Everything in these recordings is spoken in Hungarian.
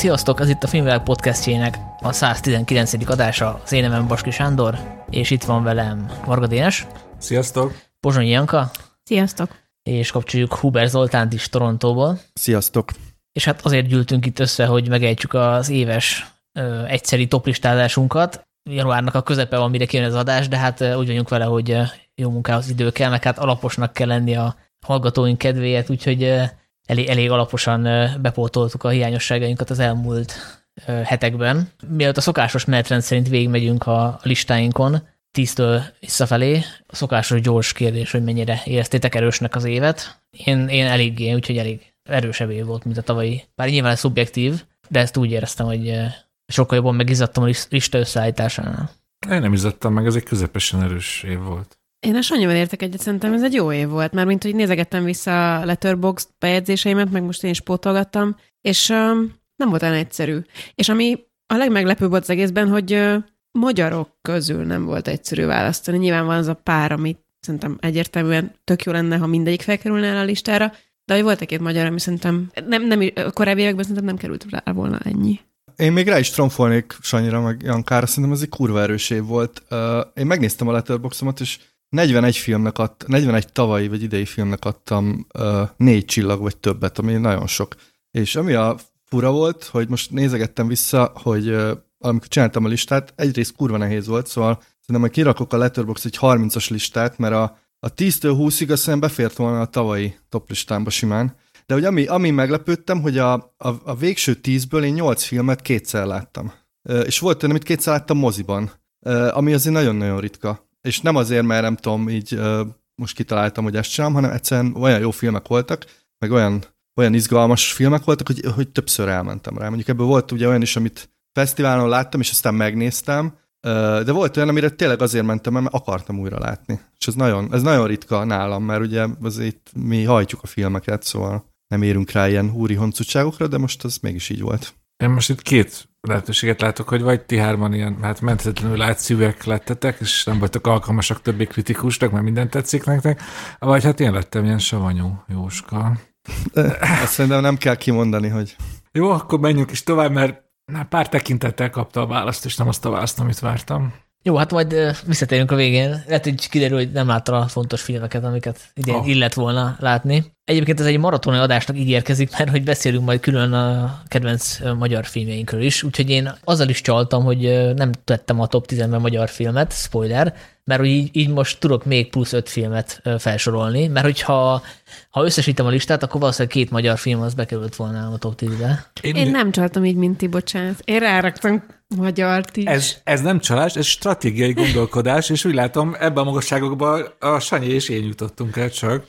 Sziasztok, ez itt a Filmvilág podcastjének a 119. adása, az én nevem Baski Sándor, és itt van velem Varga Dénes, Sziasztok! Pozsonyi Janka, Sziasztok! és kapcsoljuk Huber Zoltánt is Torontóból. Sziasztok! És hát azért gyűltünk itt össze, hogy megejtsük az éves ö, egyszeri toplistázásunkat. Januárnak a közepe van, mire kijön az adás, de hát úgy vagyunk vele, hogy jó munkához idő kell, meg hát alaposnak kell lenni a hallgatóink kedvéért, úgyhogy elég, elég alaposan bepótoltuk a hiányosságainkat az elmúlt hetekben. Mielőtt a szokásos menetrend szerint végigmegyünk a, listáinkon, tíztől visszafelé, a szokásos gyors kérdés, hogy mennyire éreztétek erősnek az évet. Én, én eléggé, úgyhogy elég erősebb év volt, mint a tavalyi. Bár nyilván szubjektív, de ezt úgy éreztem, hogy sokkal jobban megizzadtam a lis- lista összeállításánál. Én nem izzadtam meg, ez egy közepesen erős év volt. Én a Sanyival értek egyet, szerintem ez egy jó év volt, mert mint hogy nézegettem vissza a Letterboxd bejegyzéseimet, meg most én is pótolgattam, és um, nem volt olyan egyszerű. És ami a legmeglepőbb volt az egészben, hogy uh, magyarok közül nem volt egyszerű választani. Nyilván van az a pár, amit szerintem egyértelműen tök jó lenne, ha mindegyik felkerülne el a listára, de hogy volt egy-két magyar, ami szerintem nem, nem, a korábbi években szerintem nem került rá volna ennyi. Én még rá is tromfolnék Sanyira, meg Jankára, szerintem ez egy kurva erős év volt. Uh, én megnéztem a Letterboxomat, és 41 filmnek adt, 41 tavalyi vagy idei filmnek adtam négy csillag vagy többet, ami nagyon sok. És ami a fura volt, hogy most nézegettem vissza, hogy amikor csináltam a listát, egyrészt kurva nehéz volt, szóval szerintem majd kirakok a Letterbox egy 30-as listát, mert a, a 10-től 20-ig azt hiszem befért volna a tavalyi top listámba simán. De hogy ami, ami meglepődtem, hogy a, a, a végső 10-ből én 8 filmet kétszer láttam. És volt olyan, amit kétszer láttam moziban, uh, ami azért nagyon-nagyon ritka. És nem azért, mert nem tudom, így most kitaláltam, hogy ezt csinálom, hanem egyszerűen olyan jó filmek voltak, meg olyan, olyan izgalmas filmek voltak, hogy, hogy többször elmentem rá. Mondjuk ebből volt ugye olyan is, amit fesztiválon láttam, és aztán megnéztem, de volt olyan, amire tényleg azért mentem, mert akartam újra látni. És ez nagyon, ez nagyon ritka nálam, mert ugye azért mi hajtjuk a filmeket, szóval nem érünk rá ilyen úri honcutságokra, de most az mégis így volt. Én most itt két lehetőséget látok, hogy vagy ti hárman ilyen hát menthetetlenül átszívek lettetek, és nem voltak alkalmasak többé kritikusnak, mert minden tetszik nektek, vagy hát én lettem ilyen savanyú Jóska. Azt szerintem nem kell kimondani, hogy... Jó, akkor menjünk is tovább, mert pár tekintettel kapta a választ, és nem azt a választ, amit vártam. Jó, hát majd visszatérünk a végén. Lehet, hogy kiderül, hogy nem látta a fontos filmeket, amiket idén oh. illet volna látni. Egyébként ez egy maratoni adásnak ígérkezik, mert hogy beszélünk majd külön a kedvenc magyar filmjeinkről is, úgyhogy én azzal is csaltam, hogy nem tettem a top 10-ben magyar filmet, spoiler, mert hogy így, így most tudok még plusz öt filmet felsorolni, mert hogyha ha összesítem a listát, akkor valószínűleg két magyar film az bekerült volna a top 10-be. Én, én nem csaltam így, mint ti, bocsánat. Én ráraktam magyar is. Ez, ez nem csalás, ez stratégiai gondolkodás, és úgy látom, ebben a magasságokban a Sanyi és én jutottunk el csak.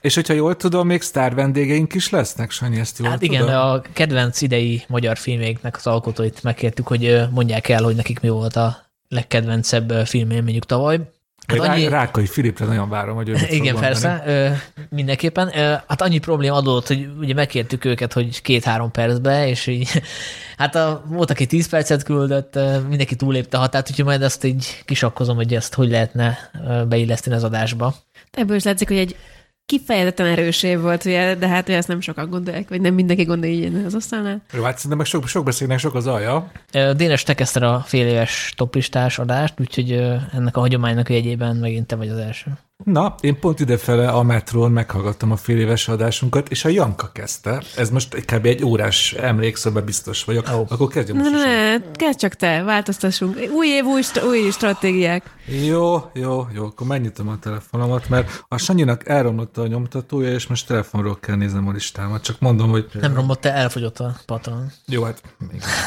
És hogyha jól tudom, még sztár vendégeink is lesznek, Sanyi, ezt jól Hát tudom? igen, a kedvenc idei magyar filméknek az alkotóit megkértük, hogy mondják el, hogy nekik mi volt a legkedvencebb filmélményük tavaly. Hát annyi... Rákai Filipre nagyon várom, hogy ő Igen, persze, ö, mindenképpen. Ö, hát annyi probléma adott, hogy ugye megkértük őket, hogy két-három percbe, és így, hát a, volt, aki tíz percet küldött, mindenki túlépte a határt, úgyhogy majd azt így kisakkozom, hogy ezt hogy lehetne beilleszteni az adásba. Ebből is látszik, hogy egy kifejezetten erős év volt, ugye, de hát hogy ezt nem sokan gondolják, vagy nem mindenki gondolja így az asztalnál. Jó, hát szerintem meg sok, sok beszélnek, sok az alja. Dénes, te a fél éves toplistás adást, úgyhogy ennek a hagyománynak jegyében megint te vagy az első. Na, én pont idefele a metrón meghallgattam a fél éves adásunkat, és a Janka kezdte. Ez most kb. egy órás emlékszöbe biztos vagyok. Oh. Akkor kezdjem most Ne, ne kezd csak te, változtassunk. Új év, új, új stratégiák. Jó, jó, jó, akkor megnyitom a telefonomat, mert a Sanyinak elromlott a nyomtatója, és most telefonról kell néznem a listámat. Csak mondom, hogy... Nem romlott, te elfogyott a patron. Jó, hát...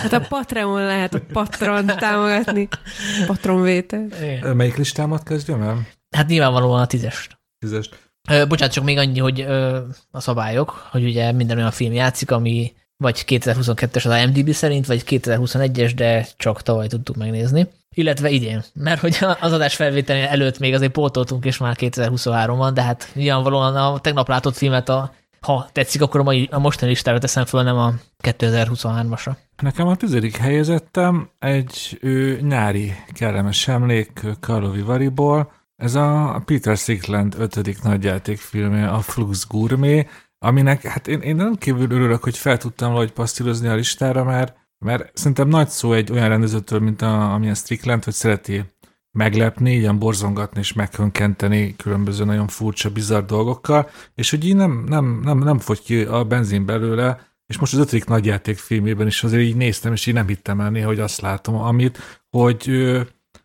Hát a Patreon lehet a patron támogatni. Patronvétel. Melyik listámat kezdjem el? Hát nyilvánvalóan a tízest. Tízest. Ö, bocsánat, csak még annyi, hogy ö, a szabályok, hogy ugye minden olyan film játszik, ami vagy 2022-es az IMDb szerint, vagy 2021-es, de csak tavaly tudtuk megnézni. Illetve idén, mert hogy az adás felvételén előtt még azért pótoltunk, és már 2023 van, de hát nyilvánvalóan a tegnap látott filmet, a, ha tetszik, akkor a, mai, a mostani listára teszem föl, nem a 2023-asra. Nekem a tizedik helyezettem egy ő, nyári kellemes emlék Karlovi Variból, ez a Peter Sickland ötödik nagyjátékfilmje, a Flux Gourmet, aminek, hát én, én nem kívül örülök, hogy fel tudtam valahogy pasztírozni a listára, mert, mert szerintem nagy szó egy olyan rendezőtől, mint a, amilyen Strickland, hogy szereti meglepni, ilyen borzongatni és meghönkenteni különböző nagyon furcsa, bizarr dolgokkal, és hogy így nem, nem, nem, nem fogy ki a benzin belőle, és most az ötödik nagyjáték filmében is azért így néztem, és így nem hittem el néha, hogy azt látom, amit, hogy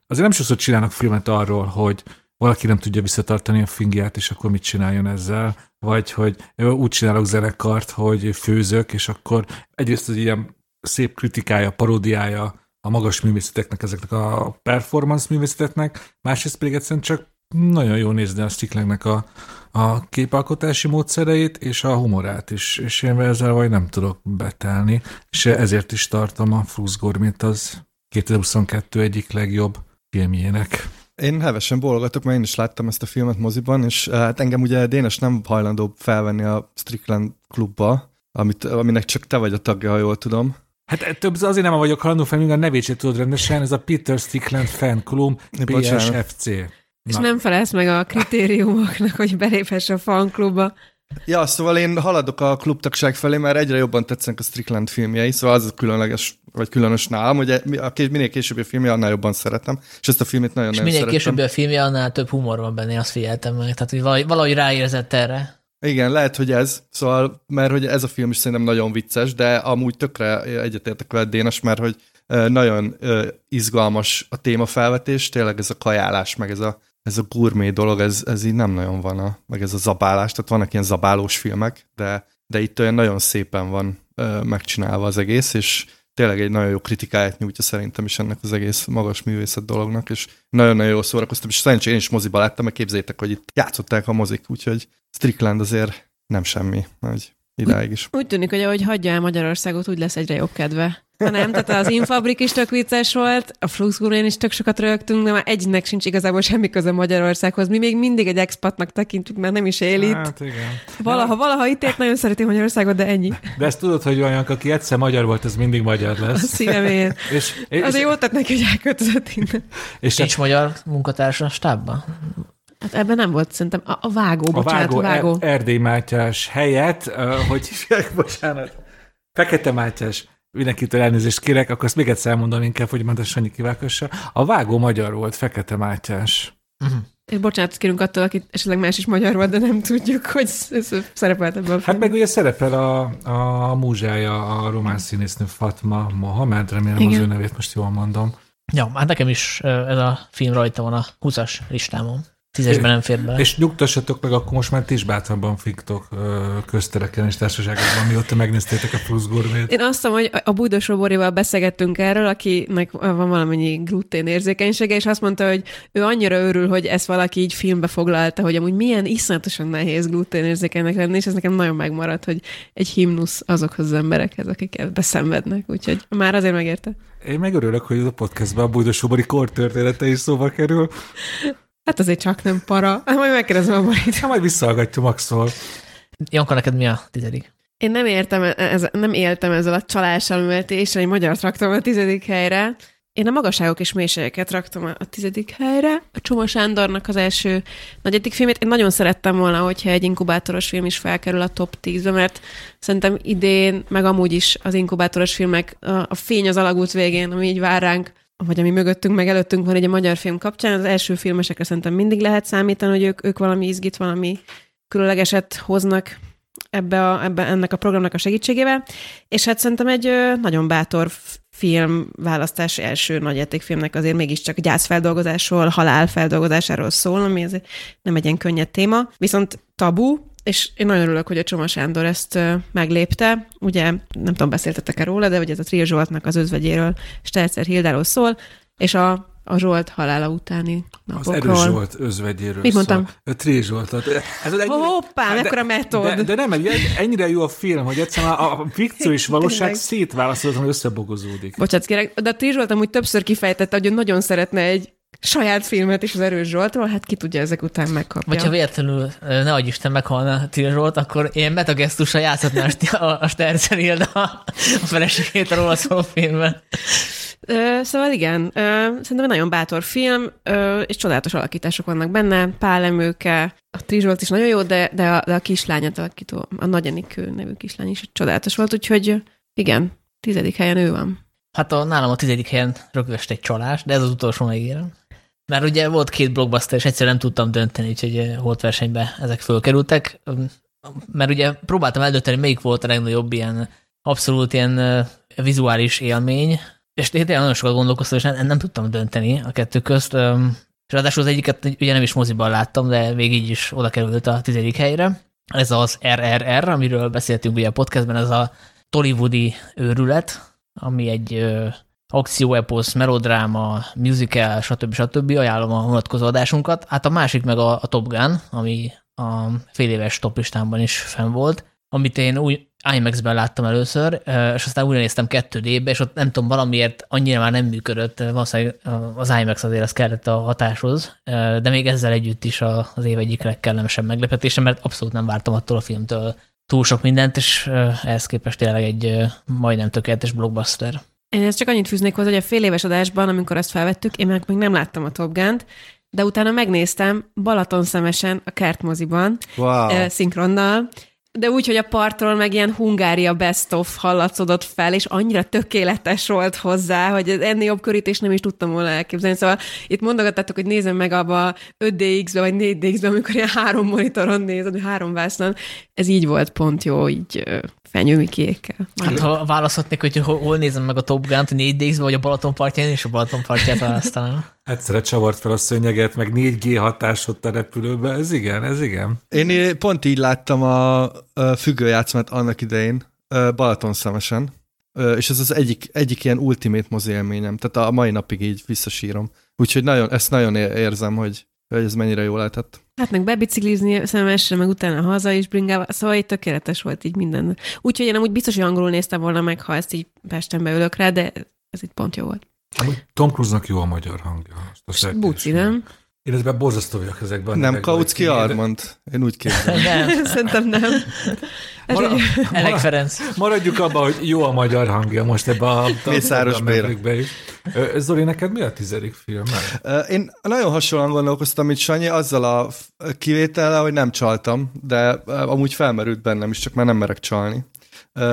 azért nem sokszor csinálnak filmet arról, hogy valaki nem tudja visszatartani a fingját, és akkor mit csináljon ezzel, vagy hogy úgy csinálok zenekart, hogy főzök, és akkor egyrészt az ilyen szép kritikája, paródiája a magas művészeteknek, ezeknek a performance művészeteknek, másrészt pedig egyszerűen csak nagyon jó nézni a Sticklengnek a, a képalkotási módszereit és a humorát is, és én ezzel vagy nem tudok betelni, és ezért is tartom a Flux Gourmet az 2022 egyik legjobb filmjének. Én hevesen bólogatok, mert én is láttam ezt a filmet moziban, és eh, hát engem ugye Dénes nem hajlandó felvenni a Strickland klubba, amit, aminek csak te vagy a tagja, ha jól tudom. Hát több azért nem vagyok hajlandó fel, a nevét sem tudod rendesen, ez a Peter Strickland Fan Club, PSFC. És nem felelsz meg a kritériumoknak, hogy beléphess a fanklubba. Ja, szóval én haladok a klubtagság felé, mert egyre jobban tetszenek a Strickland filmjei, szóval az a különleges, vagy különös nálam, hogy a minél későbbi filmje, annál jobban szeretem, és ezt a filmet nagyon-nagyon És minél későbbi a filmje, annál több humor van benne, azt figyeltem meg, tehát hogy valahogy, valahogy ráérzett erre. Igen, lehet, hogy ez, szóval, mert hogy ez a film is szerintem nagyon vicces, de amúgy tökre egyetértek veled, Dénes, mert hogy nagyon izgalmas a témafelvetés, tényleg ez a kajálás, meg ez a ez a gurmé dolog, ez, ez így nem nagyon van, a, meg ez a zabálás, tehát vannak ilyen zabálós filmek, de, de itt olyan nagyon szépen van ö, megcsinálva az egész, és tényleg egy nagyon jó kritikáját nyújtja szerintem is ennek az egész magas művészet dolognak, és nagyon-nagyon jól szórakoztam, és szerencsére én is moziba láttam, meg képzétek, hogy itt játszották a mozik, úgyhogy Strickland azért nem semmi, hogy idáig is. Úgy tűnik, hogy ahogy hagyja el Magyarországot, úgy lesz egyre jobb kedve. Ha nem, tehát az Infabrik is tök vicces volt, a Fluxgurén is tök sokat rögtünk, de már egynek sincs igazából semmi köze Magyarországhoz. Mi még mindig egy expatnak tekintjük, mert nem is él itt. Hát igen. Valaha, valaha itt ért, nagyon szereti Magyarországot, de ennyi. De ezt tudod, hogy olyan, aki egyszer magyar volt, az mindig magyar lesz. A szívemért. és, és, Azért jó tett neki, hogy elköltözött innen. És Nincs a... magyar munkatársa a stábban? Hát ebben nem volt szerintem. A, a vágó, a bocsánat, vágó. A vágó. Er- Erdély Mátyás helyett, uh, hogy hívják, bocsánat, Fekete Mátyás mindenkitől elnézést kérek, akkor azt még egyszer elmondom inkább, hogy a Sanyi kivákossa. A vágó magyar volt, Fekete Mátyás. Uh-huh. És bocsánat, kérünk attól, aki esetleg más is magyar volt, de nem tudjuk, hogy ez szerepelt ebben a Hát meg ugye szerepel a, a múzsája, a román színésznő Fatma Mohamed, remélem Igen. az ő nevét most jól mondom. Ja, hát nekem is ez a film rajta van a 20-as listámon. Tízesben nem fér bele. És nyugtassatok meg, akkor most már ti is bátrabban fiktok köztereken és társaságokban, mióta megnéztétek a plusz gourmet. Én azt mondom, hogy a Bújdos Roborival beszélgettünk erről, akinek van valamennyi glutén érzékenysége, és azt mondta, hogy ő annyira örül, hogy ezt valaki így filmbe foglalta, hogy amúgy milyen iszonyatosan nehéz glutén érzékenynek lenni, és ez nekem nagyon megmaradt, hogy egy himnusz azokhoz az emberekhez, akik ebbe szenvednek, úgyhogy már azért megérte. Én meg örülök, hogy a podcastban a Bújdos Robori kortörténete is szóba kerül. Hát azért csak nem para. Hát majd megkérdezem a Borit. Hát majd visszahallgatja Maxol. Janka, neked mi a tizedik? Én nem, értem, ez, nem éltem ezzel a csalással műveltéssel, egy magyar raktam a tizedik helyre. Én a magasságok és mélységeket raktam a tizedik helyre. A Csoma Sándornak az első negyedik filmét. Én nagyon szerettem volna, hogyha egy inkubátoros film is felkerül a top 10-be, mert szerintem idén, meg amúgy is az inkubátoros filmek, a, a fény az alagút végén, ami így vár ránk, vagy ami mögöttünk, meg előttünk van egy a magyar film kapcsán, az első filmesekre szerintem mindig lehet számítani, hogy ők, ők valami izgit, valami különlegeset hoznak ebbe, a, ebbe ennek a programnak a segítségével, és hát szerintem egy nagyon bátor film választás első nagyjátékfilmnek azért mégiscsak gyászfeldolgozásról, halálfeldolgozásáról szól, ami azért nem egy ilyen könnyed téma, viszont tabu, és én nagyon örülök, hogy a Csoma Sándor ezt meglépte. Ugye, nem tudom, beszéltetek-e róla, de hogy ez a Trier Zsoltnak az özvegyéről, Stelzer Hildáról szól, és a a Zsolt halála utáni napokról. Az erős Zsolt özvegyéről Mit mondtam? Szól. A Tri Zsoltot. Ez ennyire, Hoppá, hát mekkora metód. De, de, nem, ennyire jó a film, hogy egyszerűen a, a fikció és valóság szétválaszthatatlanul összebogozódik. Bocsánat, kérek, de a Tri Zsolt amúgy többször kifejtette, hogy ő nagyon szeretne egy saját filmet is az Erős Zsoltról, hát ki tudja ezek után megkapja. Vagy ha véletlenül, ne adj Isten, meghalna Til Zsolt, akkor ilyen metagesztussal játszhatná a a, a Sterzen Hilda a, feleségét a róla szóló filmben. Szóval igen, szerintem egy nagyon bátor film, és csodálatos alakítások vannak benne, Pál Emőke, a Trizsolt is nagyon jó, de, de, a, de a kislányát alakító, a Nagy Enikő nevű kislány is csodálatos volt, úgyhogy igen, tizedik helyen ő van. Hát a, nálam a tizedik helyen rögvest egy csalás, de ez az utolsó megígérem. Mert ugye volt két blockbuster, és egyszerűen nem tudtam dönteni, úgyhogy eh, holt versenybe ezek fölkerültek. Mert ugye próbáltam eldönteni, melyik volt a legnagyobb ilyen abszolút ilyen ö, vizuális élmény, és tényleg nagyon sokat gondolkoztam, és nem, nem tudtam dönteni a kettő közt. És ráadásul az egyiket ugye nem is moziban láttam, de még így is oda került a tizedik helyre. Ez az RRR, amiről beszéltünk ugye a podcastben, ez a Tollywoodi őrület, ami egy ö, akcióeposz, melodráma, musical, stb. stb. Ajánlom a vonatkozó adásunkat. Hát a másik meg a, a Top Gun, ami a fél éves toplistánban is fenn volt, amit én új IMAX-ben láttam először, és aztán újra néztem 2D-be, és ott nem tudom, valamiért annyira már nem működött, valószínűleg az IMAX azért az kellett a hatáshoz, de még ezzel együtt is az év egyik legkellemesebb meglepetése, mert abszolút nem vártam attól a filmtől túl sok mindent, és ehhez képest tényleg egy majdnem tökéletes blockbuster. Én ezt csak annyit fűznék hozzá, hogy a fél éves adásban, amikor ezt felvettük, én meg még nem láttam a Top Gun-t, de utána megnéztem Balaton szemesen a kertmoziban, Wow. szinkronnal, de úgy, hogy a partról meg ilyen Hungária best of hallatszódott fel, és annyira tökéletes volt hozzá, hogy ennél jobb körítés nem is tudtam volna elképzelni. Szóval itt mondogattátok, hogy nézem meg abba 5DX-be vagy 4DX-be, amikor ilyen három monitoron nézed, vagy három vásznon. Ez így volt pont jó, így fenyőmikékkel. Hát ha választhatnék, hogy hol, nézem meg a Top Gun-t, 4 vagy a Balaton partján, én is a Balaton partját választanám. Egyszerre csavart fel a szőnyeget, meg 4G hatás ott a repülőbe. Ez igen, ez igen. Én pont így láttam a, függőjátszmát annak idején, Balaton szemesen, és ez az egyik, egyik ilyen ultimate mozi élményem, tehát a mai napig így visszasírom. Úgyhogy nagyon, ezt nagyon érzem, hogy, hogy ez mennyire jól lehetett. Hát meg bebiciklizni szemesre, meg utána haza is bringával, szóval így tökéletes volt így minden. Úgyhogy én amúgy biztos, hogy angolul néztem volna meg, ha ezt így Pesten beülök rá, de ez itt pont jó volt. Tom Cruise-nak jó a magyar hangja. Azt. Buci, nem? Illetve borzasztó vagyok ezekben. Nem Kautsky Armand? Én úgy képzelem. Nem, Szerintem nem. Mara- Elek Ferenc. Maradjuk abban, hogy jó a magyar hangja most ebbe a, Mészáros Béla. Is. Zoli, neked mi a tizedik film? Én nagyon hasonlóan gondolkoztam, mint Sanyi, azzal a kivétellel, hogy nem csaltam, de amúgy felmerült bennem is, csak már nem merek csalni.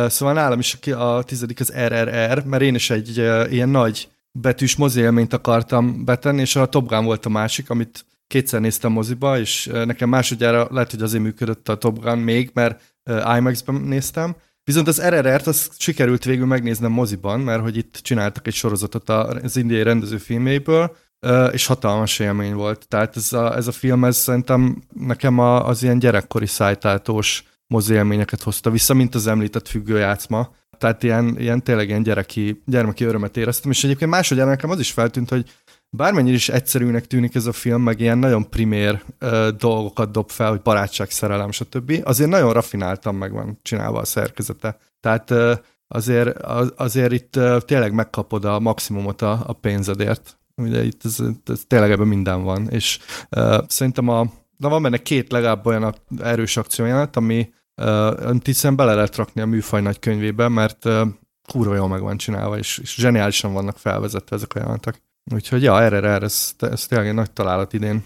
Szóval nálam is a tizedik az RRR, mert én is egy ilyen nagy betűs mozi élményt akartam betenni, és a Top Gun volt a másik, amit kétszer néztem moziba, és nekem másodjára lehet, hogy azért működött a Top Gun még, mert IMAX-ben néztem, Viszont az RRR-t az sikerült végül megnéznem moziban, mert hogy itt csináltak egy sorozatot az indiai rendező filméből, és hatalmas élmény volt. Tehát ez a, ez a film, ez szerintem nekem a, az ilyen gyerekkori szájtáltós mozi élményeket hozta vissza, mint az említett függőjátszma. Tehát ilyen, ilyen tényleg ilyen gyereki, gyermeki örömet éreztem, és egyébként másodjára nekem az is feltűnt, hogy bármennyire is egyszerűnek tűnik ez a film, meg ilyen nagyon primér ö, dolgokat dob fel, hogy barátság, szerelem, stb. Azért nagyon rafináltan meg van csinálva a szerkezete. Tehát ö, azért, az, azért itt ö, tényleg megkapod a maximumot a, a pénzedért. Ugye itt ez, ez tényleg ebben minden van, és ö, szerintem a, na van benne két legalább olyan erős akciójánat, ami ö, hiszen bele lehet rakni a műfaj nagy könyvébe, mert ö, kurva jól meg van csinálva, és, és zseniálisan vannak felvezetve ezek a jelenetek. Úgyhogy ja, erre, erre, ez, ez tényleg egy nagy találat idén.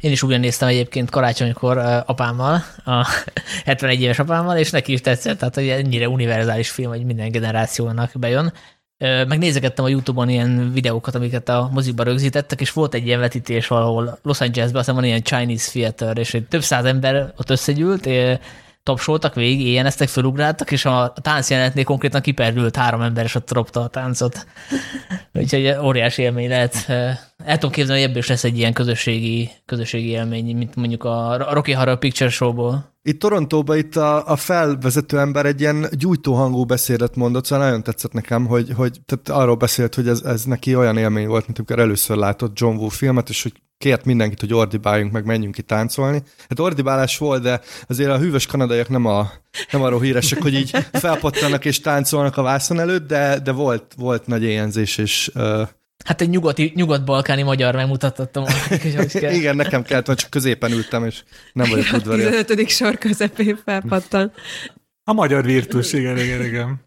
Én is ugyan néztem egyébként karácsonykor apámmal, a 71 éves apámmal, és neki is tetszett, tehát hogy ennyire univerzális film, hogy minden generációnak bejön. Megnézegettem a Youtube-on ilyen videókat, amiket a mozikban rögzítettek, és volt egy ilyen vetítés valahol Los Angelesben, aztán van ilyen Chinese Theater, és egy több száz ember ott összegyűlt, tapsoltak végig, éjjeneztek, fölugráltak, és a táncjelenetnél konkrétan kiperdült három ember, és ott ropta a táncot. Úgyhogy óriási élmény lehet. El tudom képzelni, hogy ebből is lesz egy ilyen közösségi, közösségi élmény, mint mondjuk a Rocky Horror Picture Show-ból. Itt Torontóban itt a, a felvezető ember egy ilyen gyújtóhangú beszédet mondott, szóval nagyon tetszett nekem, hogy, hogy tehát arról beszélt, hogy ez, ez neki olyan élmény volt, mint amikor először látott John Woo filmet, és hogy kért mindenkit, hogy ordibáljunk meg, menjünk ki táncolni. Hát ordibálás volt, de azért a hűvös kanadaiak nem, a, nem arról híresek, hogy így felpattanak és táncolnak a vászon előtt, de, de volt, volt nagy éjenzés, és uh, Hát egy nyugati, nyugat-balkáni magyar megmutattam. Igen, nekem kellett, hogy csak középen ültem, és nem vagyok A udvarias. 15. sor közepén felpattan. A magyar virtus, igen, igen, igen.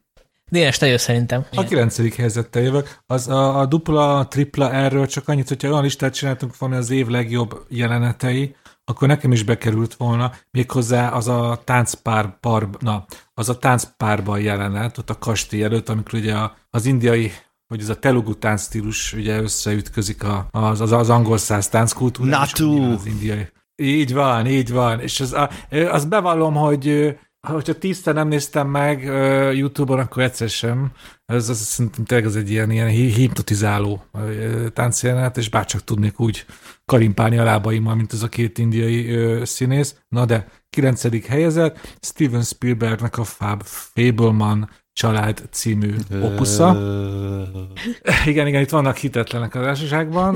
Dénes, te jössz szerintem. A kilencedik helyzettel jövök. Az a, a dupla, a tripla erről csak annyit, hogyha olyan listát csináltunk volna az év legjobb jelenetei, akkor nekem is bekerült volna, méghozzá az a táncpár, par, na, az a táncpárban jelenet, ott a kastély előtt, amikor ugye a, az indiai hogy ez a telugu táncstílus ugye összeütközik a, az, az, az angol száz és Natu. Az indiai. Így van, így van. És az, a, azt bevallom, hogy hogyha tízszer nem néztem meg ö, YouTube-on, akkor egyszer sem. Ez, ez szerintem tényleg ez egy ilyen, ilyen hi- hipnotizáló ö, táncjelenet, és bárcsak tudnék úgy karimpálni a lábaimmal, mint ez a két indiai ö, színész. Na de, kilencedik helyezett, Steven Spielbergnek a Fab Fableman család című opusza. Igen, igen, itt vannak hitetlenek a társaságban,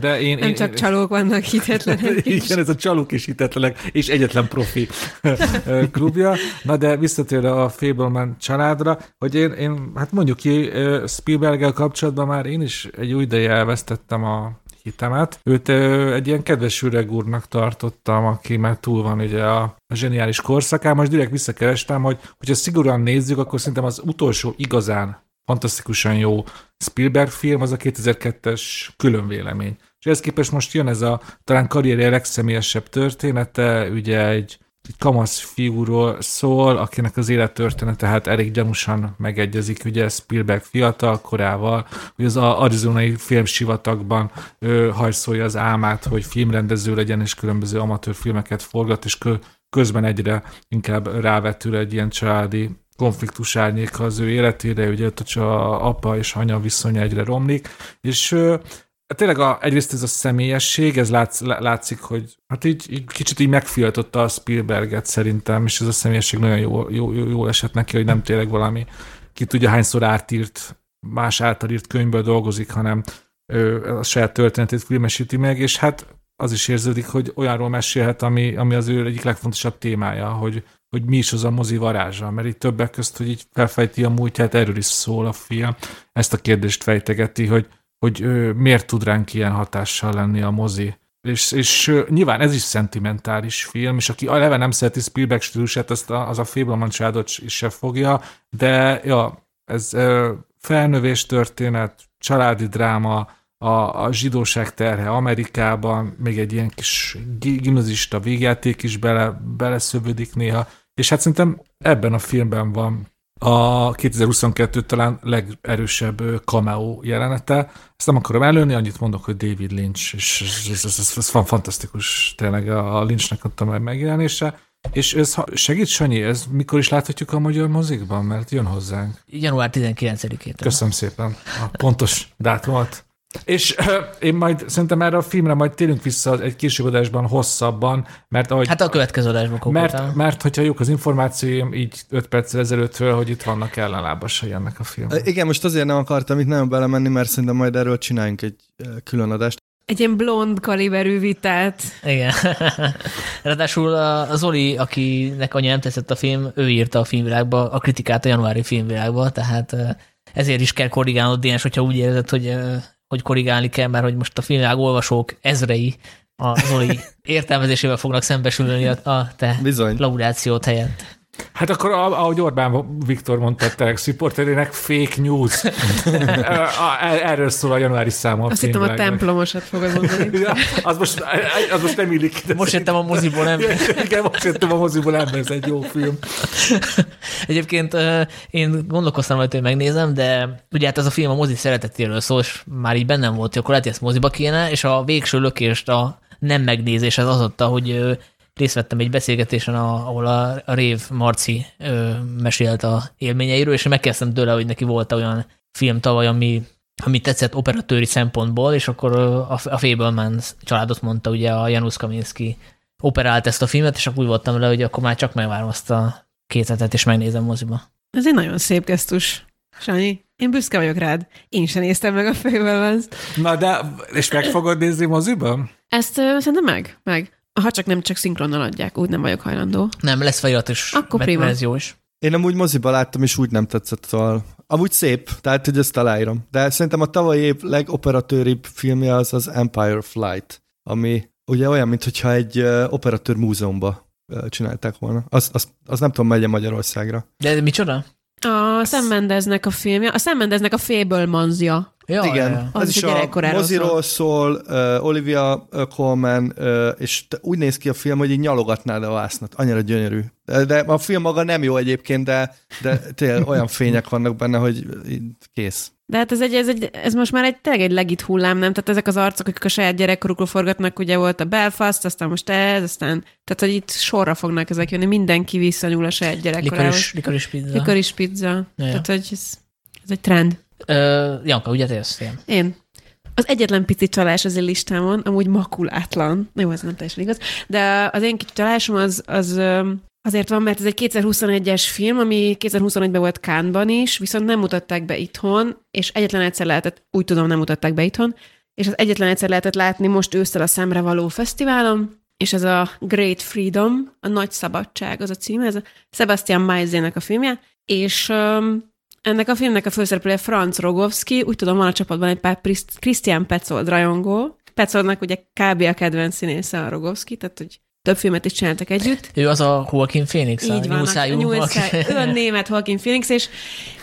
de én... Nem én, csak csalók vannak hitetlenek is. igen, ez a csalók is hitetlenek, és egyetlen profi klubja. Na de visszatérve a Fableman családra, hogy én, én hát mondjuk ki spielberg kapcsolatban már én is egy új ideje elvesztettem a hitemet. Őt egy ilyen kedves öreg úrnak tartottam, aki már túl van ugye a, a zseniális korszakán. Most direkt visszakerestem, hogy hogyha szigorúan nézzük, akkor szerintem az utolsó igazán fantasztikusan jó Spielberg film, az a 2002-es különvélemény. És ehhez képest most jön ez a talán karrierje legszemélyesebb története, ugye egy kamasz fiúról szól, akinek az élettörténete hát elég gyanúsan megegyezik ugye Spielberg fiatal korával, hogy az arizonai filmsivatagban ö, hajszolja az álmát, hogy filmrendező legyen, és különböző amatőr filmeket forgat, és kö, közben egyre inkább rávetül egy ilyen családi konfliktus árnyéka az ő életére, ugye ott a apa és anya viszonya egyre romlik, és tényleg a, egyrészt ez a személyesség, ez látsz, látszik, hogy hát így, így kicsit így megfiatotta a Spielberget szerintem, és ez a személyesség nagyon jó, jó, jó, jól esett neki, hogy nem tényleg valami, ki tudja hányszor átírt, más által írt könyvből dolgozik, hanem ő a saját történetét filmesíti meg, és hát az is érződik, hogy olyanról mesélhet, ami, ami az ő egyik legfontosabb témája, hogy, hogy mi is az a mozi varázsa, mert itt többek közt, hogy így felfejti a múltját, erről is szól a film. Ezt a kérdést fejtegeti, hogy, hogy ö, miért tud ránk ilyen hatással lenni a mozi. És, és ö, nyilván ez is szentimentális film, és aki eleve nem szereti Spielberg stílusát, azt a, az a Fableman családot is se fogja, de ja, ez ö, felnövés történet, családi dráma, a, a zsidóság terhe Amerikában, még egy ilyen kis gi- gimnazista végjáték is bele, beleszövődik néha, és hát szerintem ebben a filmben van a 2022 talán legerősebb cameo jelenete. Ezt nem akarom előni, annyit mondok, hogy David Lynch, és ez, ez, ez, ez, van fantasztikus tényleg a Lynchnek a megjelenése. És ez segít, Sanyi, ez mikor is láthatjuk a magyar mozikban, mert jön hozzánk. Január 19-től. Köszönöm szépen a pontos dátumot. És ö, én majd szerintem erre a filmre majd térünk vissza egy később adásban hosszabban, mert ahogy Hát a következő adásban mert, konkrétan. mert hogyha jók az információim, így 5 perccel ezelőttről, hogy itt vannak ellenlábasai ennek a filmnek. Igen, most azért nem akartam itt nagyon belemenni, mert szerintem majd erről csináljunk egy külön adást. Egy ilyen blond kaliberű vitát. Igen. Ráadásul a Zoli, akinek anya nem tetszett a film, ő írta a filmvilágba a kritikát a januári filmvilágba, tehát ezért is kell korrigálnod, Dénes, hogyha úgy érzed, hogy, hogy korrigálni kell, mert hogy most a filmvilág olvasók ezrei a Zoli értelmezésével fognak szembesülni a, a te Bizony. laudációt helyett. Hát akkor, ah- ahogy Orbán Viktor mondta, Telex riporterének, fake news. A- Erről szól a januári száma a Azt hittem a templomosat fogod mondani. Ja, az, most, az most nem illik. de Most jöttem a moziból, nem? Igen, most jöttem a moziból, nem, ez egy jó film. Egyébként én gondolkoztam rajta, hogy megnézem, de ugye hát ez a film a mozi szeretetéről szól, és már így bennem volt, hogy akkor lehet, hogy ezt moziba kéne, és a végső lökést a nem megnézés az az adta, hogy részt vettem egy beszélgetésen, a, ahol a, a Rév Marci ö, mesélt a élményeiről, és megkezdtem tőle, hogy neki volt olyan film tavaly, ami, ami tetszett operatőri szempontból, és akkor a, a Fableman családot mondta, ugye a Janusz Kaminski operált ezt a filmet, és akkor úgy voltam vele, hogy akkor már csak megvárom azt a két hetet, és megnézem moziba. Ez egy nagyon szép gesztus, Sanyi. Én büszke vagyok rád. Én sem néztem meg a Fablemans. Na de, és meg fogod nézni moziban? Ezt uh, szerintem meg, meg. Ha csak nem csak szinkronnal adják, úgy nem vagyok hajlandó. Nem, lesz feliratos Akkor prima. verzió is. Én amúgy moziba láttam, és úgy nem tetszett, szóval amúgy szép, tehát hogy ezt aláírom. De szerintem a tavalyi év legoperatőribb filmje az az Empire Flight, ami ugye olyan, mintha egy operatőr múzeumba csinálták volna. Az, az, az nem tudom, megye Magyarországra. De micsoda? A Sam Mendesnek a filmje, a Sam Mendesnek a Fablemanzja. Ja, Igen, ja. Az ez is a a moziról szól, uh, Olivia uh, Colman, uh, és te- úgy néz ki a film, hogy így nyalogatnád a vásznat. Annyira gyönyörű. De, a film maga nem jó egyébként, de, de tényleg olyan fények vannak benne, hogy kész. De hát ez, egy, ez, egy, ez most már egy, tényleg egy legit hullám, nem? Tehát ezek az arcok, akik a saját gyerekkorukról forgatnak, ugye volt a Belfast, aztán most ez, aztán, tehát hogy itt sorra fognak ezek jönni, mindenki visszanyúl a saját gyerekkorához. Likaris, likaris pizza. Likaris pizza. Ja. Tehát, hogy ez, ez egy trend. Ö, Janka, ugye ilyen? Én. Az egyetlen pici csalás az én listámon, amúgy makulátlan. Jó, ez nem teljesen igaz. De az én kicsi csalásom az, az azért van, mert ez egy 2021-es film, ami 2021-ben volt Cannes-ban is, viszont nem mutatták be itthon, és egyetlen egyszer lehetett, úgy tudom, nem mutatták be itthon, és az egyetlen egyszer lehetett látni most ősszel a Szemre való fesztiválon, és ez a Great Freedom, a Nagy Szabadság az a címe, ez a Sebastian Maizének a filmje, és um, ennek a filmnek a főszereplője Franz Rogowski, úgy tudom, van a csapatban egy pár Christian Petzold rajongó. Petzoldnak ugye kb. a kedvenc színésze a Rogowski, tehát hogy több filmet is csináltak együtt. Ő az a Joaquin Phoenix, Így a van, nyúlszájú nyúlszáj, ő a német Joaquin Phoenix, és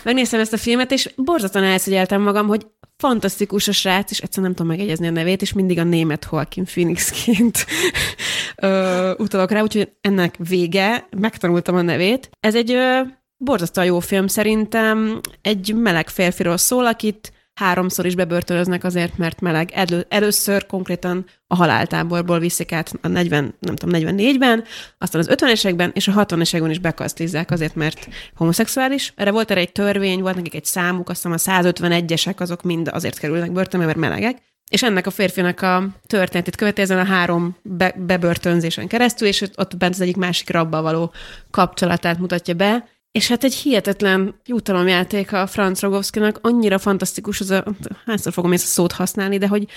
megnéztem ezt a filmet, és borzasztóan elszegyeltem magam, hogy fantasztikus a srác, és egyszerűen nem tudom megegyezni a nevét, és mindig a német Joaquin Phoenixként ö, utalok rá, úgyhogy ennek vége, megtanultam a nevét. Ez egy ö, borzasztóan jó film szerintem, egy meleg férfiról szól, akit háromszor is bebörtönöznek azért, mert meleg. Elő, először konkrétan a haláltáborból viszik át a 40, nem tudom, 44-ben, aztán az 50-esekben és a 60-esekben is bekasztizzák azért, mert homoszexuális. Erre volt erre egy törvény, volt nekik egy számuk, azt hiszem a 151-esek azok mind azért kerülnek börtönbe, mert melegek. És ennek a férfinak a történetét követi ezen a három be- bebörtönzésen keresztül, és ott bent az egyik másik rabbal való kapcsolatát mutatja be, és hát egy hihetetlen jutalomjáték a Franz Rogowskinak, annyira fantasztikus az a, hányszor fogom ezt a szót használni, de hogy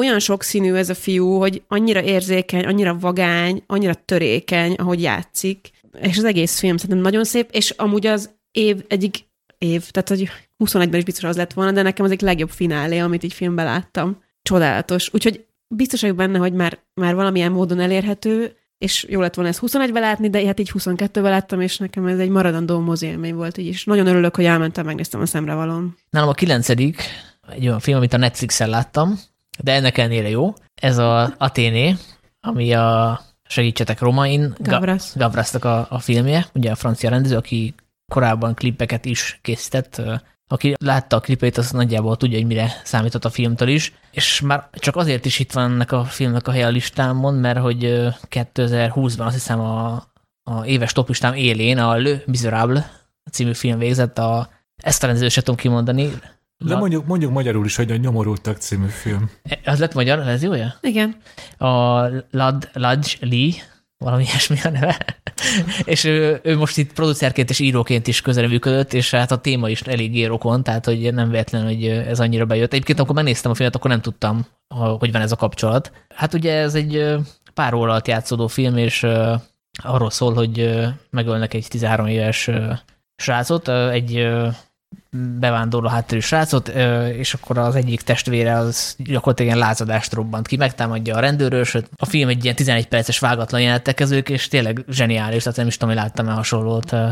olyan sokszínű ez a fiú, hogy annyira érzékeny, annyira vagány, annyira törékeny, ahogy játszik, és az egész film szerintem nagyon szép, és amúgy az év egyik év, tehát hogy 21-ben is biztos az lett volna, de nekem az egyik legjobb finálé, amit így filmben láttam. Csodálatos. Úgyhogy biztos vagyok benne, hogy már, már valamilyen módon elérhető, és jó lett volna ezt 21-ben látni, de hát így 22-ben láttam, és nekem ez egy maradandó mozi élmény volt így is. Nagyon örülök, hogy elmentem, megnéztem a szemrevalón. Nálam a kilencedik, egy olyan film, amit a Netflixen láttam, de ennek ellenére jó. Ez a Athéné, ami a segítsetek Romain, Gavras. Ga- Gavrasnak a, a filmje, ugye a francia rendező, aki korábban klipeket is készített, aki látta a klipét, az nagyjából tudja, hogy mire számított a filmtől is, és már csak azért is itt van ennek a filmnek a helye a listámon, mert hogy ö, 2020-ban azt hiszem a, a éves toplistám élén a Le Miserable című film végzett, a, ezt a rendezőt sem tudom kimondani. De mondjuk, mondjuk magyarul is, hogy a Nyomorultak című film. Az lett magyar, ez jó -e? Igen. A Lad, Ladj Lee, valami ilyesmi a neve. és ő, ő, most itt producerként és íróként is közreműködött, és hát a téma is elég rokon, tehát hogy nem véletlen, hogy ez annyira bejött. Egyébként amikor megnéztem a filmet, akkor nem tudtam, hogy van ez a kapcsolat. Hát ugye ez egy pár óra alatt játszódó film, és arról szól, hogy megölnek egy 13 éves srácot, egy bevándorló hátterű srácot, és akkor az egyik testvére az gyakorlatilag ilyen lázadást robbant ki, megtámadja a rendőrösöt. A film egy ilyen 11 perces vágatlan jelenettekezők, és tényleg zseniális, tehát nem is tudom, hogy láttam-e hasonlót ö,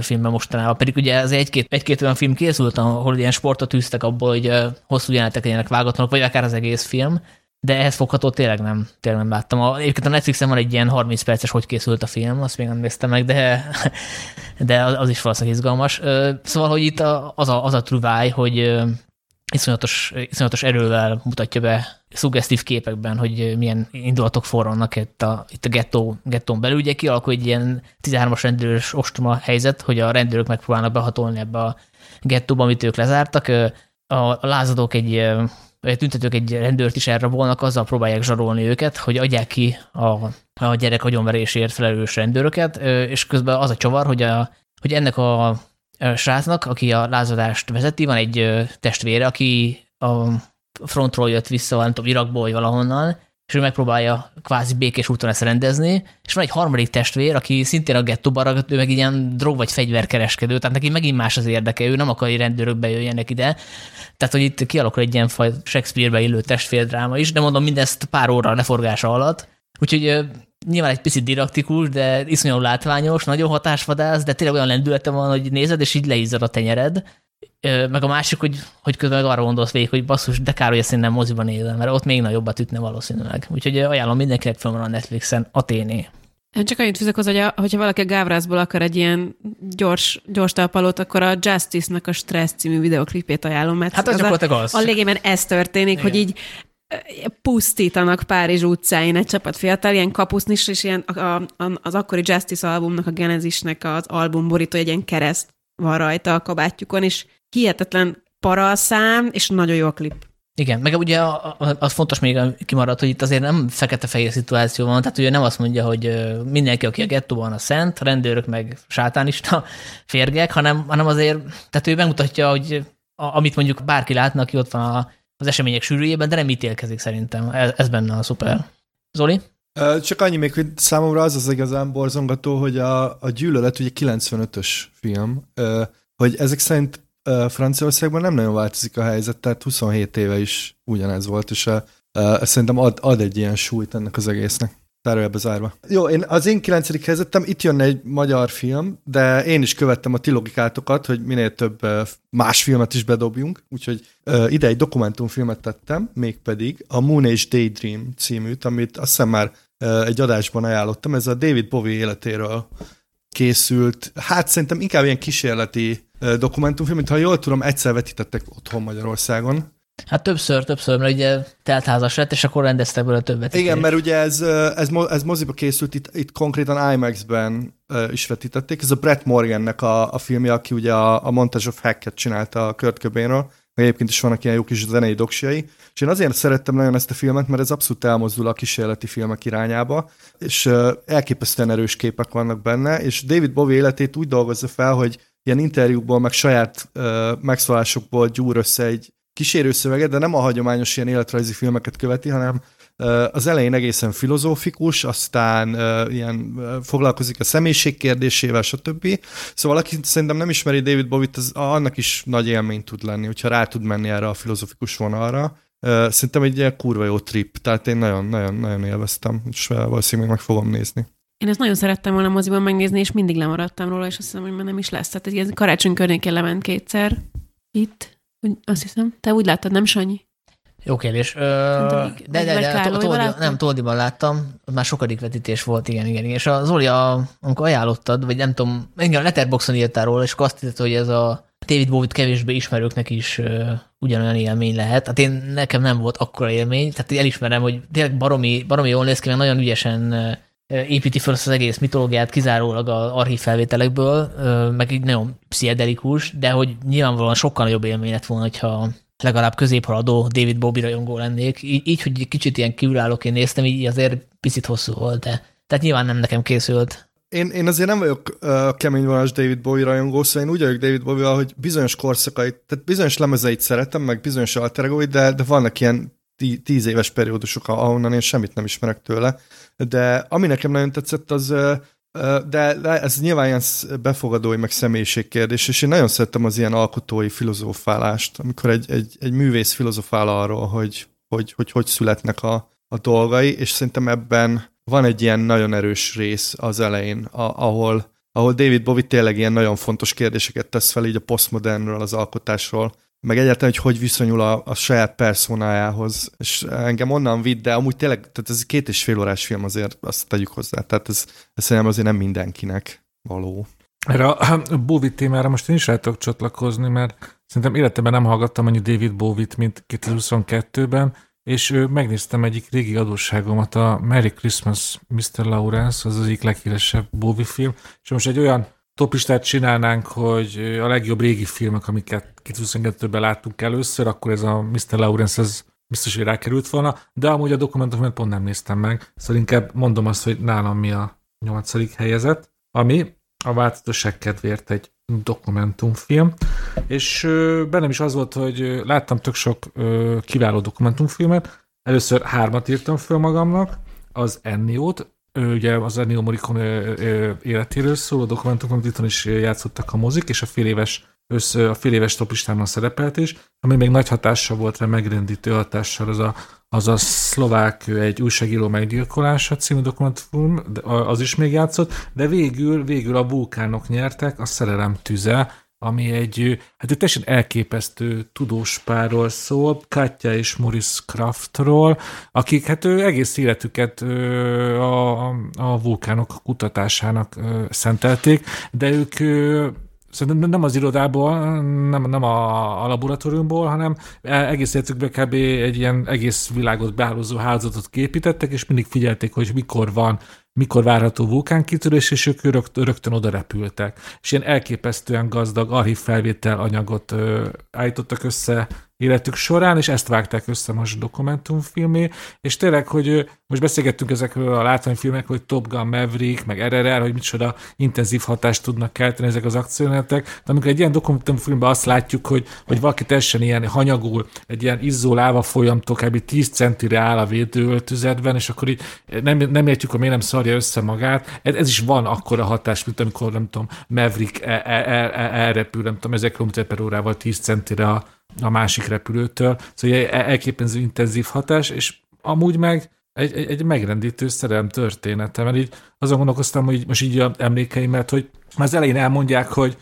filmben mostanában. Pedig ugye az egy-két, egy-két olyan film készült, ahol ilyen sportot űztek abból, hogy hosszú jelenetek legyenek vágatlanok, vagy akár az egész film, de ehhez fogható tényleg nem, tényleg nem láttam. A, egyébként a Netflixen van egy ilyen 30 perces, hogy készült a film, azt még nem néztem meg, de, de az, az is valószínűleg izgalmas. Szóval, hogy itt az a, az a truváj, hogy iszonyatos, iszonyatos erővel mutatja be szuggesztív képekben, hogy milyen indulatok forrannak itt a, itt a gettó, gettón belül. Ugye kialakul egy ilyen 13-as rendőrös ostoma helyzet, hogy a rendőrök megpróbálnak behatolni ebbe a gettóba, amit ők lezártak. A, a lázadók egy vagy a tüntetők egy rendőrt is elrabolnak, azzal próbálják zsarolni őket, hogy adják ki a, a gyerek agyonverésért felelős rendőröket, és közben az a csavar, hogy, a, hogy ennek a srácnak, aki a lázadást vezeti, van egy testvére, aki a frontról jött vissza, nem tudom, Irakból vagy valahonnan, és ő megpróbálja kvázi békés úton ezt rendezni, és van egy harmadik testvér, aki szintén a gettóba ragadt, ő meg ilyen drog vagy fegyverkereskedő, tehát neki megint más az érdeke, ő nem akar, hogy rendőrök bejöjjenek ide, tehát hogy itt kialakul egy ilyen faj Shakespeare-be illő testvérdráma is, de mondom mindezt pár óra leforgása alatt, úgyhogy nyilván egy picit didaktikus, de iszonyú látványos, nagyon hatásvadász, de tényleg olyan lendülete van, hogy nézed, és így leizzad a tenyered, meg a másik, hogy, hogy közben meg arra gondolsz végig, hogy basszus, de kár, hogy ezt én nem moziban nézem, mert ott még nagyobbat ütne valószínűleg. Úgyhogy ajánlom mindenkinek fel van a Netflixen, a téné. Én csak annyit fizek hozzá, hogy hogyha valaki a Gávrászból akar egy ilyen gyors, gyors talpalót, akkor a Justice-nak a Stressz című videoklipét ajánlom, mert hát az, az, a, az. a légében ez történik, Igen. hogy így pusztítanak Párizs utcáin egy csapat fiatal, ilyen kapusznis, és ilyen a, a, az akkori Justice albumnak, a Genesisnek az album borító, egy ilyen kereszt van rajta a kabátjukon, és hihetetlen para a szám, és nagyon jó a klip. Igen, meg ugye az fontos még kimaradt, hogy itt azért nem fekete-fehér szituáció van, tehát ugye nem azt mondja, hogy mindenki, aki a gettóban a szent, rendőrök meg sátánista férgek, hanem, hanem azért, tehát ő megmutatja, hogy a, amit mondjuk bárki látna, aki ott van a, az események sűrűjében, de nem ítélkezik szerintem. Ez, ez benne a szuper. Zoli? Csak annyi még, hogy számomra az az igazán borzongató, hogy a, a gyűlölet ugye 95-ös film, hogy ezek szerint Franciaországban nem nagyon változik a helyzet, tehát 27 éve is ugyanez volt, és szerintem ad, ad egy ilyen súlyt ennek az egésznek. Zárójelbe zárva. Jó, én, az én kilencedik helyzetem, itt jönne egy magyar film, de én is követtem a ti logikátokat, hogy minél több más filmet is bedobjunk, úgyhogy ide egy dokumentumfilmet tettem, mégpedig a Moon Age Daydream címűt, amit azt hiszem már egy adásban ajánlottam, ez a David Bowie életéről készült, hát szerintem inkább ilyen kísérleti dokumentumfilm, mint ha jól tudom, egyszer vetítettek otthon Magyarországon, Hát többször, többször, mert ugye teltházas lett, és akkor rendeztek belőle többet. Igen, mert ugye ez, ez, ez moziba készült, itt, itt konkrétan IMAX-ben is vetítették. Ez a Brett Morgannek a, a filmje, aki ugye a, a Montage of Hack-et csinálta a Kurt Cobainról, meg egyébként is vannak ilyen jó kis zenei doksiai, és én azért szerettem nagyon ezt a filmet, mert ez abszolút elmozdul a kísérleti filmek irányába, és elképesztően erős képek vannak benne, és David Bowie életét úgy dolgozza fel, hogy ilyen interjúkból, meg saját uh, megszólásokból gyúr össze egy, kísérőszöveget, de nem a hagyományos ilyen életrajzi filmeket követi, hanem az elején egészen filozófikus, aztán ilyen foglalkozik a személyiség kérdésével, stb. Szóval aki szerintem nem ismeri David Bowie-t, az annak is nagy élmény tud lenni, hogyha rá tud menni erre a filozófikus vonalra. Szerintem egy ilyen kurva jó trip, tehát én nagyon-nagyon élveztem, és valószínűleg meg fogom nézni. Én ezt nagyon szerettem volna moziban megnézni, és mindig lemaradtam róla, és azt hiszem, hogy már nem is lesz. Tehát ez karácsony környékén lement kétszer itt, azt hiszem. Te úgy láttad, nem Sanyi? Jó kérdés. Ö, de, de, de, de Toldi, nem, Toldiban láttam, már sokadik vetítés volt, igen, igen. És a Zoli, a, amikor ajánlottad, vagy nem tudom, igen, a Letterboxon írtál róla, és azt írtad, hogy ez a David Bowie-t kevésbé ismerőknek is uh, ugyanolyan élmény lehet. Hát én nekem nem volt akkora élmény, tehát elismerem, hogy tényleg baromi, baromi jól néz ki, meg nagyon ügyesen építi fel az egész mitológiát kizárólag az archív felvételekből, meg így nagyon pszichedelikus, de hogy nyilvánvalóan sokkal jobb élmény lett volna, hogyha legalább középhaladó David Bowie rajongó lennék. Így, így hogy kicsit ilyen kívülállóként néztem, így azért picit hosszú volt, de tehát nyilván nem nekem készült. Én, én azért nem vagyok uh, kemény vonalas David Bowie rajongó, szóval én úgy vagyok David Bowie, hogy bizonyos korszakait, tehát bizonyos lemezeit szeretem, meg bizonyos alteregóit, de, de vannak ilyen tíz éves periódusok, ahonnan én semmit nem ismerek tőle. De ami nekem nagyon tetszett, az de ez nyilván ilyen befogadói, meg személyiségkérdés, és én nagyon szerettem az ilyen alkotói filozófálást, amikor egy, egy, egy művész filozofál arról, hogy hogy, hogy, hogy születnek a, a dolgai, és szerintem ebben van egy ilyen nagyon erős rész az elején, a, ahol, ahol David Bowie tényleg ilyen nagyon fontos kérdéseket tesz fel így a postmodernről, az alkotásról, meg egyáltalán, hogy hogy viszonyul a, a saját personájához, és engem onnan vitt, de amúgy tényleg, tehát ez két és fél órás film azért, azt tegyük hozzá, tehát ez, ez szerintem azért nem mindenkinek való. Erre a Bowie témára most én is el tudok csatlakozni, mert szerintem életemben nem hallgattam annyi David Bowie-t, mint 2022-ben, és megnéztem egyik régi adósságomat, a Merry Christmas Mr. Lawrence, az az egyik leghíresebb Bowie film, és most egy olyan topistát csinálnánk, hogy a legjobb régi filmek, amiket 2022-ben láttunk először, akkor ez a Mr. Lawrence, ez biztos, hogy rákerült volna, de amúgy a dokumentumot pont nem néztem meg, szóval inkább mondom azt, hogy nálam mi a nyolcadik helyezett, ami a változatosság kedvéért egy dokumentumfilm, és bennem is az volt, hogy láttam tök sok kiváló dokumentumfilmet, Először hármat írtam föl magamnak, az Enniót, ugye az Ennio Morricone életéről szóló dokumentum, amit itt is játszottak a mozik, és a fél éves össz, a fél éves toplistában szerepelt is, ami még nagy hatással volt rá, megrendítő hatással az a, az a szlovák egy újságíró meggyilkolása című dokumentum, az is még játszott, de végül, végül a vulkánok nyertek, a szerelem tüze, ami egy, hát egy teljesen elképesztő tudós párról szól, Katja és Morris Kraftról, akik hát egész életüket a, a vulkánok kutatásának szentelték, de ők Szerintem nem az irodából, nem, nem a, a laboratóriumból, hanem egész életükben kb. egy ilyen egész világot behálózó hálózatot képítettek, és mindig figyelték, hogy mikor van, mikor várható vulkánkitörés, és ők rögt, rögtön oda repültek. És ilyen elképesztően gazdag archív felvétel anyagot ö, állítottak össze életük során, és ezt vágták össze most dokumentumfilmé, és tényleg, hogy most beszélgettünk ezekről a látványfilmek, hogy Top Gun Maverick, meg RRR, hogy micsoda intenzív hatást tudnak kelteni ezek az akciónetek, de amikor egy ilyen dokumentumfilmben azt látjuk, hogy, hogy valaki teljesen ilyen hanyagul, egy ilyen izzó láva folyamtól kb. 10 centire áll a védőöltüzetben, és akkor így nem, nem értjük, hogy miért nem szarja össze magát. Ez, ez is van akkora hatás, mint amikor, nem tudom, Maverick elrepül, nem tudom, 1000 km per órával 10 centire a, a másik repülőtől. Szóval egy elképesztő intenzív hatás, és amúgy meg egy, egy, egy megrendítő szerelem története, mert így azon gondolkoztam, hogy most így a emlékeimet, hogy már az elején elmondják, hogy,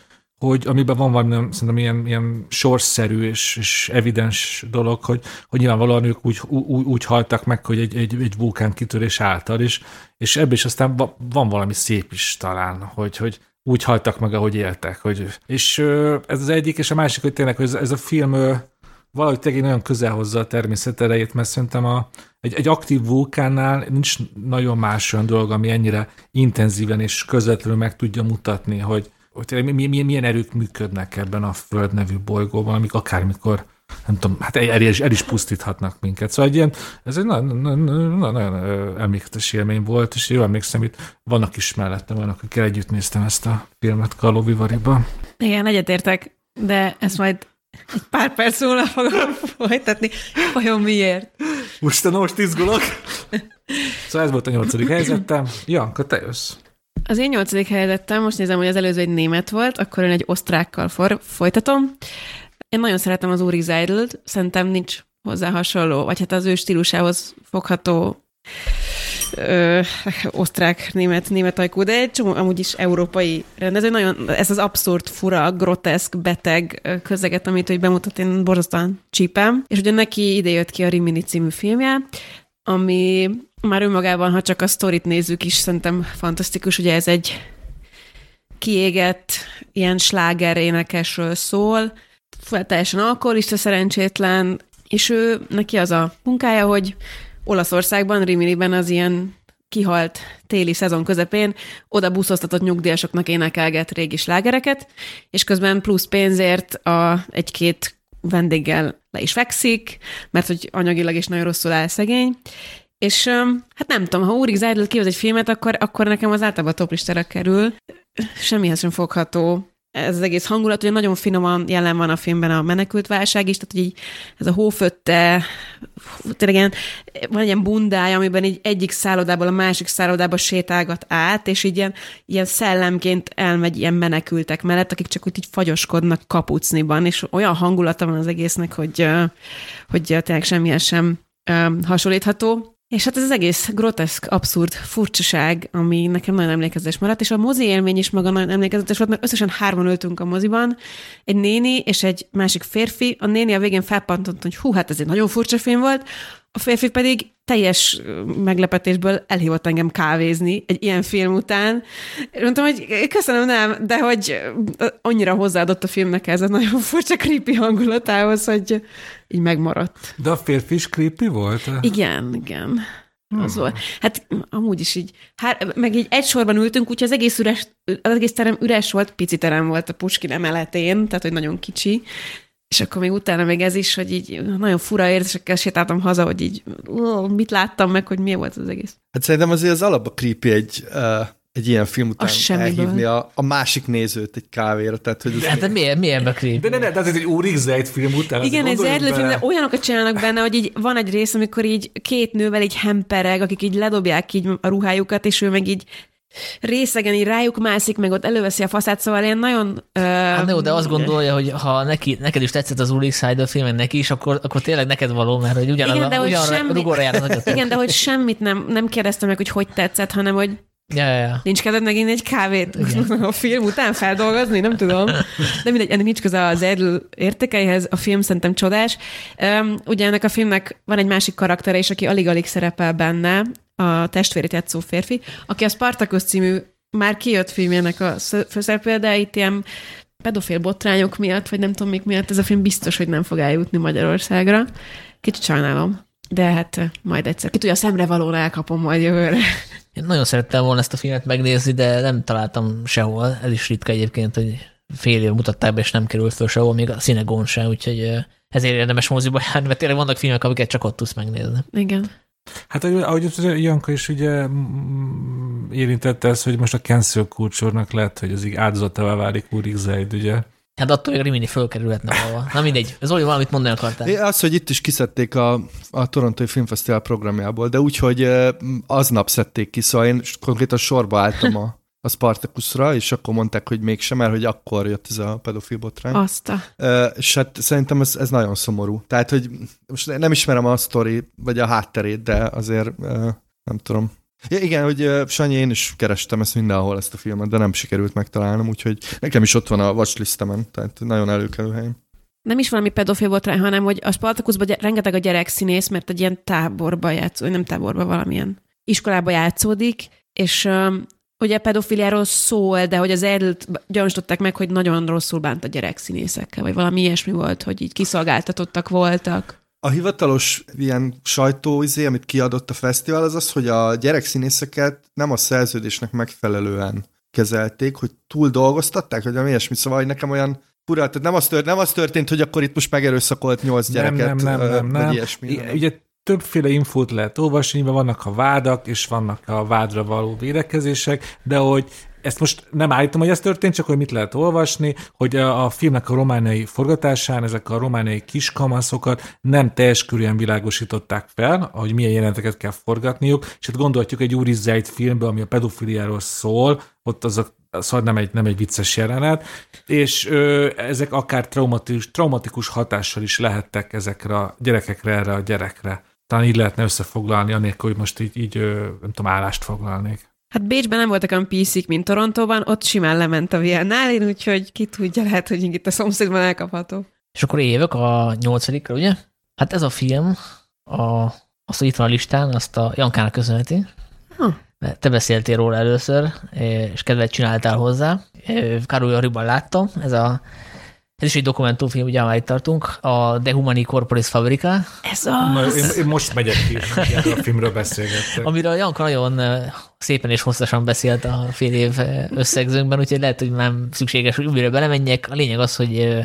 hogy amiben van valami szerintem ilyen, ilyen sorszerű és, és evidens dolog, hogy, hogy nyilvánvalóan ők úgy, úgy, úgy haltak meg, hogy egy, egy, egy vulkán kitörés által is, és ebből is aztán van valami szép is talán, hogy, hogy úgy haltak meg, ahogy éltek. Hogy, és ez az egyik, és a másik, hogy tényleg hogy ez, ez a film valahogy tényleg nagyon közel hozza a természet erejét, mert szerintem a, egy, egy aktív vulkánnál nincs nagyon más olyan dolog, ami ennyire intenzíven és közvetlenül meg tudja mutatni, hogy, hogy tényleg milyen, milyen erők működnek ebben a Föld nevű bolygóban, amik akármikor nem tudom, hát el, is, el is pusztíthatnak minket. Szóval egy ilyen, ez egy nagyon, nagyon, nagyon emléketes élmény volt, és jól emlékszem, itt vannak is mellettem, vannak, akikkel együtt néztem ezt a filmet Kaló Vivariba. Igen, egyetértek, de ezt majd egy pár perc múlva fogom folytatni. Vajon miért? Most, most izgulok. Szóval ez volt a nyolcadik helyzetem. Janka, te jössz. Az én nyolcadik helyzetem, most nézem, hogy az előző egy német volt, akkor én egy osztrákkal for, folytatom. Én nagyon szeretem az Uri Zeidelt, szerintem nincs hozzá hasonló, vagy hát az ő stílusához fogható ö, osztrák, német, német ajkú, de egy csomó amúgy is európai rendező. Nagyon, ez az abszurd, fura, groteszk, beteg közeget, amit hogy bemutat, én borzasztóan csípem. És ugye neki ide jött ki a Rimini című filmje, ami már önmagában, ha csak a sztorit nézzük is, szerintem fantasztikus. Ugye ez egy kiégett ilyen sláger énekesről szól, teljesen alkoholista, szerencsétlen, és ő, neki az a munkája, hogy Olaszországban, Riminiben az ilyen kihalt téli szezon közepén oda buszoztatott nyugdíjasoknak énekelget régi slágereket, és közben plusz pénzért a egy-két vendéggel le is fekszik, mert hogy anyagilag is nagyon rosszul áll szegény, és hát nem tudom, ha Úri Zájdl kihoz egy filmet, akkor, akkor nekem az általában toplistára kerül. Semmihez sem fogható ez az egész hangulat, ugye nagyon finoman jelen van a filmben a menekült válság is, tehát hogy így ez a hófötte, tényleg ilyen, van egy ilyen bundája, amiben így egyik szállodából a másik szállodába sétálgat át, és így ilyen, ilyen szellemként elmegy ilyen menekültek mellett, akik csak úgy így fagyoskodnak kapucniban, és olyan hangulata van az egésznek, hogy, hogy tényleg semmilyen sem hasonlítható. És hát ez az egész groteszk, abszurd furcsaság, ami nekem nagyon emlékezetes maradt, és a mozi élmény is maga nagyon emlékezetes volt, mert összesen hárman ültünk a moziban, egy néni és egy másik férfi. A néni a végén felpantott, hogy hú, hát ez egy nagyon furcsa film volt, a férfi pedig teljes meglepetésből elhívott engem kávézni egy ilyen film után. Mondtam, hogy köszönöm, nem, de hogy annyira hozzáadott a filmnek ez a nagyon furcsa creepy hangulatához, hogy így megmaradt. De a férfi is creepy volt? Igen, igen. Hmm. Az volt. Hát amúgy is így, hát, meg így egy sorban ültünk, úgyhogy az egész, üres, az egész terem üres volt, pici terem volt a Puskin emeletén, tehát hogy nagyon kicsi, és akkor még utána még ez is, hogy így nagyon fura érzésekkel sétáltam haza, hogy így ó, mit láttam meg, hogy mi volt az egész. Hát szerintem azért az alapba creepy egy, uh, egy ilyen film után Az elhívni a, a másik nézőt egy kávéra. Tehát, hogy ez De, hát de milyen, milyen De creepy? ne, ne, de ez egy Úrik Zejt film után. Igen, ez erdőfilm, bele. de olyanokat csinálnak benne, hogy így van egy rész, amikor így két nővel így hempereg, akik így ledobják így a ruhájukat, és ő meg így részegen így rájuk mászik, meg ott előveszi a faszát, szóval ilyen nagyon... Uh, Hát jó, de azt gondolja, hogy ha neki, neked is tetszett az Ulrich Seider film, meg neki is, akkor, akkor tényleg neked való, mert hogy ugyanaz Igen, de a, hogy ugyanarra semmi- rugóra jár. Igen, de hogy semmit nem, nem kérdeztem meg, hogy hogy tetszett, hanem hogy Ja, ja, ja. nincs kedved megint egy kávét a film után feldolgozni, nem tudom. De mindegy, ennek nincs köze az Erdl értékeihez, a film szerintem csodás. Um, ugye ennek a filmnek van egy másik karaktere is, aki alig-alig szerepel benne, a testvérét játszó férfi, aki a Spartacus című már kijött filmjének a főszereplője, de itt ilyen pedofil botrányok miatt, vagy nem tudom mik miatt, ez a film biztos, hogy nem fog eljutni Magyarországra. Kicsit sajnálom. De hát eh, majd egyszer. Ki tudja, a szemre valóra elkapom majd jövőre. Én nagyon szerettem volna ezt a filmet megnézni, de nem találtam sehol. Ez is ritka egyébként, hogy fél év mutatták be, és nem került föl sehol, még a Cinegón se, úgyhogy ö, ezért érdemes moziba járni, mert tényleg vannak filmek, amiket csak ott tudsz megnézni. Igen. Hát ahogy Janka is ugye mm, érintette ezt, hogy most a cancel kulcsornak lehet, hogy az így áldozatává válik Úrik Zejt, ugye? Hát attól még Rimini fölkerülhetne valahol. Na mindegy, Zoli valamit mondani akartál. É, Az, hogy itt is kiszedték a, a Torontói Filmfesztivál programjából, de úgy, hogy aznap szedték ki, szóval én konkrétan sorba álltam a, a Spartacusra, és akkor mondták, hogy mégsem, mert hogy akkor jött ez a pedofil botrány. Azt a... És hát szerintem ez, ez nagyon szomorú. Tehát, hogy most nem ismerem a sztori, vagy a hátterét, de azért nem tudom. Ja, igen, hogy Sanyi, én is kerestem ezt mindenhol, ezt a filmet, de nem sikerült megtalálnom, úgyhogy nekem is ott van a watchlistemen, tehát nagyon előkelő helyem. Nem is valami pedofil volt rá, hanem hogy a Spartacusban gy- rengeteg a gyerek színész, mert egy ilyen táborba játszódik, nem táborba, valamilyen iskolába játszódik, és um, ugye pedofiliáról szól, de hogy az erőt gyanúsították meg, hogy nagyon rosszul bánt a gyerek színészekkel, vagy valami ilyesmi volt, hogy így kiszolgáltatottak voltak. A hivatalos ilyen sajtóizé, amit kiadott a fesztivál, az az, hogy a gyerekszínészeket nem a szerződésnek megfelelően kezelték, hogy túl dolgoztatták, vagy valami ilyesmi, szóval hogy nekem olyan fura, tehát nem az, tört, nem az történt, hogy akkor itt most megerőszakolt nyolc gyereket, nem, nem, nem, nem, vagy nem. ilyesmi. I- Ugye többféle infót lehet olvasni, nyilván vannak a vádak, és vannak a vádra való védekezések, de hogy ezt most nem állítom, hogy ez történt, csak hogy mit lehet olvasni, hogy a, a filmnek a romániai forgatásán ezek a romániai kiskamaszokat nem teljes körűen világosították fel, hogy milyen jeleneteket kell forgatniuk, és hát gondolhatjuk egy Uri Zejt filmbe, ami a pedofiliáról szól, ott azok szóval nem egy, nem egy vicces jelenet, és ö, ezek akár traumatikus, traumatikus hatással is lehettek ezekre a gyerekekre, erre a gyerekre. Talán így lehetne összefoglalni, anélkül, hogy most így, így nem tudom, állást foglalnék. Hát Bécsben nem voltak olyan pc mint Torontóban, ott simán lement a Viennálin, úgyhogy ki tudja, lehet, hogy itt a szomszédban elkapható. És akkor évek a nyolcadikra, ugye? Hát ez a film, a, azt, hogy itt van a listán, azt a Jankának köszönheti. Ha. Mert Te beszéltél róla először, és kedvet csináltál hozzá. Károly Ariban láttam, ez a ez is egy dokumentumfilm, ugye, már itt tartunk, a De Humani Corporis Fabrica, Ez Na, az! én, én, most megyek ki, erről a filmről beszélgettek. amiről a Janka nagyon szépen és hosszasan beszélt a fél év összegzőnkben, úgyhogy lehet, hogy nem szükséges, hogy újra belemenjek. A lényeg az, hogy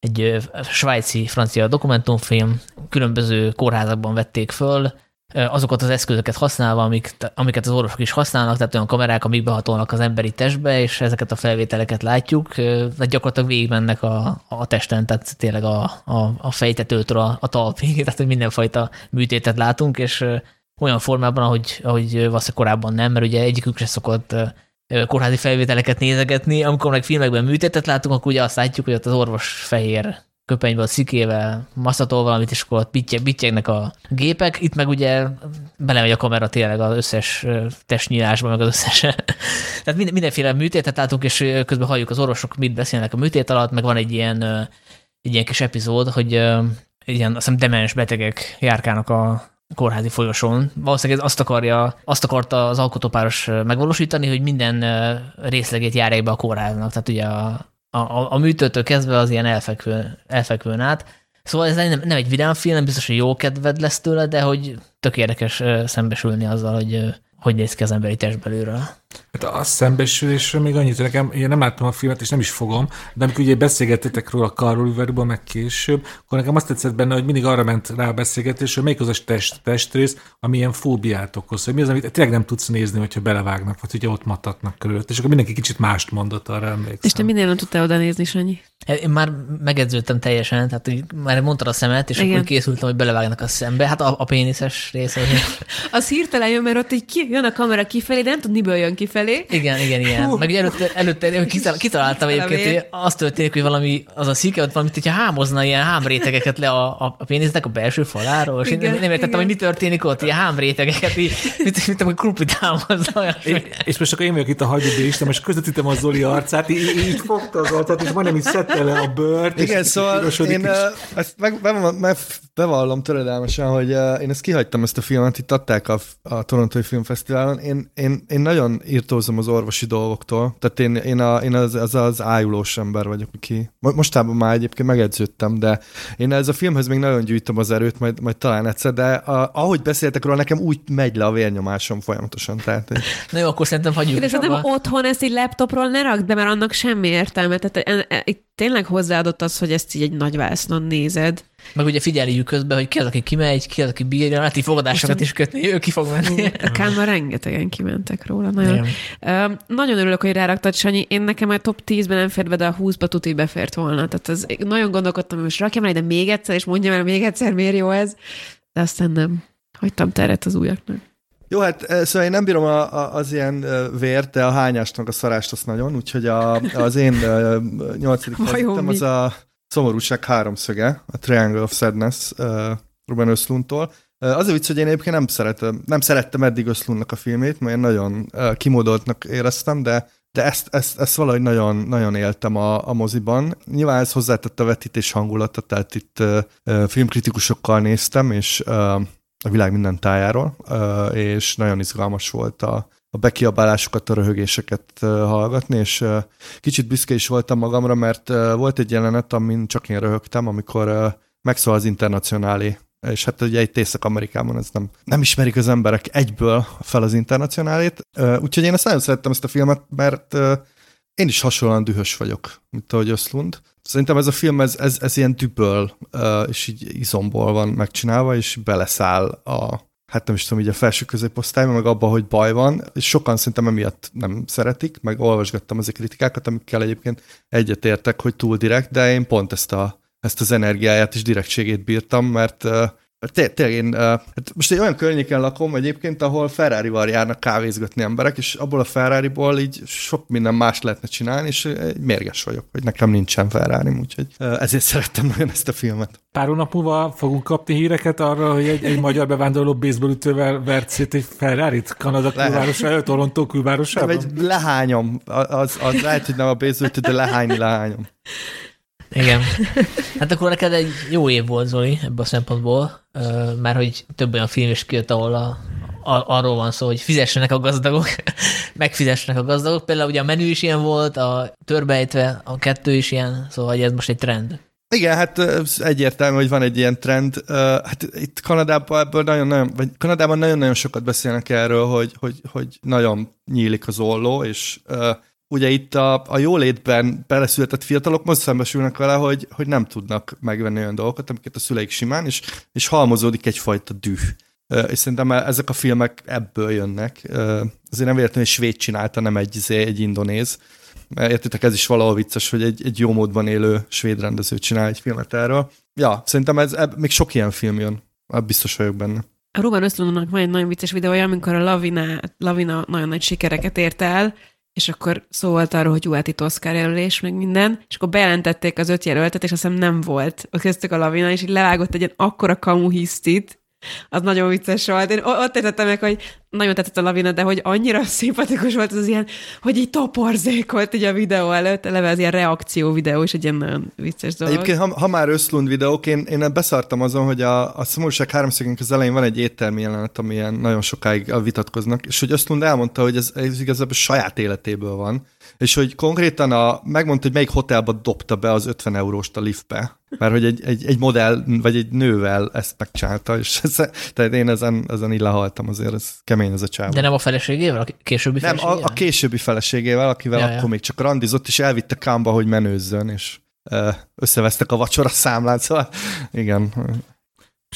egy svájci-francia dokumentumfilm, különböző kórházakban vették föl, azokat az eszközöket használva, amik, amiket az orvosok is használnak, tehát olyan kamerák, amik behatolnak az emberi testbe, és ezeket a felvételeket látjuk, tehát gyakorlatilag végigmennek a, a testen, tehát tényleg a, a, a fejtetőtől a, a talpig, tehát mindenfajta műtétet látunk, és olyan formában, ahogy, ahogy valószínűleg korábban nem, mert ugye egyikük se szokott kórházi felvételeket nézegetni, amikor meg filmekben műtétet látunk, akkor ugye azt látjuk, hogy ott az orvos fehér köpenyből, szikével, masszatol valamit, és akkor ott bittyegnek a gépek. Itt meg ugye belemegy a kamera tényleg az összes testnyílásba, meg az összes. Tehát minden, mindenféle műtétet látunk, és közben halljuk az orvosok, mit beszélnek a műtét alatt, meg van egy ilyen, egy ilyen kis epizód, hogy ilyen, azt hiszem, demens betegek járkálnak a kórházi folyosón. Valószínűleg ez azt, akarja, azt akarta az alkotópáros megvalósítani, hogy minden részlegét járják be a kórháznak. Tehát ugye a, a, a műtőtől kezdve az ilyen elfekvő, elfekvőn át. Szóval ez nem, nem egy vidámfilm, nem biztos, hogy jó kedved lesz tőle, de hogy tök érdekes szembesülni azzal, hogy hogy néz ki az emberi test belülről. Hát a szembesülésről még annyit, nekem, én nem láttam a filmet, és nem is fogom, de amikor ugye beszélgettetek róla a Carol meg később, akkor nekem azt tetszett benne, hogy mindig arra ment rá a beszélgetés, hogy melyik az a test, testrész, ami ilyen fóbiát okoz, hogy mi az, amit tényleg nem tudsz nézni, hogyha belevágnak, vagy hogyha ott matatnak körülött, és akkor mindenki kicsit mást mondott arra emlékszem. És te minél nem tudtál oda nézni, Sanyi? Én már megedződtem teljesen, tehát hogy már mondtad a szemet, és Igen. akkor készültem, hogy belevágnak a szembe. Hát a, a péniszes rész. Az, az hirtelen jön, mert ott így ki, jön a kamera kifelé, de nem tud, miből jön kifelé. Igen, igen, igen. Hú. Meg ugye előtte, előtte kitaláltam egyébként, hogy az történik, hogy valami, az a szike, ott valamit, hogyha hámozna ilyen hámrétegeket le a, a, a pénisznek a belső faláról, és igen, én nem értettem, igen. hogy mi történik ott, ilyen hámrétegeket, így, mint, mint, mint a kruplit hámozza. És, és most akkor én vagyok itt a hagyubés, most közvetítem a Zoli arcát, így, így fogta az arcát, és majdnem így tele a bőrt. Igen, szóval én uh, ezt meg, meg, meg, bevallom töredelmesen, hogy én ezt kihagytam ezt a filmet, itt adták a, a Torontói Filmfesztiválon. Én, én, én nagyon írtózom az orvosi dolgoktól, tehát én, én, a, én az, az, az ájulós ember vagyok, aki mostában már egyébként megedződtem, de én ez a filmhez még nagyon gyűjtöm az erőt, majd, majd talán egyszer, de a, ahogy beszéltek róla, nekem úgy megy le a vérnyomásom folyamatosan. Tehát, hogy... Na jó, akkor szerintem hagyjuk. De nem otthon ezt egy laptopról ne rakd be, mert annak semmi értelme. Tehát e, e, itt tényleg hozzáadott az, hogy ezt így egy nagy vásznon nézed. Meg ugye figyeljük közben, hogy ki az, aki kimegy, ki az, aki bírja, hát így fogadásokat is kötni, ő ki fog menni. A Kánban rengetegen kimentek róla. Nagyon, uh, nagyon örülök, hogy ráraktad, Sanyi. Én nekem a top 10-ben nem fért be, de a 20-ba tuti befért volna. Tehát az, nagyon gondolkodtam, hogy most rakjam el de még egyszer, és mondjam el még egyszer, miért jó ez. De aztán nem. Hagytam teret az újaknak. Jó, hát szóval én nem bírom a, a, az ilyen vért, de a hányásnak a szarást azt nagyon, úgyhogy a, az én nyolcadik helyzetem az a szomorúság háromszöge, a Triangle of Sadness uh, Ruben Östlundtól. Uh, az a vicc, hogy én egyébként nem szeretem, nem szerettem eddig Östlundnak a filmét, mert én nagyon uh, kimódoltnak éreztem, de de ezt, ezt, ezt valahogy nagyon, nagyon éltem a, a moziban. Nyilván ez hozzátette a vetítés hangulatot, tehát itt uh, filmkritikusokkal néztem, és uh, a világ minden tájáról, és nagyon izgalmas volt a, a bekiabálásokat, a röhögéseket hallgatni, és kicsit büszke is voltam magamra, mert volt egy jelenet, amin csak én röhögtem, amikor megszól az internacionálé, és hát ugye itt Észak-Amerikában ez nem, nem ismerik az emberek egyből fel az internacionálét, úgyhogy én ezt nagyon szerettem ezt a filmet, mert én is hasonlóan dühös vagyok, mint ahogy Öszlund. Szerintem ez a film, ez, ez, ez ilyen düböl, és így izomból van megcsinálva, és beleszáll a, hát nem is tudom, így a felső középosztályban, meg abban, hogy baj van, és sokan szerintem emiatt nem szeretik, meg olvasgattam az kritikákat, amikkel egyébként egyetértek, hogy túl direkt, de én pont ezt, a, ezt az energiáját és direktségét bírtam, mert Tényleg én, hát most egy olyan környéken lakom egyébként, ahol Ferrari-val járnak kávézgatni emberek, és abból a Ferrari-ból így sok minden más lehetne csinálni, és egy mérges vagyok, hogy nekem nincsen ferrari úgyhogy ezért szerettem nagyon ezt a filmet. Pár hónap múlva fogunk kapni híreket arra, hogy egy, egy magyar bevándorló baseballütővel vert szét egy Ferrari-t Kanada külvárosára, Toronto külvárosában? Nem, egy lehányom, az, az lehet, hogy nem a baseballütő, de lehányni lehányom. Igen. Hát akkor neked egy jó év volt, Zoli, ebből a szempontból, mert hogy több olyan film is kijött, ahol a, a, arról van szó, hogy fizessenek a gazdagok, megfizessenek a gazdagok. Például ugye a menü is ilyen volt, a törbejtve a kettő is ilyen, szóval ez most egy trend. Igen, hát egyértelmű, hogy van egy ilyen trend. Hát itt Kanadában ebből nagyon-nagyon, vagy Kanadában nagyon-nagyon sokat beszélnek erről, hogy, hogy, hogy nagyon nyílik az olló, és ugye itt a, a jólétben beleszületett fiatalok most szembesülnek vele, hogy, hogy nem tudnak megvenni olyan dolgokat, amiket a szüleik simán, és, és halmozódik egyfajta düh. És szerintem ezek a filmek ebből jönnek. Azért nem véletlenül, hogy svéd csinálta, nem egy, izé, egy indonéz. Értitek, ez is valahol vicces, hogy egy, egy jó módban élő svéd rendező csinál egy filmet erről. Ja, szerintem ez, ebb, még sok ilyen film jön. Biztos vagyok benne. A Ruben Östlundnak van egy nagyon vicces videója, amikor a Lavina, Lavina nagyon nagy sikereket ért el, és akkor szó volt arról, hogy jó, hát itt Oscar jelölés, meg minden, és akkor bejelentették az öt jelöltet, és azt hiszem nem volt. Köztük a lavina, és így levágott egy ilyen akkora kamuhisztit, az nagyon vicces volt. Én ott értettem meg, hogy nagyon tetszett a lavina, de hogy annyira szimpatikus volt az ilyen, hogy így toporzékolt így a videó előtt, eleve az ilyen reakció videó, és egy ilyen nagyon vicces dolog. Egyébként, ha, ha már összlund videók, én, én beszartam azon, hogy a, a szomorúság háromszögünk az elején van egy éttermi jelenet, ami ilyen nagyon sokáig vitatkoznak, és hogy Összlund elmondta, hogy ez, ez igazából saját életéből van, és hogy konkrétan a, megmondta, hogy melyik hotelba dobta be az 50 euróst a liftbe, mert hogy egy, egy, egy modell, vagy egy nővel ezt megcsinálta, és ez, tehát én ezen, ezen így lehaltam azért, ez kemény ez a csávó. De nem a feleségével, a későbbi Nem, feleségével? a, a későbbi feleségével, akivel Ja, ja, ja. akkor még csak randizott, és elvitte kámba, hogy menőzzön, és összevesztek a vacsora számlát, szóval igen.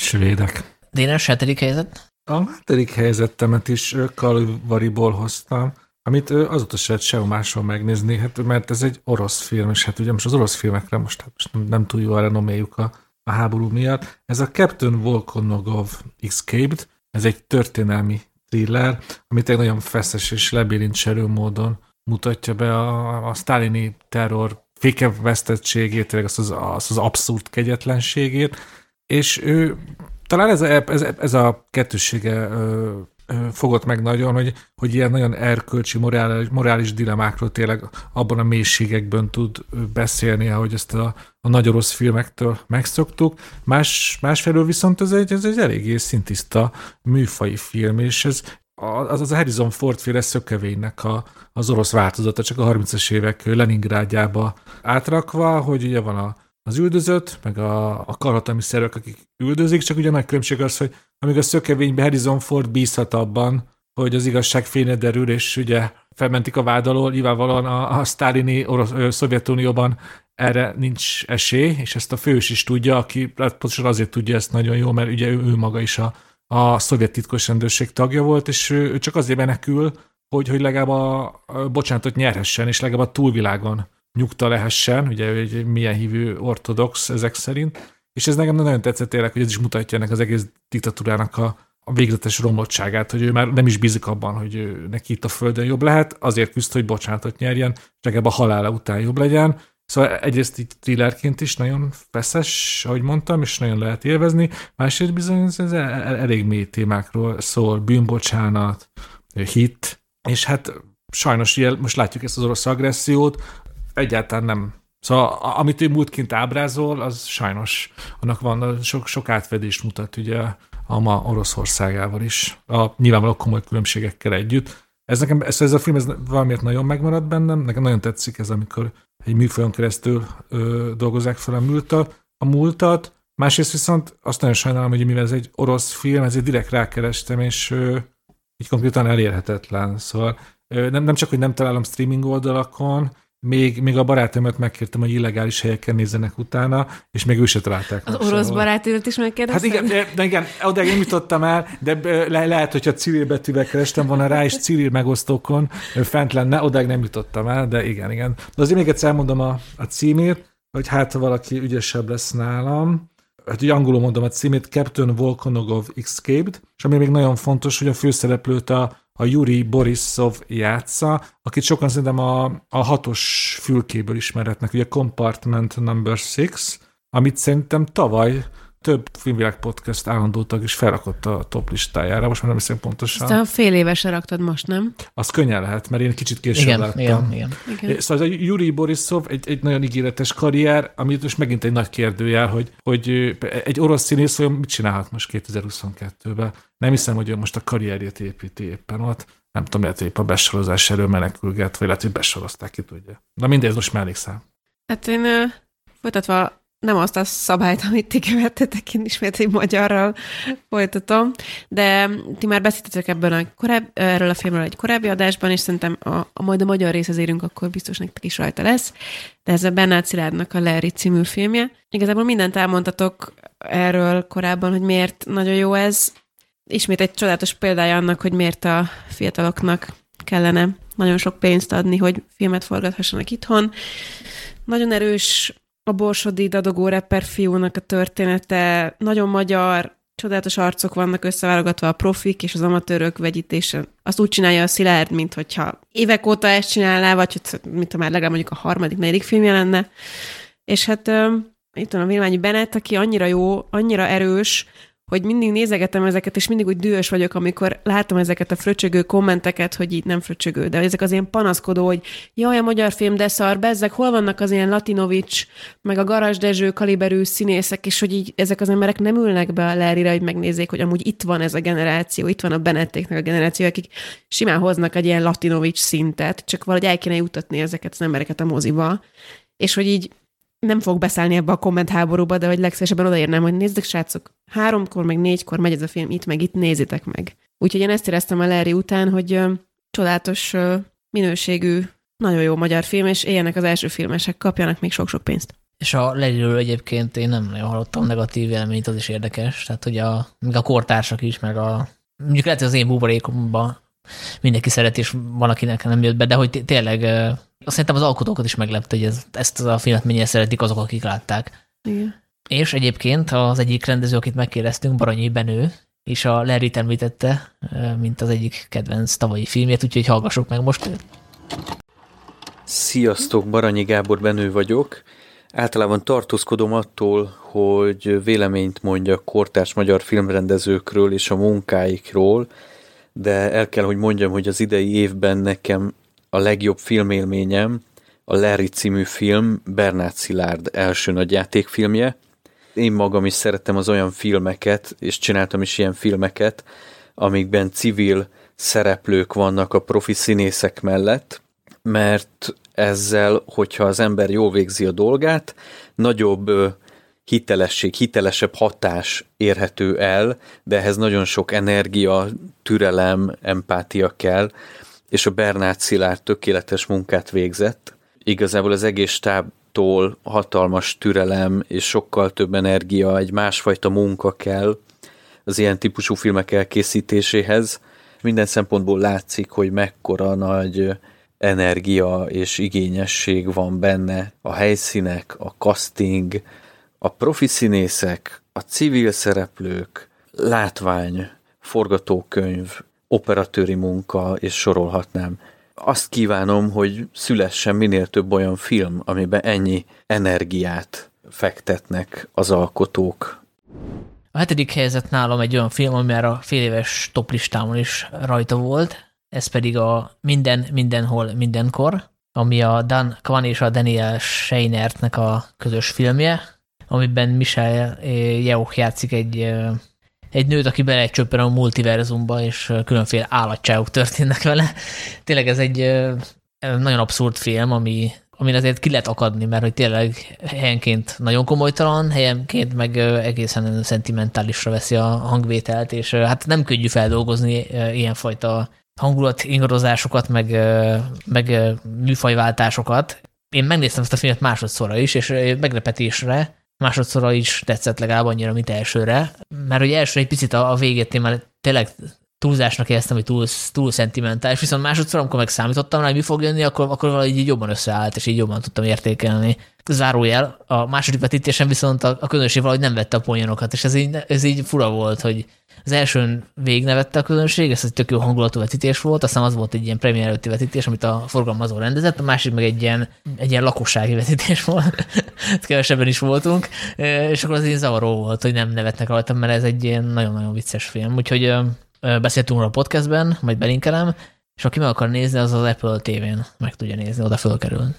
Svédek. Dénes, hetedik helyzet? A második helyzetemet is Kalvariból hoztam, amit azóta se lehet sehol máshol megnézni, hát, mert ez egy orosz film, és hát ugye most az orosz filmekre most, hát most nem, túl jó a renoméjuk a, a háború miatt. Ez a Captain Volkonogov Escaped, ez egy történelmi thriller, amit egy nagyon feszes és lebilincserő módon mutatja be a, a sztálini terror fékevesztettségét, tényleg azt az, azt az abszurd kegyetlenségét, és ő talán ez a, ez, ez a kettőssége fogott meg nagyon, hogy, hogy ilyen nagyon erkölcsi, morális, morális dilemákról tényleg abban a mélységekben tud beszélni, ahogy ezt a, a nagy orosz filmektől megszoktuk. Más, másfelől viszont ez egy, ez egy eléggé szintiszta műfai film, és ez az, az a Harrison Ford féle szökevénynek a, az orosz változata, csak a 30-as évek Leningrádjába átrakva, hogy ugye van a az üldözött, meg a, a karhatalmi szervek, akik üldözik, csak ugye nagy különbség az, hogy amíg a szökevényben Harrison Ford bízhat abban, hogy az igazság fénye derül, és ugye felmentik a vád alól, nyilvánvalóan a, a sztálini orosz, ö, Szovjetunióban erre nincs esély, és ezt a fős is tudja, aki hát pontosan azért tudja ezt nagyon jól, mert ugye ő, ő maga is a, a szovjet titkos rendőrség tagja volt, és ő, ő csak azért menekül, hogy, hogy legalább a, a bocsánatot nyerhessen, és legalább a túlvilágon nyugta lehessen, ugye egy milyen hívő ortodox ezek szerint, és ez nekem nagyon tetszett tényleg, hogy ez is mutatja ennek az egész diktatúrának a, a végletes romlottságát, hogy ő már nem is bízik abban, hogy neki itt a földön jobb lehet, azért küzd, hogy bocsánatot nyerjen, és legalább a halála után jobb legyen. Szóval egyrészt így thrillerként is nagyon feszes, ahogy mondtam, és nagyon lehet élvezni, másrészt bizony ez el- el- elég mély témákról szól, bűnbocsánat, hit, és hát sajnos ilyen, most látjuk ezt az orosz agressziót, egyáltalán nem. Szóval amit ő múltként ábrázol, az sajnos annak van, sok, sok átfedést mutat ugye a ma Oroszországával is, a nyilvánvalóan komoly különbségekkel együtt. Ez nekem, ez, ez a film ez valamiért nagyon megmaradt bennem, nekem nagyon tetszik ez, amikor egy műfajon keresztül ö, dolgozzák fel a múltat, a múltat, másrészt viszont azt nagyon sajnálom, hogy mivel ez egy orosz film, ezért direkt rákerestem, és ö, így konkrétan elérhetetlen. Szóval ö, nem, nem csak, hogy nem találom streaming oldalakon, még, még a barátomat megkértem, hogy illegális helyeken nézzenek utána, és még ő se találták Az orosz sehol. barátodat is Hát megkérdezted? igen, de, igen, odáig nem jutottam el, de le, lehet, hogyha Cyril betűvel kerestem volna rá, és Cyril megosztókon fent lenne, odáig nem jutottam el, de igen, igen. De azért még egyszer elmondom a, a címét, hogy hát ha valaki ügyesebb lesz nálam. Hát ugye angolul mondom a címét, Captain Volkonogov Escaped, és ami még nagyon fontos, hogy a főszereplőt a, a Yuri Borisov játsza, akit sokan szerintem a, a hatos fülkéből ismerhetnek, ugye Compartment Number 6, amit szerintem tavaly több filmvilág podcast állandó tag is felrakott a top listájára, most már nem hiszem pontosan. Azt a fél évesre raktad most, nem? Az könnyen lehet, mert én kicsit később Igen, láttam. igen, igen. Igen. Szóval ez a Yuri Borisov egy, egy nagyon ígéretes karrier, amit most megint egy nagy kérdőjel, hogy, hogy egy orosz színész olyan mit csinálhat most 2022-ben. Nem hiszem, hogy ő most a karrierjét építi éppen ott. Nem tudom, lehet, hogy épp a besorozás elől menekülget, vagy lehet, hogy besorozták, ki tudja. Na mindegy, ez most mellékszám. Hát én folytatva nem azt a szabályt, amit ti követtetek, én ismét egy magyarral folytatom, de ti már beszéltetek ebben a korább, erről a filmről egy korábbi adásban, és szerintem a, a majd a magyar részhez érünk, akkor biztos nektek is rajta lesz. De ez a Bernát Szilárdnak a Larry című filmje. Igazából mindent elmondtatok erről korábban, hogy miért nagyon jó ez. Ismét egy csodálatos példája annak, hogy miért a fiataloknak kellene nagyon sok pénzt adni, hogy filmet forgathassanak itthon. Nagyon erős a borsodi dadogó rapper fiúnak a története, nagyon magyar, csodálatos arcok vannak összeválogatva a profik és az amatőrök vegyítése. Azt úgy csinálja a Szilárd, mint hogyha évek óta ezt csinálná, vagy hogy mint ha már legalább mondjuk a harmadik, negyedik filmje lenne. És hát itt van a Vilmányi Bennett, aki annyira jó, annyira erős, hogy mindig nézegetem ezeket, és mindig úgy dühös vagyok, amikor látom ezeket a fröcsögő kommenteket, hogy így nem fröcsögő, de ezek az ilyen panaszkodó, hogy jaj, a magyar film, de szar, bezzek, hol vannak az ilyen Latinovics, meg a Garas Dezső kaliberű színészek, és hogy így ezek az emberek nem ülnek be a Larryre, hogy megnézzék, hogy amúgy itt van ez a generáció, itt van a Benettéknek a generáció, akik simán hoznak egy ilyen Latinovics szintet, csak valahogy el kéne jutatni ezeket az embereket a moziba, és hogy így nem fog beszállni ebbe a komment háborúba, de hogy legszívesebben odaérném, hogy nézzük, srácok, háromkor, meg négykor megy ez a film, itt meg itt nézitek meg. Úgyhogy én ezt éreztem a Larry után, hogy ö, csodálatos ö, minőségű, nagyon jó magyar film, és éljenek az első filmesek, kapjanak még sok-sok pénzt. És a Larryről egyébként én nem nagyon hallottam negatív véleményt, az is érdekes. Tehát, hogy a, még a kortársak is, meg a mondjuk lehet, hogy az én buborékomban mindenki szeret, és van, akinek nem jött be, de hogy tényleg azt szerintem az alkotókat is meglepte, hogy ez, ezt a filmet mennyire szeretik azok, akik látták. Igen. És egyébként az egyik rendező, akit megkérdeztünk, Baranyi Benő, és a larry említette, mint az egyik kedvenc tavalyi filmjét, úgyhogy hallgassuk meg most őt. Sziasztok, Baranyi Gábor Benő vagyok. Általában tartózkodom attól, hogy véleményt mondjak kortárs magyar filmrendezőkről és a munkáikról, de el kell, hogy mondjam, hogy az idei évben nekem a legjobb filmélményem a Larry című film, Bernát Szilárd első nagyjátékfilmje. Én magam is szerettem az olyan filmeket, és csináltam is ilyen filmeket, amikben civil szereplők vannak a profi színészek mellett, mert ezzel, hogyha az ember jól végzi a dolgát, nagyobb hitelesség, hitelesebb hatás érhető el, de ehhez nagyon sok energia, türelem, empátia kell, és a Bernát Szilárd tökéletes munkát végzett. Igazából az egész stábtól hatalmas türelem és sokkal több energia, egy másfajta munka kell az ilyen típusú filmek elkészítéséhez. Minden szempontból látszik, hogy mekkora nagy energia és igényesség van benne, a helyszínek, a casting, a profi színészek, a civil szereplők, látvány, forgatókönyv, operatőri munka, és sorolhatnám. Azt kívánom, hogy szülessen minél több olyan film, amiben ennyi energiát fektetnek az alkotók. A hetedik helyzet nálam egy olyan film, ami már a fél éves toplistámon is rajta volt, ez pedig a Minden, Mindenhol, Mindenkor, ami a Dan Kwan és a Daniel Scheinertnek a közös filmje, amiben Michel Yeoh játszik egy, egy nőt, aki belecsöppen a multiverzumba, és különféle állatságok történnek vele. Tényleg ez egy nagyon abszurd film, ami, amin azért ki lehet akadni, mert hogy tényleg helyenként nagyon komolytalan, helyenként meg egészen szentimentálisra veszi a hangvételt, és hát nem könnyű feldolgozni ilyenfajta hangulat ingadozásokat, meg, meg műfajváltásokat. Én megnéztem ezt a filmet másodszorra is, és meglepetésre másodszorra is tetszett legalább annyira, mint elsőre, mert hogy első egy picit a, a végét már tényleg túlzásnak éreztem, hogy túl, túl szentimentális, viszont másodszor, amikor meg számítottam rá, hogy mi fog jönni, akkor, akkor valahogy így jobban összeállt, és így jobban tudtam értékelni. Zárójel, a második vetítésen viszont a, a közönség valahogy nem vette a poénokat, és ez így, ez így fura volt, hogy az elsőn végignevette a közönség, ez egy tök jó hangulatú vetítés volt, aztán az volt egy ilyen premier előtti vetítés, amit a forgalmazó rendezett, a másik meg egy ilyen, egy ilyen lakossági vetítés volt, kevesebben is voltunk, és akkor az így zavaró volt, hogy nem nevetnek rajtam, mert ez egy ilyen nagyon-nagyon vicces film. Úgyhogy beszéltünk róla a podcastben, majd belinkelem, és aki meg akar nézni, az az Apple TV-n meg tudja nézni, oda fölkerül.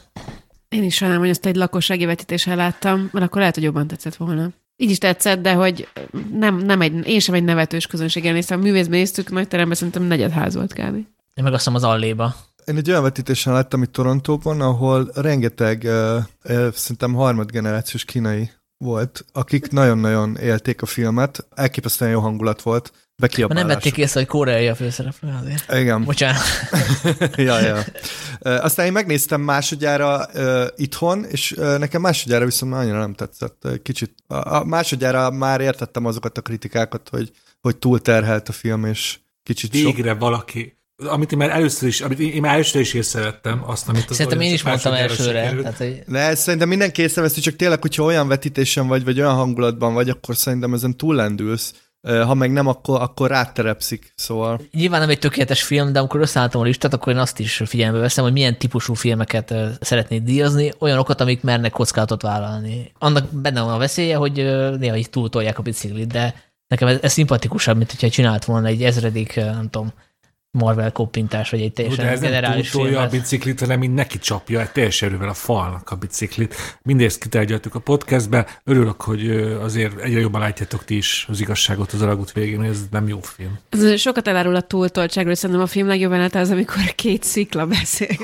Én is sajnálom, hogy ezt egy lakossági vetítéssel láttam, mert akkor lehet, hogy jobban tetszett volna. Így is tetszett, de hogy nem, nem egy, én sem egy nevetős közönséggel néztem. A művészben néztük, nagy teremben szerintem negyedház volt kb. Én meg azt az Alléba. Én egy olyan vetítésen láttam itt Torontóban, ahol rengeteg, uh, uh, szerintem harmadgenerációs kínai volt, akik nagyon-nagyon élték a filmet, elképesztően jó hangulat volt, bekiabálás. Nem vették észre, hogy koreai a főszereplő azért. Igen. Bocsánat. ja, ja. Aztán én megnéztem másodjára uh, itthon, és uh, nekem másodjára viszont annyira nem tetszett. Kicsit. A, a másodjára már értettem azokat a kritikákat, hogy, hogy túlterhelt a film, és kicsit Végre sok. valaki amit én már először is, amit én már először is észrevettem, azt, amit az Szerintem én is mondtam elsőre. Tehát, hogy... De szerintem mindenki észreveszi, csak tényleg, hogyha olyan vetítésen vagy, vagy olyan hangulatban vagy, akkor szerintem ezen túllendülsz ha meg nem, akkor, akkor ráterepszik, szóval. Nyilván nem egy tökéletes film, de amikor összeálltam a listát, akkor én azt is figyelembe veszem, hogy milyen típusú filmeket szeretnék díjazni, olyanokat, amik mernek kockázatot vállalni. Annak benne van a veszélye, hogy néha így túltolják a biciklit, de nekem ez, ez szimpatikusabb, mint hogyha csinált volna egy ezredik, nem tudom, Marvel koppintás, vagy egy teljesen De ez generális nem a biciklit, hanem így neki csapja egy teljes erővel a falnak a biciklit. Mindezt kitárgyaltuk a podcastben. Örülök, hogy azért egyre jobban látjátok ti is az igazságot az alagút végén, hogy ez nem jó film. Ez sokat elárul a túltoltságról, szerintem a film legjobban az, amikor két szikla beszél.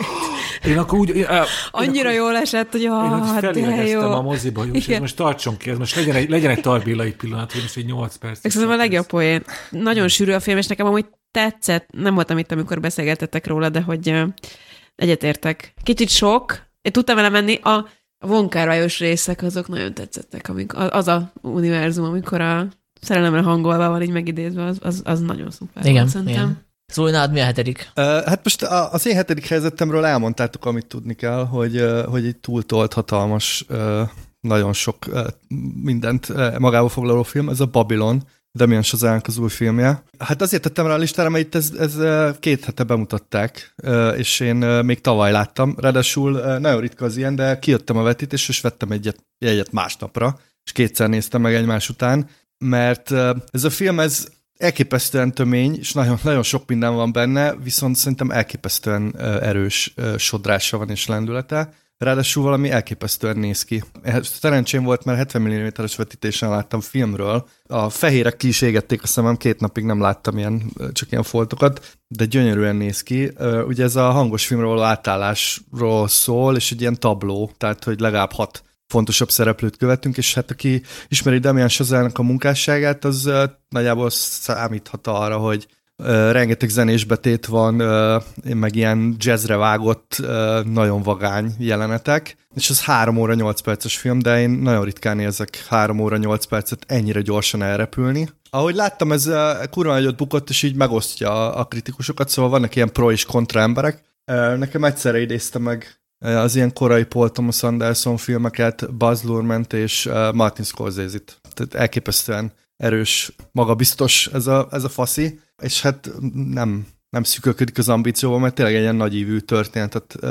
Én akkor úgy... Én, Annyira akkor, jól esett, hogy ah, felélegeztem jó. a moziba, hogy most, ez Igen. most tartson ki, ez most legyen egy, legyen egy tarbélai pillanat, hogy most egy 8 perc. Meg Szerintem a legjobb poén. Nagyon sűrű a film, és nekem amúgy tetszett, nem voltam itt, amikor beszélgetettek róla, de hogy egyetértek. Kicsit sok, én tudtam vele menni, a, vonkárajos részek azok nagyon tetszettek, amik, az a univerzum, amikor a szerelemre hangolva van így megidézve, az, az, az nagyon szuper. Igen, volt, igen. Szóval nálad mi a hetedik? Uh, hát most a- az én hetedik helyzetemről elmondtátok, amit tudni kell, hogy, uh, hogy egy túltolt, hatalmas, uh, nagyon sok uh, mindent uh, magába foglaló film, ez a Babylon, Damien chazelle az új filmje. Hát azért tettem rá a listára, mert itt ez, ez két hete bemutatták, és én még tavaly láttam. Ráadásul nagyon ritka az ilyen, de kijöttem a vetítésre, és vettem egyet, egyet másnapra, és kétszer néztem meg egymás után, mert ez a film, ez elképesztően tömény, és nagyon, nagyon sok minden van benne, viszont szerintem elképesztően erős sodrása van és lendülete. Ráadásul valami elképesztően néz ki. Ehhez Szerencsém volt, mert 70 mm-es vetítésen láttam filmről. A fehérek ki is égették a szemem, két napig nem láttam ilyen, csak ilyen foltokat, de gyönyörűen néz ki. Ugye ez a hangos filmről átállásról szól, és egy ilyen tabló, tehát hogy legalább hat fontosabb szereplőt követünk, és hát aki ismeri Damian chazelle a munkásságát, az nagyjából számíthat arra, hogy rengeteg zenés betét van, meg ilyen jazzre vágott, nagyon vagány jelenetek, és ez 3 óra 8 perces film, de én nagyon ritkán érzek 3 óra 8 percet ennyire gyorsan elrepülni. Ahogy láttam, ez kurva nagyot bukott, és így megosztja a, kritikusokat, szóval vannak ilyen pro és kontra emberek. Nekem egyszerre idézte meg az ilyen korai Paul Thomas Anderson filmeket, Buzz Lurment és Martin Scorsese-t. Tehát elképesztően erős, magabiztos ez a, ez a faszi, és hát nem, nem szűkölködik az ambícióval, mert tényleg egy ilyen nagyívű történetet uh,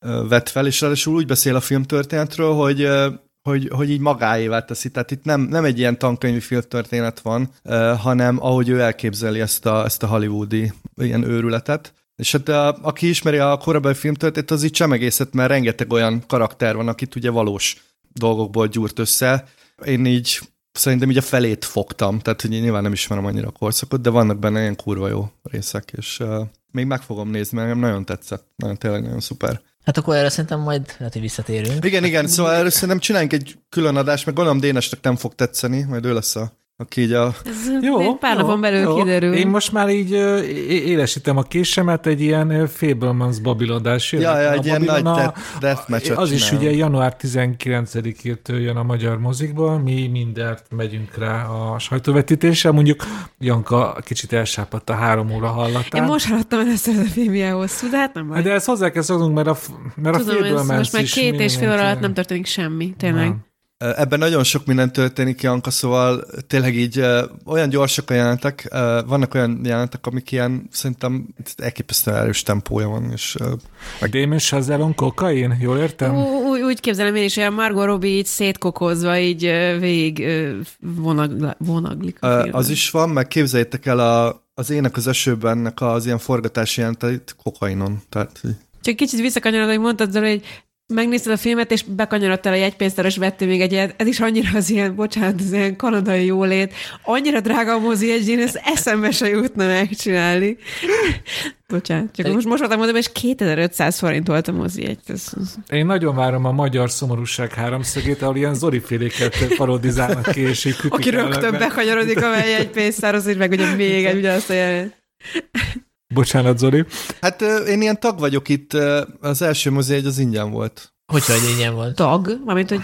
uh, vett fel, és ráadásul úgy beszél a filmtörténetről, hogy uh, hogy, hogy így magáévá teszi. Tehát itt nem, nem egy ilyen tankönyvi filmtörténet van, uh, hanem ahogy ő elképzeli ezt a, ezt a hollywoodi ilyen őrületet. És hát a, aki ismeri a korabeli filmtörténetet, az így csemegészet, mert rengeteg olyan karakter van, akit ugye valós dolgokból gyúrt össze. Én így szerintem így a felét fogtam, tehát hogy én nyilván nem ismerem annyira a korszakot, de vannak benne ilyen kurva jó részek, és uh, még meg fogom nézni, mert nagyon tetszett. Nagyon, tényleg nagyon szuper. Hát akkor erre szerintem majd lehet, hogy visszatérünk. Igen, igen, szóval erről szerintem csináljunk egy külön adást, meg gondolom Dénesnek nem fog tetszeni, majd ő lesz a aki így a... Ez jó, pár jó, napon belül jó. kiderül. Én most már így uh, élesítem a késemet, egy ilyen Fablemans babilodás. Ja, ja, egy ilyen nagy deathmatch Az is ugye január 19-től jön a magyar mozikból, mi mindent megyünk rá a sajtóvetítésre, mondjuk Janka kicsit elsápadt a három óra hallatán. Én most hallottam először a filmje hosszú, de hát nem baj. De ezt hozzá kell szoknunk, mert a, mert Tudom, a Fablemans most már is két és fél óra alatt nem nem történik semmi, tényleg. Nem. Ebben nagyon sok minden történik, Janka, szóval tényleg így olyan gyorsak a jelenetek, uh, vannak olyan jelenetek, amik ilyen szerintem elképesztően erős tempója van. És, meg... Damon Chazelle kokain, jól értem? Úgy, úgy képzelem én is, hogy a Margot Robbie így szétkokozva így végig vonag, vonaglik a Az is van, meg képzeljétek el a, az ének az esőbennek az ilyen forgatási jelenteit kokainon. Tehát, Csak kicsit visszakanyarod, hogy mondtad, hogy megnézted a filmet, és bekanyarodtál a jegypénztár, és vettél még egy ilyet. Ez is annyira az ilyen, bocsánat, az ilyen kanadai jólét. Annyira drága a mozi egy, én ezt eszembe se jutna megcsinálni. bocsánat, csak most, most voltam mondani, és 2500 forint volt a mozi egy. Ez. Én nagyon várom a magyar szomorúság háromszögét, ahol ilyen Zoriféléket parodizálnak ki, és így Aki rögtön bekanyarodik a jegypénztárhoz, hogy meg ugye még egy ugyanazt a jelenet. Bocsánat, Zoli. Hát én ilyen tag vagyok itt, az első mozi egy az ingyen volt. Hogy hogy ingyen volt? Tag? Mármint, hogy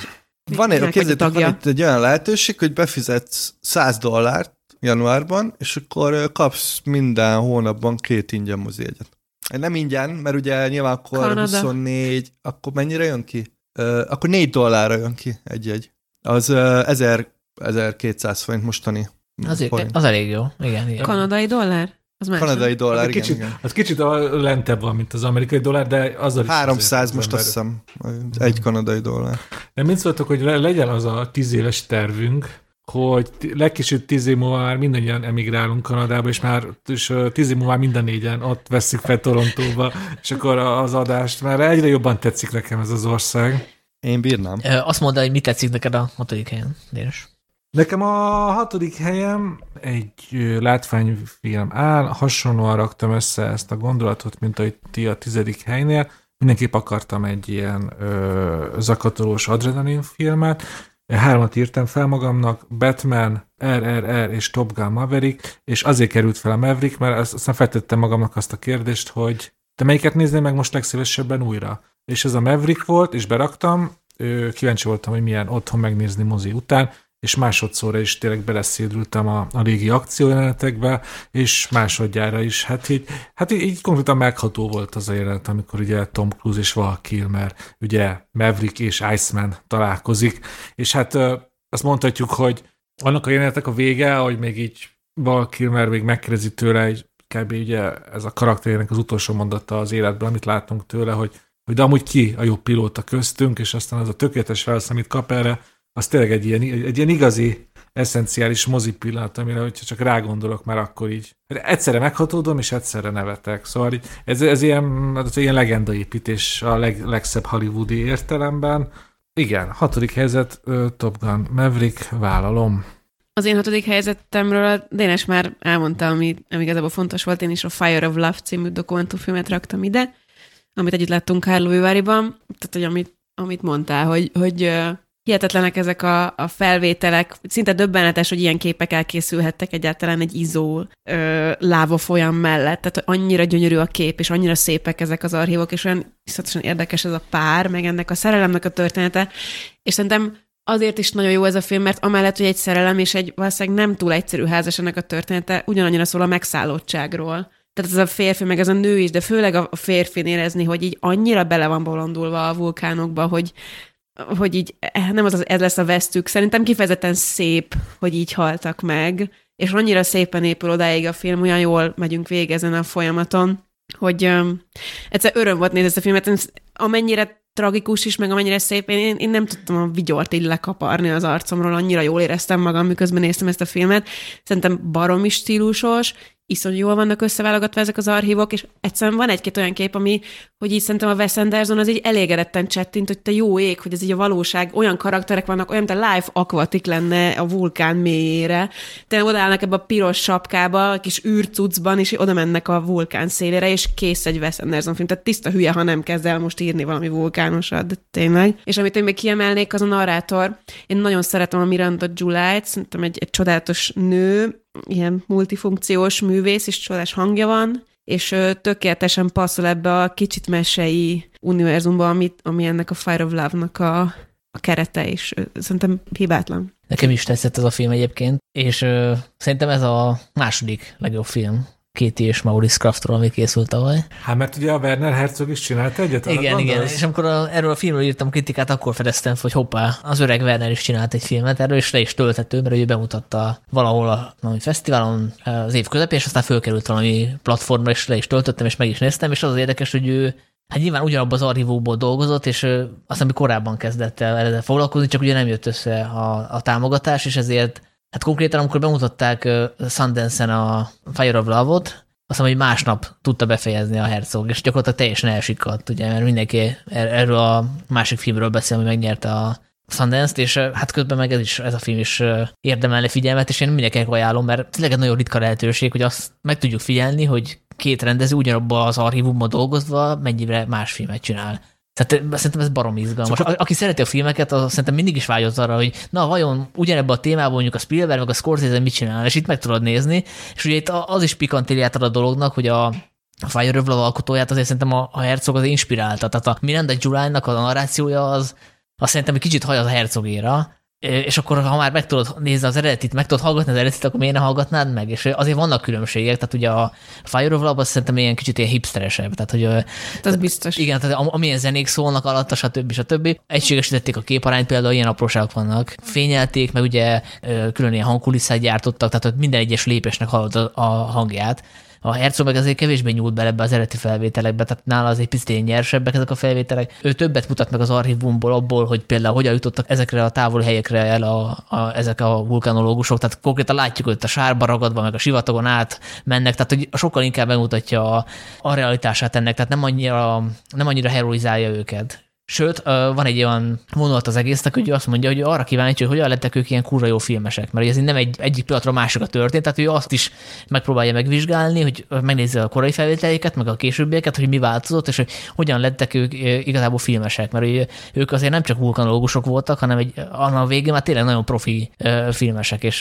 van egy, képzeljétek, van itt egy olyan lehetőség, hogy befizetsz 100 dollárt januárban, és akkor kapsz minden hónapban két ingyen mozi egyet. Nem ingyen, mert ugye nyilván akkor Kanada. 24, akkor mennyire jön ki? Uh, akkor 4 dollárra jön ki egy-egy. Az uh, 1000, 1200 forint mostani. Az, az elég jó, igen. igen. Kanadai dollár? Az más, kanadai dollár, az igen, kicsit, igen. Az kicsit a lentebb van, mint az amerikai dollár, de az a 300 most azt hiszem, egy kanadai dollár. De mit szóltok, hogy legyen az a tíz éves tervünk, hogy legkisebb tíz év múlva már mindannyian emigrálunk Kanadába, és már és tíz év múlva már minden négyen ott veszik fel Torontóba, és akkor az adást, mert egyre jobban tetszik nekem ez az ország. Én bírnám. Azt mondd, hogy mit tetszik neked a hatodik helyen, Dénes. Nekem a hatodik helyem egy látványfilm áll, hasonlóan raktam össze ezt a gondolatot, mint ahogy ti a tizedik helynél. mindenképp akartam egy ilyen ö, zakatolós adrenalin filmet, hármat írtam fel magamnak, Batman, RRR és Top Gun Maverick, és azért került fel a Maverick, mert azt, aztán feltettem magamnak azt a kérdést, hogy te melyiket nézném meg most legszívesebben újra? És ez a Maverick volt, és beraktam, kíváncsi voltam, hogy milyen otthon megnézni mozi után, és másodszorra is tényleg beleszédültem a, a régi akciójelenetekbe, és másodjára is. Hát így, hát így, így konkrétan megható volt az a jelenet, amikor ugye Tom Cruise és Val Kilmer, ugye Maverick és Iceman találkozik, és hát azt mondhatjuk, hogy annak a jelenetek a vége, hogy még így Val Kilmer még megkérdezi tőle, hogy kb. ugye ez a karakterének az utolsó mondata az életben, amit látunk tőle, hogy, hogy de amúgy ki a jobb pilóta köztünk, és aztán az a tökéletes válasz, amit kap erre, az tényleg egy ilyen, egy ilyen igazi, eszenciális mozi pillanat, amire, hogyha csak rágondolok, már akkor így egyszerre meghatódom, és egyszerre nevetek. Szóval így, ez, ez ilyen, ez ilyen legendaépítés a leg, legszebb hollywoodi értelemben. Igen, hatodik helyzet, Top Gun Maverick, vállalom. Az én hatodik helyzetemről a Dénes már elmondta, ami, ami igazából fontos volt, én is a Fire of Love című dokumentumfilmet raktam ide, amit együtt láttunk Kárlóiváriban, tehát hogy amit, amit mondtál, hogy, hogy hihetetlenek ezek a, a felvételek, szinte döbbenetes, hogy ilyen képek elkészülhettek egyáltalán egy izó ö, láva folyam mellett, tehát annyira gyönyörű a kép, és annyira szépek ezek az archívok, és olyan iszonyatosan érdekes ez a pár, meg ennek a szerelemnek a története, és szerintem azért is nagyon jó ez a film, mert amellett, hogy egy szerelem és egy valószínűleg nem túl egyszerű házas ennek a története, ugyanannyira szól a megszállottságról. Tehát ez a férfi, meg ez a nő is, de főleg a férfi érezni, hogy így annyira bele van bolondulva a vulkánokba, hogy, hogy így eh, nem az, ez lesz a vesztük. Szerintem kifejezetten szép, hogy így haltak meg, és annyira szépen épül odáig a film, olyan jól megyünk végig ezen a folyamaton, hogy um, egyszer öröm volt nézni ezt a filmet, amennyire tragikus is, meg amennyire szép, én, én nem tudtam a vigyort így lekaparni az arcomról, annyira jól éreztem magam, miközben néztem ezt a filmet. Szerintem baromi stílusos, iszonyú jól vannak összeválogatva ezek az archívok, és egyszerűen van egy-két olyan kép, ami, hogy így szerintem a Wes Anderson az így elégedetten csettint, hogy te jó ég, hogy ez így a valóság, olyan karakterek vannak, olyan, mint a live aquatic lenne a vulkán mélyére. Te odaállnak ebbe a piros sapkába, a kis űrcucban, és oda mennek a vulkán szélére, és kész egy Wes Anderson film. Tehát tiszta hülye, ha nem kezd el most írni valami vulkánosat, de tényleg. És amit én még kiemelnék, az a narrátor. Én nagyon szeretem a Miranda July-t, szerintem egy, egy csodálatos nő, ilyen multifunkciós művész, és csodás hangja van, és tökéletesen passzol ebbe a kicsit mesei univerzumba, amit, ami ennek a Fire of Love-nak a, a kerete, és szerintem hibátlan. Nekem is tetszett ez a film egyébként, és ö, szerintem ez a második legjobb film Kéti és Maurice Craftról, ami készült tavaly. Hát mert ugye a Werner Herzog is csinált egyet? Igen, igen, és amikor a, erről a filmről írtam kritikát, akkor fedeztem hogy hoppá, az öreg Werner is csinált egy filmet, erről is le is tölthető, mert ő bemutatta valahol a valami fesztiválon az év közepén, és aztán fölkerült valami platformra, és le is töltöttem, és meg is néztem, és az az érdekes, hogy ő Hát nyilván ugyanabban az archívóból dolgozott, és azt ami korábban kezdett el ezzel foglalkozni, csak ugye nem jött össze a, a támogatás, és ezért Hát konkrétan, amikor bemutatták Sundance-en a Fire of Love-ot, azt hiszem, hogy másnap tudta befejezni a Herzog, és gyakorlatilag teljesen elsikadt, ugye, mert mindenki er-, erről a másik filmről beszél, ami megnyerte a Sundance-t, és hát közben meg ez, is, ez a film is érdemelne figyelmet, és én mindenkinek ajánlom, mert tényleg egy nagyon ritka lehetőség, hogy azt meg tudjuk figyelni, hogy két rendező ugyanabban az archívumban dolgozva mennyire más filmet csinál. Tehát szerintem ez barom izgalmas. Csak... Aki szereti a filmeket, az szerintem mindig is vágyott arra, hogy na vajon ugyanebben a témában mondjuk a Spielberg meg a Scorsese mit csinál, és itt meg tudod nézni. És ugye itt az is pikantéliát ad a dolognak, hogy a a Fire of Love alkotóját azért szerintem a, a Herzog az inspirálta. Tehát a Miranda July-nak a narrációja az, azt szerintem egy kicsit haj az a Herzogéra, és akkor, ha már meg tudod nézni az eredetit, meg tudod hallgatni az eredetit, akkor miért ne hallgatnád meg? És azért vannak különbségek, tehát ugye a Fire of Love az szerintem ilyen kicsit ilyen hipsteresebb, tehát hogy... Hát az biztos. Igen, tehát amilyen zenék szólnak alatta, stb. stb. Egységesítették a képarányt, például ilyen apróságok vannak. Fényelték, meg ugye külön ilyen hangkulisszát gyártottak, tehát hogy minden egyes lépésnek hallod a hangját a Herzog meg azért kevésbé nyúlt bele ebbe az eredeti felvételekbe, tehát nála az egy picit nyersebbek ezek a felvételek. Ő többet mutat meg az archívumból abból, hogy például hogyan jutottak ezekre a távoli helyekre el a, a, ezek a vulkanológusok, tehát konkrétan látjuk, hogy a sárba ragadva, meg a sivatagon át mennek, tehát hogy sokkal inkább bemutatja a, a realitását ennek, tehát nem annyira, nem annyira heroizálja őket Sőt, van egy olyan vonulat az egésznek, hogy ő azt mondja, hogy arra kíváncsi, hogy hogyan lettek ők ilyen kurva jó filmesek, mert ez nem egy, egyik pillanatra másikra történt, tehát ő azt is megpróbálja megvizsgálni, hogy megnézze a korai felvételeiket, meg a későbbieket, hogy mi változott, és hogy hogyan lettek ők igazából filmesek, mert ők azért nem csak vulkanológusok voltak, hanem egy, a végén már tényleg nagyon profi filmesek. És,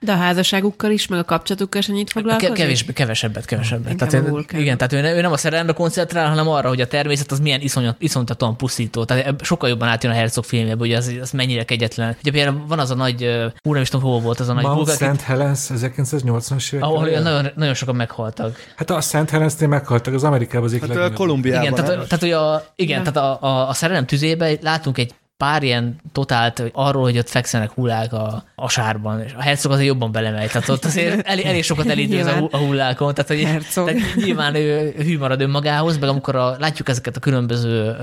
De a házasságukkal is, meg a kapcsolatukkal is annyit foglalkozik? Kevés, kevesebbet, kevesebbet. Tehát, igen, tehát ő, ő nem a szerelemre koncentrál, hanem arra, hogy a természet az milyen iszonyat, iszonyatosan pusztító. Tehát sokkal jobban átjön a Herzog filmjében, hogy az, az mennyire kegyetlen. Ugye például van az a nagy, hú, nem is tudom, hol volt az a nagy Mount St. Helens 1980-as évek. Ahol nagyon, nagyon sokan meghaltak. Hát a St. Helens-nél meghaltak, az Amerikában az egyik hát Kolumbiában. Igen, tehát, tehát, hogy a, igen, tehát a, a, a szerelem tüzében látunk egy pár ilyen totált arról, hogy ott fekszenek hullák a, a sárban, és a herceg azért jobban belemegy, tehát ott azért elég, elég sokat elindul a, a hullákon, tehát, hogy, tehát nyilván ő hű marad önmagához, meg amikor a, látjuk ezeket a különböző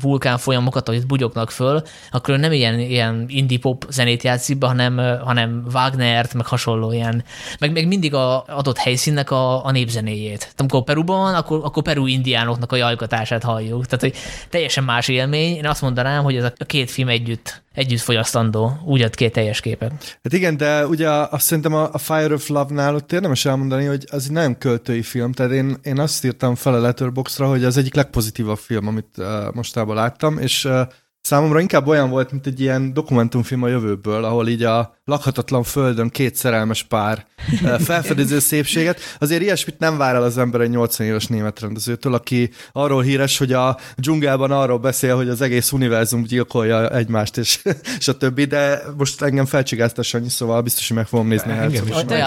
vulkán folyamokat, hogy bugyognak föl, akkor ő nem ilyen, ilyen indie pop zenét játszik be, hanem, hanem Wagnert, meg hasonló ilyen, meg, meg mindig a adott helyszínnek a, a népzenéjét. Tehát amikor Peruban van, akkor, akkor Peru indiánoknak a jajkatását halljuk. Tehát, hogy teljesen más élmény. Én azt mondanám, hogy ez a két film együtt, együtt fogyasztandó, úgy ad két teljes képet. Hát igen, de ugye azt szerintem a, Fire of Love-nál ott érdemes elmondani, hogy az egy nagyon költői film, tehát én, én azt írtam fel a Letterboxra, hogy az egyik legpozitívabb film, amit uh, mostában láttam, és uh, Számomra inkább olyan volt, mint egy ilyen dokumentumfilm a jövőből, ahol így a lakhatatlan földön két szerelmes pár felfedező szépséget. Azért ilyesmit nem vár el az ember egy 80 éves német rendezőtől, aki arról híres, hogy a dzsungelben arról beszél, hogy az egész univerzum gyilkolja egymást, és, és a többi, de most engem felcsigázta Sanyi, szóval biztos, hogy meg fogom nézni a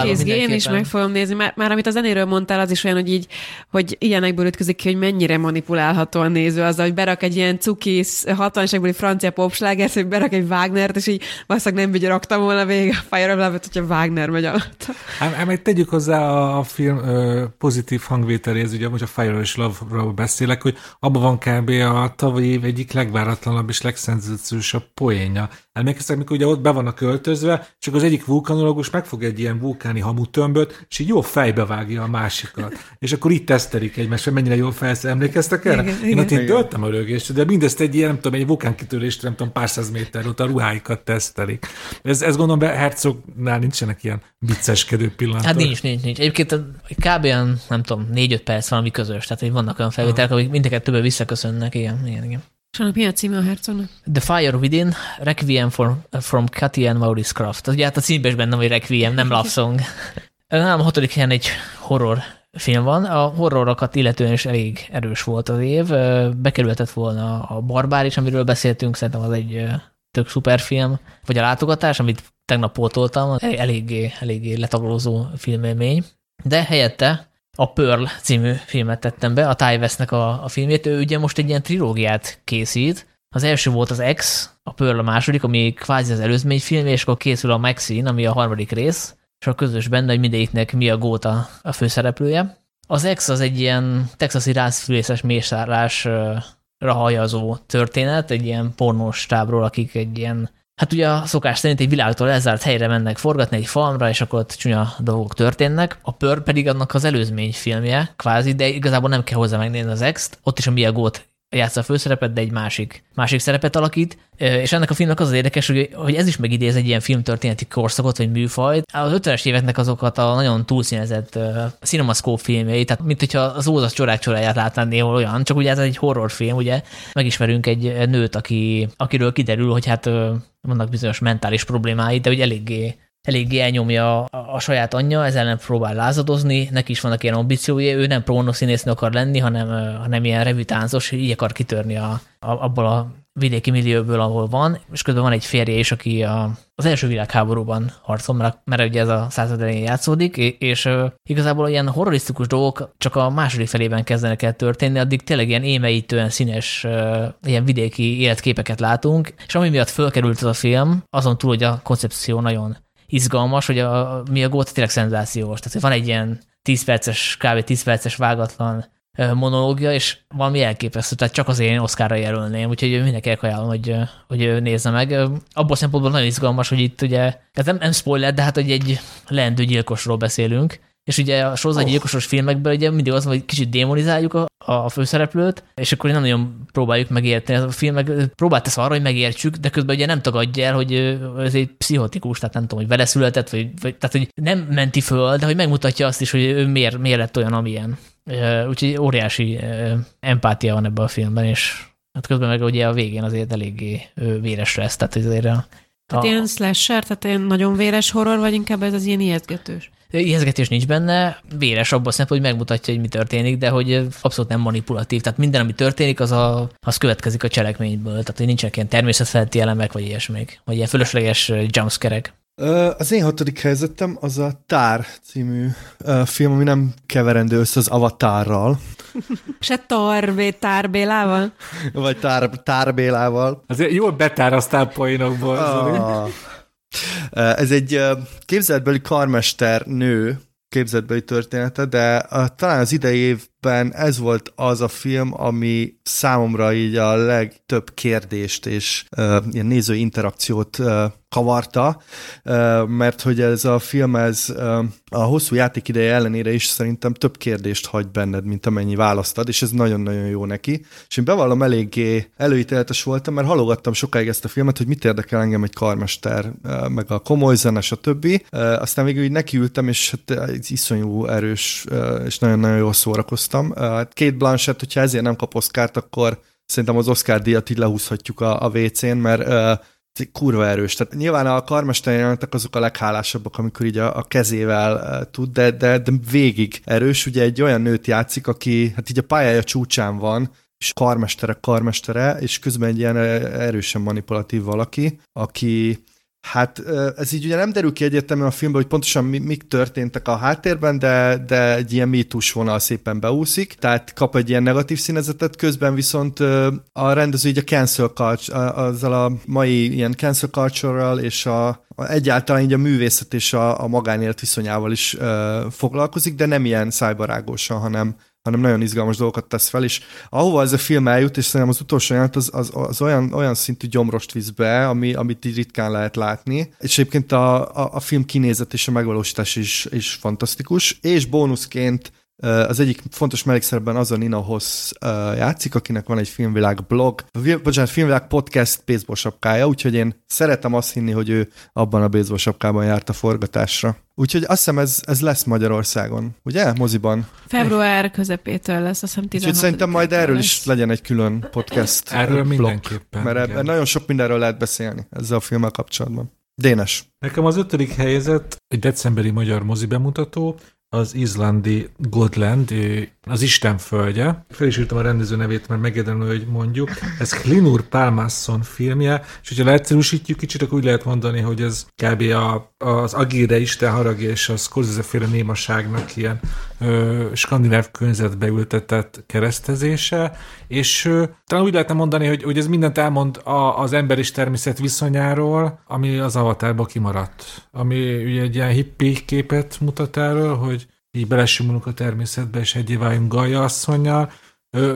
is. Én is meg fogom nézni, már, már amit a zenéről mondtál, az is olyan, hogy így, hogy ilyenekből ütközik ki, hogy mennyire manipulálható a néző az, hogy berak egy ilyen cukis 60 egy francia popsláger, hogy berak egy Wagnert, és így valószínűleg nem raktam volna végig a Fire of Love-et, hogyha Wagner megy alatt. Hát, hát tegyük hozzá a, a film ö, pozitív hangvételéhez, ugye most a Fire of Love-ról beszélek, hogy abban van kb. a tavalyi év egyik legváratlanabb és legszenzációsabb poénja. Emlékeztek, mikor ugye ott be van a költözve, csak az egyik vulkanológus megfog egy ilyen vulkáni hamutömböt, és így jó fejbe vágja a másikat. És akkor itt tesztelik egymást, hogy mennyire jól felsz. Emlékeztek erre? Igen, Én igen. ott én döltem a rögést, de mindezt egy ilyen, nem tudom, egy vulkánkitörést, nem tudom, pár száz méter ott a ruháikat tesztelik. Ez, ez gondolom, be Herzognál nincsenek ilyen vicceskedő pillanatok. Hát nincs, nincs, nincs. Egyébként kb. olyan, nem tudom, négy-öt perc valami közös, tehát hogy vannak olyan felvételek, amik mindeket többen visszaköszönnek, igen, igen, igen. És annak mi a címe a hercognak? The Fire Within, Requiem for, from Cathy and Maurice Craft. Ugye hát a címben is benne, hogy Requiem, nem Love Song. Nem, a hatodik helyen egy horror film van. A horrorokat illetően is elég erős volt az év. Bekerülhetett volna a Barbár is, amiről beszéltünk, szerintem az egy tök szuper film. Vagy a Látogatás, amit tegnap pótoltam, eléggé, eléggé letaglózó filmélmény. De helyette a Pearl című filmet tettem be, a Ty Westnek a, a filmét. Ő ugye most egy ilyen trilógiát készít. Az első volt az X, a Pearl a második, ami kvázi az előzmény film, és akkor készül a Maxine, ami a harmadik rész, és a közös benne, hogy mindegyiknek mi a góta a főszereplője. Az X az egy ilyen texasi rászfülészes mészárlásra hajazó történet, egy ilyen pornós tábról, akik egy ilyen Hát ugye a szokás szerint egy világtól elzárt helyre mennek forgatni egy falmra, és akkor ott csúnya dolgok történnek. A Pör pedig annak az előzmény filmje, kvázi, de igazából nem kell hozzá megnézni az ex Ott is a Mia Gót játsza a főszerepet, de egy másik, másik szerepet alakít. És ennek a filmnek az az érdekes, hogy, hogy ez is megidéz egy ilyen filmtörténeti korszakot, vagy műfajt. Az 50-es éveknek azokat a nagyon túlszínezett uh, cinemascope filmjei, tehát mint hogyha az ózas csorák csoráját látnál néhol olyan, csak ugye ez egy horrorfilm, ugye megismerünk egy nőt, aki, akiről kiderül, hogy hát uh, vannak bizonyos mentális problémái, de hogy eléggé eléggé elnyomja a, saját anyja, ezzel nem próbál lázadozni, neki is vannak ilyen ambíciói, ő nem pornószínésznő akar lenni, hanem, hanem ilyen revütáncos, így akar kitörni a, a, abból a vidéki millióból, ahol van, és közben van egy férje is, aki a, az első világháborúban harcol, mert, mert ugye ez a század elején játszódik, és, és igazából ilyen horrorisztikus dolgok csak a második felében kezdenek el történni, addig tényleg ilyen émeítően színes, ilyen vidéki életképeket látunk, és ami miatt fölkerült ez a film, azon túl, hogy a koncepció nagyon izgalmas, hogy a, mi a gót tényleg szenzációs. Tehát van egy ilyen 10 perces, kb. 10 perces vágatlan monológia, és valami elképesztő, tehát csak azért én Oszkára jelölném, úgyhogy mindenkinek ajánlom, hogy, hogy nézze meg. Abból szempontból nagyon izgalmas, hogy itt ugye, ez nem, nem spoiler, de hát hogy egy leendő gyilkosról beszélünk, és ugye a sorozatgyilkosos oh. filmekben ugye mindig az hogy kicsit démonizáljuk a, a főszereplőt, és akkor nem nagyon próbáljuk megérteni. A film meg próbált tesz arra, hogy megértsük, de közben ugye nem tagadja el, hogy ez egy pszichotikus, tehát nem tudom, hogy vele született, vagy, vagy tehát hogy nem menti föl, de hogy megmutatja azt is, hogy ő miért, miért lett olyan, amilyen. Úgyhogy óriási empátia van ebben a filmben, és hát közben meg ugye a végén azért eléggé véres lesz, tehát azért a, tehát a... ilyen slasher, tehát ilyen nagyon véres horror, vagy inkább ez az ilyen ijesztgetős? Ijesztgetés nincs benne, véres abban a szempontból, hogy megmutatja, hogy mi történik, de hogy abszolút nem manipulatív. Tehát minden, ami történik, az, a, az következik a cselekményből. Tehát, hogy nincsenek ilyen természetfeletti elemek, vagy ilyesmik, vagy ilyen fölösleges jumpscare-ek. Az én hatodik helyzetem az a Tár című film, ami nem keverendő össze az Avatarral. Se Tarbé, Tárbélával? Vagy tár, Tárbélával. Azért jól betáraztál poénokból. Ah. Ez egy képzeletbeli karmester nő, képzetbeli története, de a, talán az idei évben ez volt az a film, ami számomra így a legtöbb kérdést és ilyen néző interakciót kavarta, mert hogy ez a film, ez a hosszú játék ideje ellenére is szerintem több kérdést hagy benned, mint amennyi választad, és ez nagyon-nagyon jó neki. És én bevallom, eléggé előítéletes voltam, mert halogattam sokáig ezt a filmet, hogy mit érdekel engem egy karmester, meg a komoly zene, stb. Aztán végül így nekiültem, és hát iszonyú erős, és nagyon-nagyon jól szórakoztam. Két Blanchett, hogyha ezért nem kap Oscárt, akkor szerintem az Oscar díjat így lehúzhatjuk a, a WC-n, mert kurva erős. Tehát nyilván a karmester jelenetek azok a leghálásabbak, amikor így a, a kezével tud, de, de, de végig erős. Ugye egy olyan nőt játszik, aki hát így a pályája csúcsán van, és karmestere karmestere, és közben egy ilyen erősen manipulatív valaki, aki Hát ez így ugye nem derül ki egyértelműen a filmben, hogy pontosan mi, mik történtek a háttérben, de, de egy ilyen mítus vonal szépen beúszik, tehát kap egy ilyen negatív színezetet, közben viszont a rendező így a cancel culture, azzal a mai ilyen cancel culture és a, egyáltalán így a művészet és a, a magánélet viszonyával is uh, foglalkozik, de nem ilyen szájbarágosan, hanem hanem nagyon izgalmas dolgokat tesz fel, és ahova ez a film eljut, és szerintem az utolsó jelent, az, az, az olyan, olyan szintű gyomrost visz be, ami, amit így ritkán lehet látni, és egyébként a, a, a film kinézet és a megvalósítás is, is fantasztikus, és bónuszként az egyik fontos mellékszerben az a Nina Hoss játszik, akinek van egy filmvilág blog, bocsánat, filmvilág podcast baseball sapkája, úgyhogy én szeretem azt hinni, hogy ő abban a baseball sapkában járt a forgatásra. Úgyhogy azt hiszem ez, ez lesz Magyarországon, ugye? Moziban. Február közepétől lesz, azt hiszem 16 Úgyhogy szerintem majd erről lesz. is legyen egy külön podcast. Erről blog, mindenképpen. Mert ebben nagyon sok mindenről lehet beszélni ezzel a filmmel kapcsolatban. Dénes. Nekem az ötödik helyzet egy decemberi magyar mozi bemutató, az izlandi Godland, az Isten földje. Fel is írtam a rendező nevét, mert megérdemlő, hogy mondjuk. Ez Klinur Palmasson filmje, és hogyha leegyszerűsítjük kicsit, akkor úgy lehet mondani, hogy ez kb. A, az Agire Isten haragja és a Scorsese féle némaságnak ilyen ö, skandináv környezetbe ültetett keresztezése, és ö, talán úgy lehetne mondani, hogy, hogy ez mindent elmond a, az ember és természet viszonyáról, ami az avatárba kimaradt. Ami ugye egy ilyen hippi képet mutat erről, hogy így belesimulunk a természetbe, és egyé váljunk Gaia asszonyjal,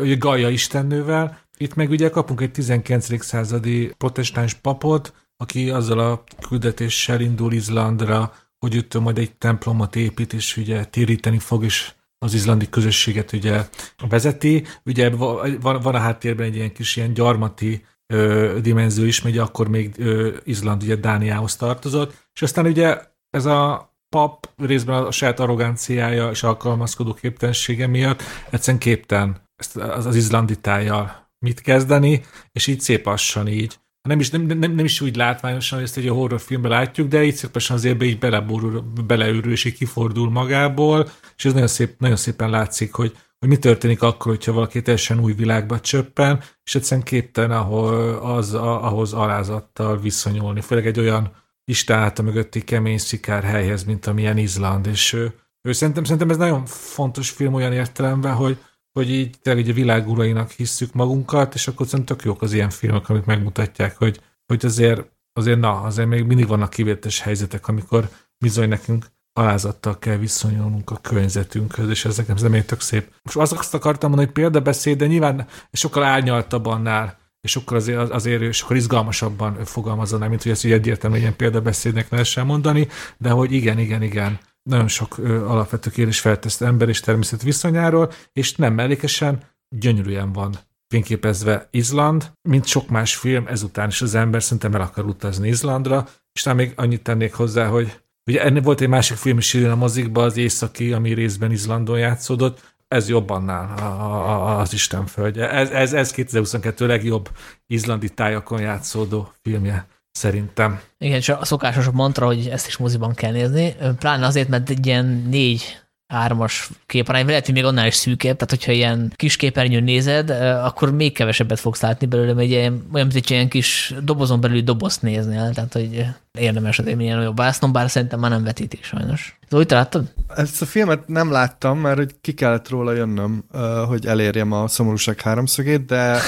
ugye Gaia istennővel. Itt meg ugye kapunk egy 19. századi protestáns papot, aki azzal a küldetéssel indul Izlandra, hogy itt majd egy templomot épít, és ugye téríteni fog, és az izlandi közösséget ugye vezeti. Ugye van, van a háttérben egy ilyen kis ilyen gyarmati ö, dimenzió is, mert akkor még ö, Izland ugye Dániához tartozott, és aztán ugye ez a pap részben a saját arroganciája és alkalmazkodó képtelensége miatt egyszerűen képtelen ezt az, az izlandi tájjal mit kezdeni, és így szép lassan így. Nem is, nem, nem, nem is úgy látványosan, hogy ezt egy horrorfilmben látjuk, de így szépen azért be így beleborul, beleőrül, és így kifordul magából, és ez nagyon, szép, nagyon szépen látszik, hogy, hogy mi történik akkor, hogyha valaki teljesen új világba csöppen, és egyszerűen képtelen ahol, az, ahhoz alázattal viszonyulni. Főleg egy olyan Isten mögötti kemény szikár helyhez, mint amilyen Izland, és ő, ő szerintem, szerintem ez nagyon fontos film olyan értelemben, hogy, hogy így tényleg a világ urainak hisszük magunkat, és akkor szerintem tök jók az ilyen filmek, amik megmutatják, hogy, hogy azért, azért na, azért még mindig vannak kivétes helyzetek, amikor bizony nekünk alázattal kell viszonyulnunk a környezetünkhöz, és ez nekem ez tök szép. Most azt akartam mondani, hogy példabeszéd, de nyilván sokkal árnyaltabb annál, és sokkal azért, azért sokkal izgalmasabban fogalmazza, mint hogy ezt így egyértelműen ilyen példabeszédnek lehessen mondani, de hogy igen, igen, igen, nagyon sok ö, alapvető kérdés feltesz ember és természet viszonyáról, és nem mellékesen gyönyörűen van fényképezve Izland, mint sok más film, ezután is az ember szerintem el akar utazni Izlandra, és talán még annyit tennék hozzá, hogy ugye ennél volt egy másik film is a mozikba, az Északi, ami részben Izlandon játszódott, ez jobban a, az Isten földje. Ez, ez, ez 2022 legjobb izlandi tájakon játszódó filmje szerintem. Igen, és a szokásos mantra, hogy ezt is moziban kell nézni, pláne azért, mert egy ilyen négy hármas képarány, lehet, hogy még annál is szűkebb, tehát hogyha ilyen kis képernyőn nézed, akkor még kevesebbet fogsz látni belőle, mert ilyen, olyan, mint egy ilyen kis dobozon belül dobozt néznél, tehát hogy érdemes az élményen nagyobb vásznom, bár szerintem már nem vetíti sajnos. Zoli, te láttad? Ezt a filmet nem láttam, mert hogy ki kellett róla jönnöm, hogy elérjem a szomorúság háromszögét, de...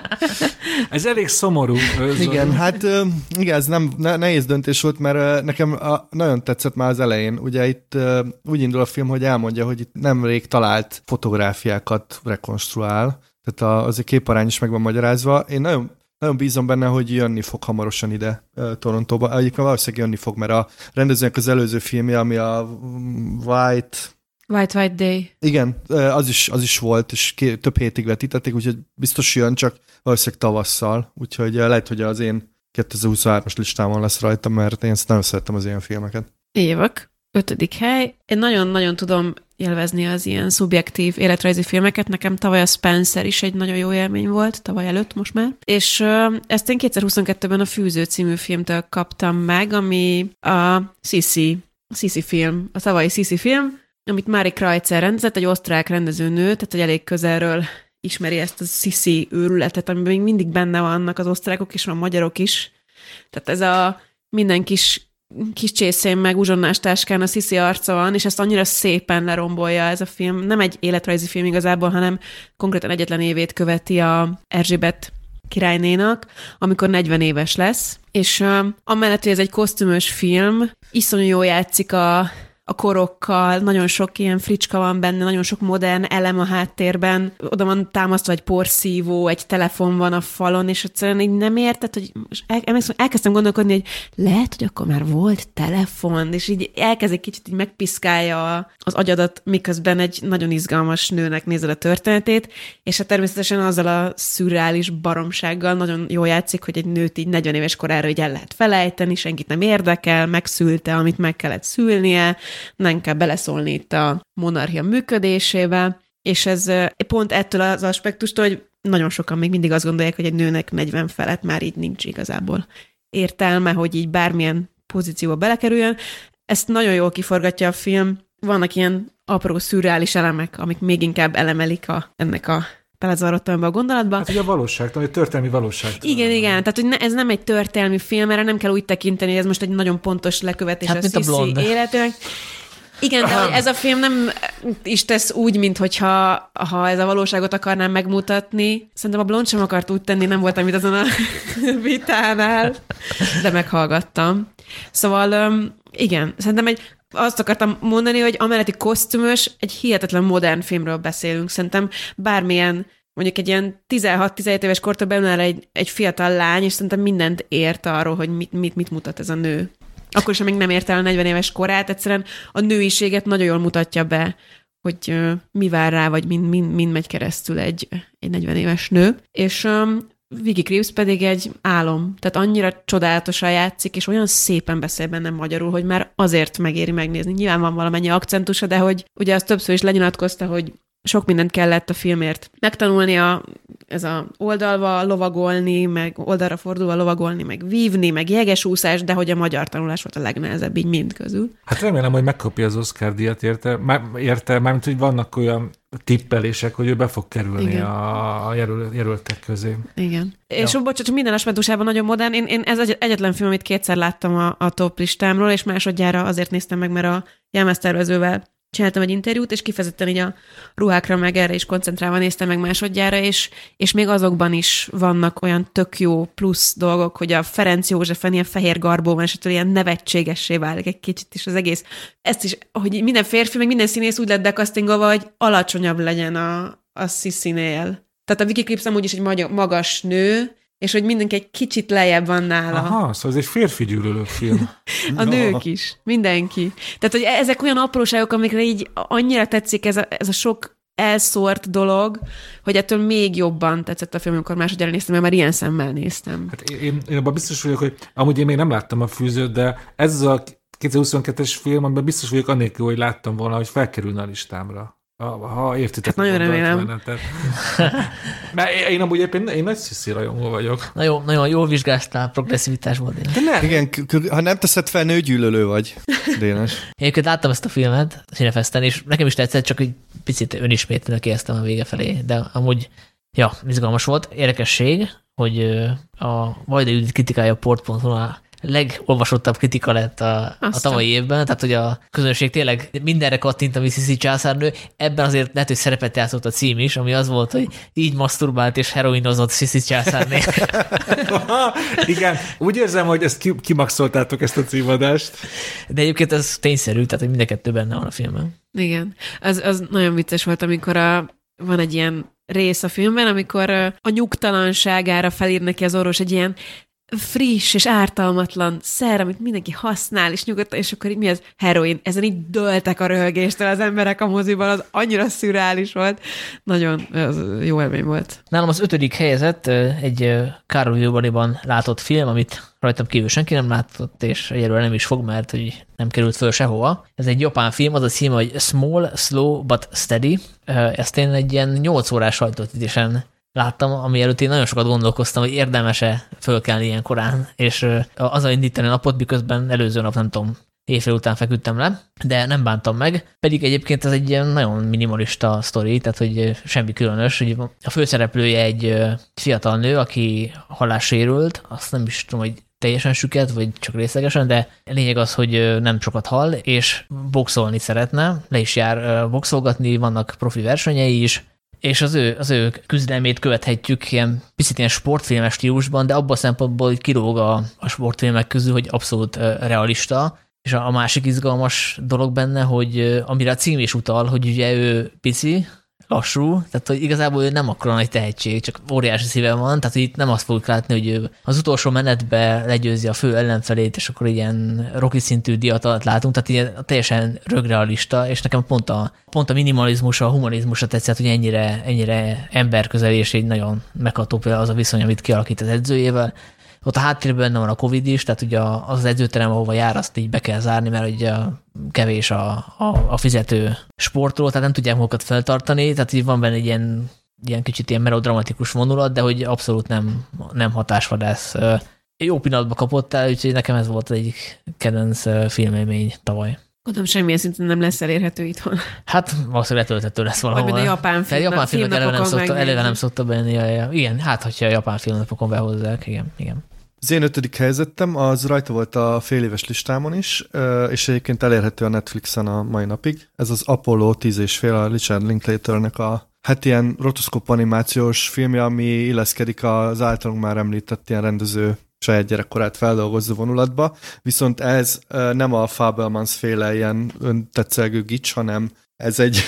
ez elég szomorú. Igen, hát igen, ez nem nehéz döntés volt, mert nekem nagyon tetszett már az elején. Ugye itt úgy indul a film, hogy elmondja, hogy itt nemrég talált fotográfiákat rekonstruál, tehát az a képarány is meg van magyarázva. Én nagyon nagyon bízom benne, hogy jönni fog hamarosan ide Torontóba. Egyébként valószínűleg jönni fog, mert a rendezőnek az előző filmje, ami a White... White White Day. Igen, az is, az is volt, és ké, több hétig vetítették, úgyhogy biztos jön, csak valószínűleg tavasszal. Úgyhogy lehet, hogy az én 2023-as listámon lesz rajta, mert én nagyon szerettem az ilyen filmeket. Évek. Ötödik hely. Én nagyon-nagyon tudom élvezni az ilyen szubjektív életrajzi filmeket. Nekem tavaly a Spencer is egy nagyon jó élmény volt, tavaly előtt most már. És ezt én 2022-ben a Fűző című filmtől kaptam meg, ami a Sisi, Sisi film, a tavalyi Sisi film, amit Mári Kreutzer rendezett, egy osztrák rendezőnő, tehát egy elég közelről ismeri ezt a Sisi őrületet, amiben még mindig benne vannak az osztrákok és a magyarok is. Tehát ez a minden kis kis csészén meg uzsonnás táskán a Sisi arca van, és ezt annyira szépen lerombolja ez a film. Nem egy életrajzi film igazából, hanem konkrétan egyetlen évét követi a Erzsébet királynénak, amikor 40 éves lesz, és uh, amellett, hogy ez egy kosztümös film, iszonyú jó játszik a a korokkal, nagyon sok ilyen fricska van benne, nagyon sok modern elem a háttérben, oda van támasztva egy porszívó, egy telefon van a falon, és egyszerűen így nem érted, hogy el, elkezdtem gondolkodni, hogy lehet, hogy akkor már volt telefon, és így elkezd egy kicsit így megpiszkálja az agyadat, miközben egy nagyon izgalmas nőnek nézed a történetét, és hát természetesen azzal a szürreális baromsággal nagyon jól játszik, hogy egy nőt így 40 éves korára így el lehet felejteni, senkit nem érdekel, megszülte, amit meg kellett szülnie, nem kell beleszólni itt a monarchia működésébe, és ez pont ettől az aspektustól, hogy nagyon sokan még mindig azt gondolják, hogy egy nőnek 40 felett már így nincs igazából értelme, hogy így bármilyen pozícióba belekerüljön. Ezt nagyon jól kiforgatja a film. Vannak ilyen apró szürreális elemek, amik még inkább elemelik a, ennek a belezavarodtam ebbe a gondolatba. Hát ugye a valóság, egy történelmi valóság. Igen, igen, tehát hogy ne, ez nem egy történelmi film, erre nem kell úgy tekinteni, hogy ez most egy nagyon pontos lekövetés hát, a Sissi életének. Igen, de ez a film nem is tesz úgy, mint hogyha ha ez a valóságot akarnám megmutatni. Szerintem a blond sem akart úgy tenni, nem voltam itt azon a vitánál, de meghallgattam. Szóval igen, szerintem egy azt akartam mondani, hogy amelletti kosztümös, egy hihetetlen modern filmről beszélünk. Szerintem bármilyen mondjuk egy ilyen 16-17 éves kortól beülne egy, egy fiatal lány, és szerintem mindent ért arról, hogy mit, mit, mit mutat ez a nő. Akkor sem még nem ért el a 40 éves korát, egyszerűen a nőiséget nagyon jól mutatja be, hogy uh, mi vár rá, vagy mind, mind, mind megy keresztül egy, egy 40 éves nő. És um, Vicky Krieps pedig egy álom, tehát annyira csodálatosan játszik, és olyan szépen beszél benne magyarul, hogy már azért megéri megnézni. Nyilván van valamennyi akcentusa, de hogy ugye azt többször is lenyilatkozta, hogy sok mindent kellett a filmért megtanulnia, ez a oldalva lovagolni, meg oldalra fordulva lovagolni, meg vívni, meg jegesúszás, de hogy a magyar tanulás volt a legnehezebb így mind közül. Hát remélem, hogy megkapja az Oscar díjat érte, már, érte, mármint, hogy vannak olyan tippelések, hogy ő be fog kerülni Igen. a, a jelöl, jelöltek közé. Igen. Ja. És bocsánat, csak minden aspektusában nagyon modern. Én, én ez egy, egyetlen film, amit kétszer láttam a, a top listámról, és másodjára azért néztem meg, mert a jelmeztervezővel csináltam egy interjút, és kifejezetten így a ruhákra meg erre is koncentrálva néztem meg másodjára, és, és még azokban is vannak olyan tök jó plusz dolgok, hogy a Ferenc Józsefen ilyen fehér garbó és ilyen nevetségessé válik egy kicsit is az egész. Ezt is, hogy minden férfi, meg minden színész úgy lett dekasztingolva, hogy alacsonyabb legyen a, a Sissy-nél. Tehát a Vicky Clips amúgy is egy magas nő, és hogy mindenki egy kicsit lejjebb van nála. Aha, szóval ez egy férfi gyűlölő film. a nők is, mindenki. Tehát, hogy ezek olyan apróságok, amikre így annyira tetszik ez a, ez a sok elszórt dolog, hogy ettől még jobban tetszett a film, amikor másodjára néztem, mert már ilyen szemmel néztem. Hát én, én abban biztos vagyok, hogy amúgy én még nem láttam a fűzőt, de ez a 2022-es film, amiben biztos vagyok annélkül, hogy láttam volna, hogy felkerülne a listámra. Ha, ha értitek. Hát nagyon remélem. Mert én amúgy éppen én nagy sziszi rajongó vagyok. Nagyon, nagyon jól vizsgáztál progresszivitásból, Dénes. De nem. Igen, ha nem teszed fel, nőgyűlölő vagy, Dénes. Egyébként láttam ezt a filmet Cinefesten, és nekem is tetszett, csak egy picit önismétlőnek éreztem a vége felé, de amúgy, ja, izgalmas volt. Érdekesség, hogy a Vajda Judit kritikája port.hu legolvasottabb kritika lett a, a tavalyi évben, tehát hogy a közönség tényleg mindenre kattint a Mississippi császárnő, ebben azért lehet, hogy szerepet játszott a cím is, ami az volt, hogy így masturbált és heroinozott Mississippi császárné. Igen, úgy érzem, hogy ezt kimaxoltátok ezt a címadást. De egyébként ez tényszerű, tehát hogy mind a kettő benne van a filmben. Igen, az, az nagyon vicces volt, amikor a, van egy ilyen rész a filmben, amikor a nyugtalanságára felír neki az orvos egy ilyen friss és ártalmatlan szer, amit mindenki használ, és nyugodtan, és akkor így mi az heroin. Ezen így döltek a röhögéstől az emberek a moziban, az annyira szürreális volt. Nagyon az jó élmény volt. Nálam az ötödik helyezett egy Károly Jóbaniban látott film, amit rajtam kívül senki nem látott, és egyelőre nem is fog, mert hogy nem került föl sehova. Ez egy japán film, az a címe, hogy Small, Slow but Steady. Ezt én egy ilyen 8 órás sajtótítésen láttam, ami előtt én nagyon sokat gondolkoztam, hogy érdemese fölkelni ilyen korán, és az indítani a napot, miközben előző nap nem tudom, éjfél után feküdtem le, de nem bántam meg, pedig egyébként ez egy ilyen nagyon minimalista sztori, tehát hogy semmi különös, hogy a főszereplője egy fiatal nő, aki halássérült, azt nem is tudom, hogy teljesen süket, vagy csak részlegesen, de lényeg az, hogy nem sokat hall, és boxolni szeretne, le is jár boxolgatni, vannak profi versenyei is, és az ő, az ő küzdelmét követhetjük ilyen picit ilyen sportfilmes stílusban, de abban a szempontból, hogy kilóg a, a sportfilmek közül, hogy abszolút realista, és a, a másik izgalmas dolog benne, hogy amire a cím is utal, hogy ugye ő pici, lassú, tehát hogy igazából ő nem akkora nagy tehetség, csak óriási szíve van, tehát hogy itt nem azt fogjuk látni, hogy ő az utolsó menetbe legyőzi a fő ellenfelét, és akkor ilyen rocky szintű diatalat látunk, tehát ilyen teljesen rögrealista, és nekem pont a, pont a minimalizmus, a humanizmusa tetszett, hogy ennyire, ennyire emberközeli, és egy nagyon megható például az a viszony, amit kialakít az edzőjével, ott a háttérben benne van a Covid is, tehát ugye az edzőterem, ahova jár, azt így be kell zárni, mert ugye kevés a, a, a fizető sportról, tehát nem tudják magukat feltartani, tehát így van benne egy ilyen, ilyen kicsit ilyen melodramatikus vonulat, de hogy abszolút nem, nem hatásvadász. Jó pillanatban kapott el, úgyhogy nekem ez volt egy kedvenc filmélmény tavaly. Gondolom, semmilyen szinten nem lesz elérhető itthon. Hát valószínűleg letölthető lesz valahol. Vagy a japán film. Japán filmek eleve nem, szokta, eleve nem szokta benni. Igen, hát hogyha a japán filmnapokon behozzák, igen, igen. Az én ötödik helyzetem, az rajta volt a fél éves listámon is, és egyébként elérhető a Netflixen a mai napig. Ez az Apollo 10 és fél, a Richard Linklaternek a hát ilyen rotoszkóp animációs filmje, ami illeszkedik az általunk már említett ilyen rendező saját gyerekkorát feldolgozó vonulatba, viszont ez nem a Fabelmans féle ilyen öntetszelgő gics, hanem ez egy,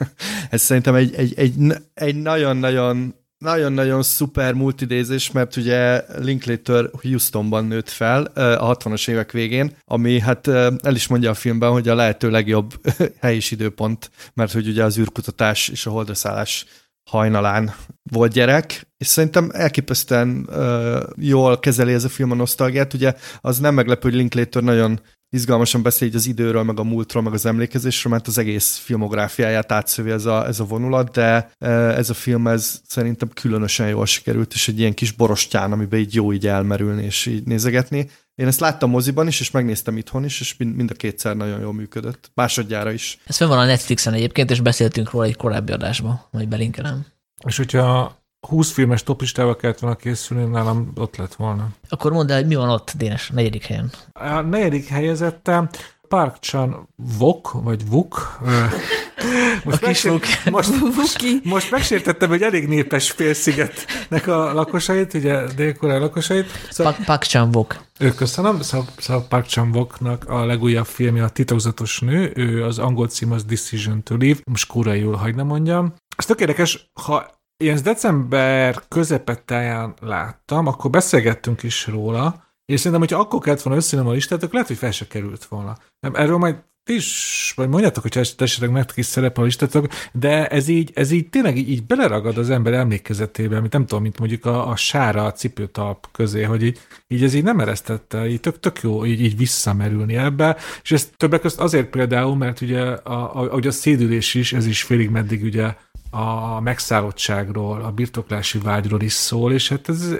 ez szerintem egy, egy, egy, egy nagyon-nagyon nagyon-nagyon szuper multidézés, mert ugye Linklater Houstonban nőtt fel a 60-as évek végén, ami hát el is mondja a filmben, hogy a lehető legjobb hely és időpont, mert hogy ugye az űrkutatás és a holdraszállás hajnalán volt gyerek, és szerintem elképesztően uh, jól kezeli ez a film a nosztalgiát. Ugye az nem meglepő, hogy Linklater nagyon izgalmasan beszél így az időről, meg a múltról, meg az emlékezésről, mert az egész filmográfiáját átszövi ez a, ez a vonulat, de ez a film ez szerintem különösen jól sikerült, és egy ilyen kis borostyán, amiben így jó így elmerülni és így nézegetni. Én ezt láttam moziban is, és megnéztem itthon is, és mind a kétszer nagyon jól működött. Másodjára is. Ez fenn van a Netflixen egyébként, és beszéltünk róla egy korábbi adásban, majd belinkelem. És hogyha 20 filmes toplistával kellett volna készülni, nálam ott lett volna. Akkor mondd el, hogy mi van ott, Dénes, negyedik helyen. A negyedik helyezettem Park Chan Vok, vagy Vuk. Most, Vuk. most, most, most megsértettem, hogy elég népes félszigetnek a lakosait, ugye dél lakosait. Szóval, Park Chan Vok. Ő köszönöm, szóval, szóval Park Chan Voknak a legújabb filmje a titokzatos nő, ő az angol cím az Decision to Live, most kuraiul hagy nem mondjam. Ez tök érdekes, ha én ezt december közepettáján láttam, akkor beszélgettünk is róla, és szerintem, hogyha akkor kellett volna összenom a listát, akkor lehet, hogy fel se került volna. Nem, erről majd ti is, vagy mondjátok, hogy esetleg nektek is szerepel a listátok, de ez így, ez így tényleg így, így beleragad az ember emlékezetébe, amit nem tudom, mint mondjuk a, a sára a cipőtalp közé, hogy így, így ez így nem eresztette, így tök, tök jó így, így visszamerülni ebbe, és ez többek között azért például, mert ugye a, a, a, a szédülés is, ez is félig meddig ugye a megszállottságról, a birtoklási vágyról is szól, és hát ez,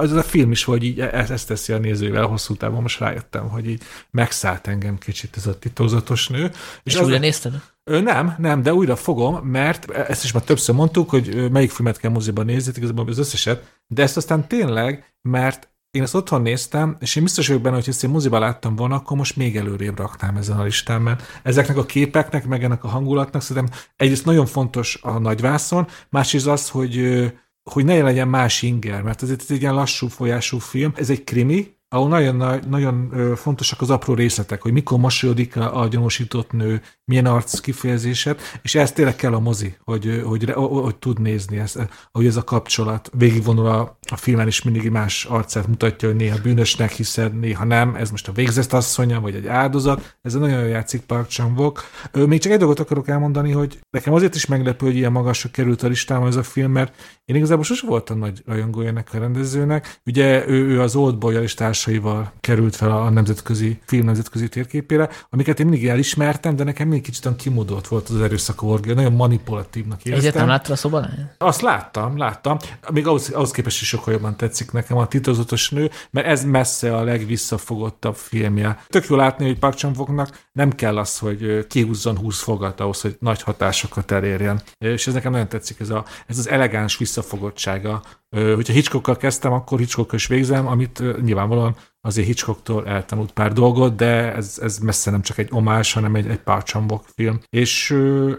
ez a film is, hogy így ezt, ezt teszi a nézővel hosszú távon, most rájöttem, hogy így megszállt engem kicsit ez a titokzatos nő. És, és újra nézted? Nem, nem, de újra fogom, mert ezt is már többször mondtuk, hogy melyik filmet kell moziban nézni, igazából az összeset, de ezt aztán tényleg, mert én ezt otthon néztem, és én biztos vagyok benne, hogy ezt én moziban láttam volna, akkor most még előrébb raknám ezen a listán, mert ezeknek a képeknek, meg ennek a hangulatnak szerintem egyrészt nagyon fontos a nagyvászon, másrészt az, hogy hogy ne legyen más inger, mert ez egy ilyen lassú folyású film, ez egy krimi, ahol nagyon, nagyon fontosak az apró részletek, hogy mikor mosolyodik a, a gyanúsított nő, milyen arc kifejezéset, és ez tényleg kell a mozi, hogy, hogy, hogy, hogy tud nézni, ezt, hogy ez a kapcsolat végigvonul a, a filmen is mindig más arcát mutatja, hogy néha bűnösnek hiszed, néha nem, ez most a végzett asszonya, vagy egy áldozat, ez nagyon jól játszik Park chan Még csak egy dolgot akarok elmondani, hogy nekem azért is meglepő, hogy ilyen magasra került a listámon ez a film, mert én igazából sosem voltam nagy rajongója ennek a rendezőnek. Ugye ő, ő az Old boy és társaival került fel a nemzetközi film nemzetközi térképére, amiket én mindig elismertem, de nekem mindig kicsit kimódolt volt az erőszak orgia, nagyon manipulatívnak éreztem. Egyetem láttad a szobalány? Azt láttam, láttam. Még ahhoz, ahhoz képest is sokkal jobban tetszik nekem a titokzatos nő, mert ez messze a legvisszafogottabb filmje. Tök jó látni, hogy Park chan nem kell az, hogy kihúzzon 20 fogat ahhoz, hogy nagy hatásokat elérjen. És ez nekem nagyon tetszik, ez, a, ez az elegáns visszafogottsága. Hogyha Hitchcockkal kezdtem, akkor Hitchcockkal is végzem, amit nyilvánvalóan azért Hitchcocktól eltanult pár dolgot, de ez, ez messze nem csak egy omás, hanem egy, egy Parchambok film. És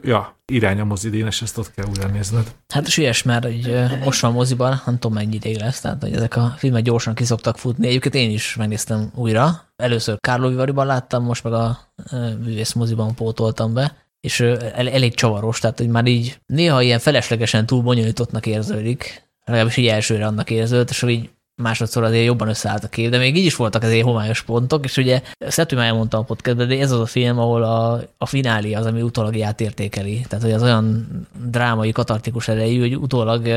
ja, irány a mozidén, és ezt ott kell újra nézned. Hát sülyes, mert hogy most van moziban, nem tudom mennyi ideig lesz, tehát hogy ezek a filmek gyorsan kiszoktak futni. Egyébként én is megnéztem újra. Először Kárlóvivariban láttam, most meg a művész moziban pótoltam be, és el, elég csavaros, tehát hogy már így néha ilyen feleslegesen túl bonyolítottnak érződik, legalábbis így elsőre annak érződött, és így másodszor azért jobban összeállt a kép, de még így is voltak azért homályos pontok, és ugye ezt már elmondtam a podcastben, de ez az a film, ahol a, a finálé az, ami utólag átértékeli. Tehát, hogy az olyan drámai, katartikus erejű, hogy utólag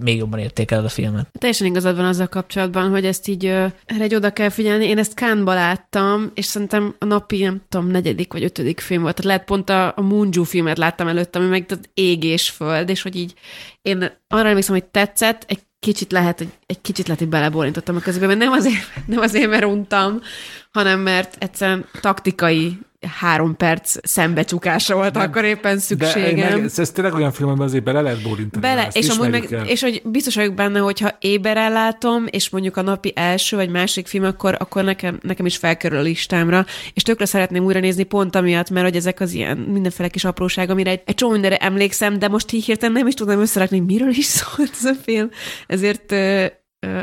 még jobban értékeled a filmet. Teljesen igazad van azzal kapcsolatban, hogy ezt így erre oda kell figyelni. Én ezt Kánba láttam, és szerintem a napi, nem tudom, negyedik vagy ötödik film volt. Tehát lehet pont a, a Moonju filmet láttam előtt, ami meg az égés föld, és hogy így én arra emlékszem, hogy tetszett, egy kicsit lehet, hogy egy kicsit lehet, hogy belebólintottam a közben, mert nem azért, nem azért, mert untam, hanem mert egyszerűen taktikai három perc szembecsukásra volt nem, akkor éppen szükségem. De meg, ez tényleg olyan film, amiben azért bele lehet bólintani. Bele, és, amúgy meg, és hogy biztos vagyok benne, hogyha éber látom, és mondjuk a napi első vagy másik film, akkor, akkor nekem, nekem is felkerül a listámra, és tökre szeretném újra nézni pont amiatt, mert hogy ezek az ilyen mindenféle kis apróság, amire egy, egy csomó mindenre emlékszem, de most így hirtelen nem is tudom összerakni, miről is szólt ez a film. Ezért